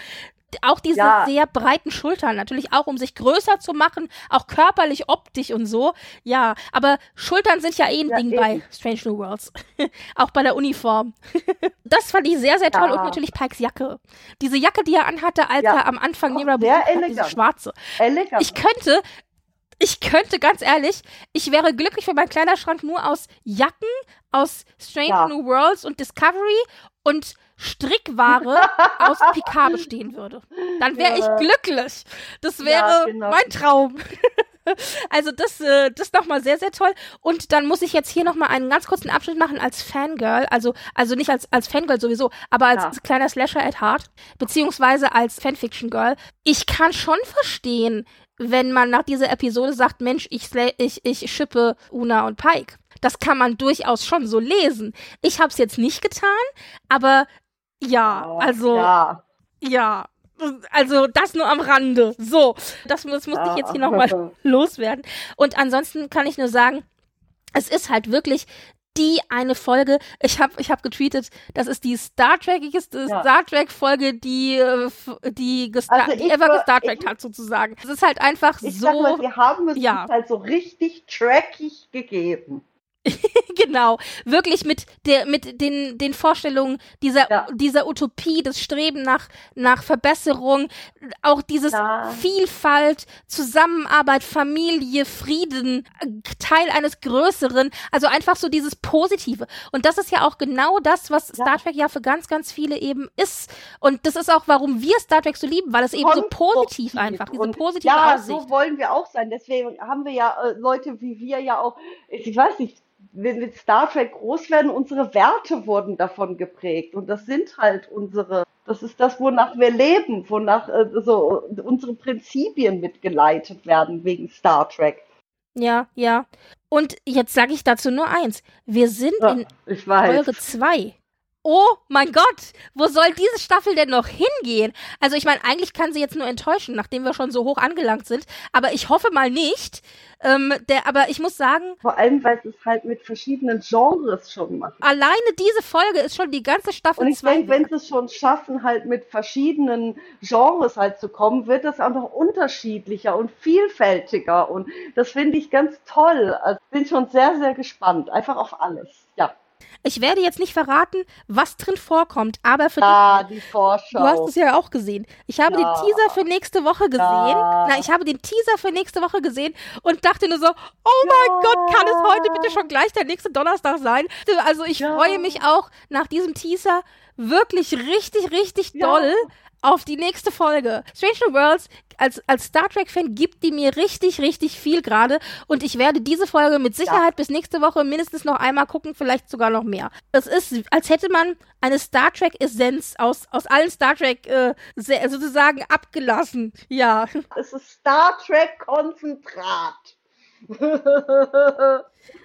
auch diese ja. sehr breiten Schultern, natürlich auch, um sich größer zu machen, auch körperlich, optisch und so. Ja, aber Schultern sind ja eh ein ja, Ding eben. bei Strange New Worlds. auch bei der Uniform. das fand ich sehr, sehr toll. Ja. Und natürlich Pikes Jacke. Diese Jacke, die er anhatte, als er am Anfang Nira diese schwarze. Elegant. Ich könnte, ich könnte ganz ehrlich, ich wäre glücklich, wenn mein Kleiderschrank nur aus Jacken, aus Strange New Worlds und Discovery und Strickware aus Picard bestehen würde. Dann wäre ja. ich glücklich. Das wäre ja, genau. mein Traum. also das, äh, das nochmal sehr, sehr toll. Und dann muss ich jetzt hier nochmal einen ganz kurzen Abschnitt machen als Fangirl. Also, also nicht als, als Fangirl sowieso, aber als ja. kleiner Slasher at Heart. Beziehungsweise als Fanfiction-Girl. Ich kann schon verstehen, wenn man nach dieser Episode sagt, Mensch, ich, ich, ich schippe Una und Pike. Das kann man durchaus schon so lesen. Ich habe es jetzt nicht getan, aber ja, also ja. ja. Also das nur am Rande. So, das, das muss ich jetzt hier nochmal loswerden. Und ansonsten kann ich nur sagen, es ist halt wirklich die eine Folge. Ich habe ich hab getweetet, das ist die Star Trekigste ja. Star Trek Folge, die äh, die, gesta also die ever gestar Trek hat sozusagen. Es ist halt einfach ich so. Sag mal, wir haben es ja. halt so richtig trackig gegeben. genau, wirklich mit der mit den den Vorstellungen dieser ja. dieser Utopie, das Streben nach nach Verbesserung, auch dieses ja. Vielfalt, Zusammenarbeit, Familie, Frieden, Teil eines größeren, also einfach so dieses positive. Und das ist ja auch genau das, was ja. Star Trek ja für ganz ganz viele eben ist und das ist auch warum wir Star Trek so lieben, weil es eben so positiv einfach, diese positive ja, Aussicht. so wollen wir auch sein. Deswegen haben wir ja äh, Leute wie wir ja auch ich weiß nicht wir mit Star Trek groß werden, unsere Werte wurden davon geprägt. Und das sind halt unsere, das ist das, wonach wir leben, wonach äh, so unsere Prinzipien mitgeleitet werden wegen Star Trek. Ja, ja. Und jetzt sage ich dazu nur eins. Wir sind ja, in Folge 2 oh mein Gott, wo soll diese Staffel denn noch hingehen? Also ich meine, eigentlich kann sie jetzt nur enttäuschen, nachdem wir schon so hoch angelangt sind. Aber ich hoffe mal nicht. Ähm, der, aber ich muss sagen. Vor allem, weil es halt mit verschiedenen Genres schon macht. Alleine diese Folge ist schon die ganze Staffel Und ich denke, wenn sie es schon schaffen, halt mit verschiedenen Genres halt zu kommen, wird das auch noch unterschiedlicher und vielfältiger. Und das finde ich ganz toll. Also bin schon sehr, sehr gespannt. Einfach auf alles. Ja. Ich werde jetzt nicht verraten, was drin vorkommt, aber für ah, die, die Vorschau. Du hast es ja auch gesehen. Ich habe ja. den Teaser für nächste Woche gesehen. Ja. Na, ich habe den Teaser für nächste Woche gesehen und dachte nur so, oh ja. mein Gott, kann es heute bitte schon gleich der nächste Donnerstag sein? Also ich freue mich auch nach diesem Teaser wirklich richtig, richtig doll auf die nächste Folge. Stranger Worlds als, als Star Trek-Fan gibt die mir richtig, richtig viel gerade. Und ich werde diese Folge mit Sicherheit ja. bis nächste Woche mindestens noch einmal gucken, vielleicht sogar noch mehr. Es ist, als hätte man eine Star Trek-Essenz aus, aus allen Star Trek äh, sozusagen abgelassen. Ja. Es ist Star Trek-Konzentrat.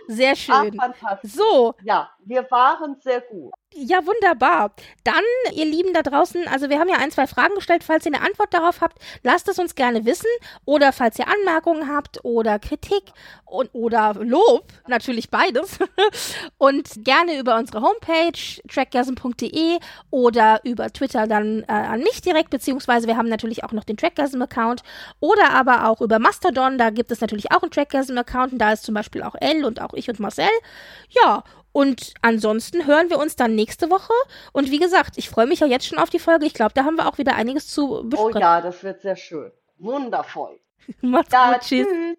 Sehr schön. Ach, so. Ja, wir waren sehr gut. Ja, wunderbar. Dann, ihr Lieben da draußen, also wir haben ja ein, zwei Fragen gestellt. Falls ihr eine Antwort darauf habt, lasst es uns gerne wissen. Oder falls ihr Anmerkungen habt oder Kritik und, oder Lob, natürlich beides. und gerne über unsere Homepage trackgasm.de oder über Twitter dann äh, an mich direkt, beziehungsweise wir haben natürlich auch noch den Trackgasm-Account oder aber auch über Mastodon, da gibt es natürlich auch einen Trackgasm-Account und da ist zum Beispiel auch Elle und auch ich und Marcel. Ja, und ansonsten hören wir uns dann nächste Woche. Und wie gesagt, ich freue mich ja jetzt schon auf die Folge. Ich glaube, da haben wir auch wieder einiges zu besprechen. Oh ja, das wird sehr schön. Wundervoll. Macht's ja, gut. Tschüss. tschüss.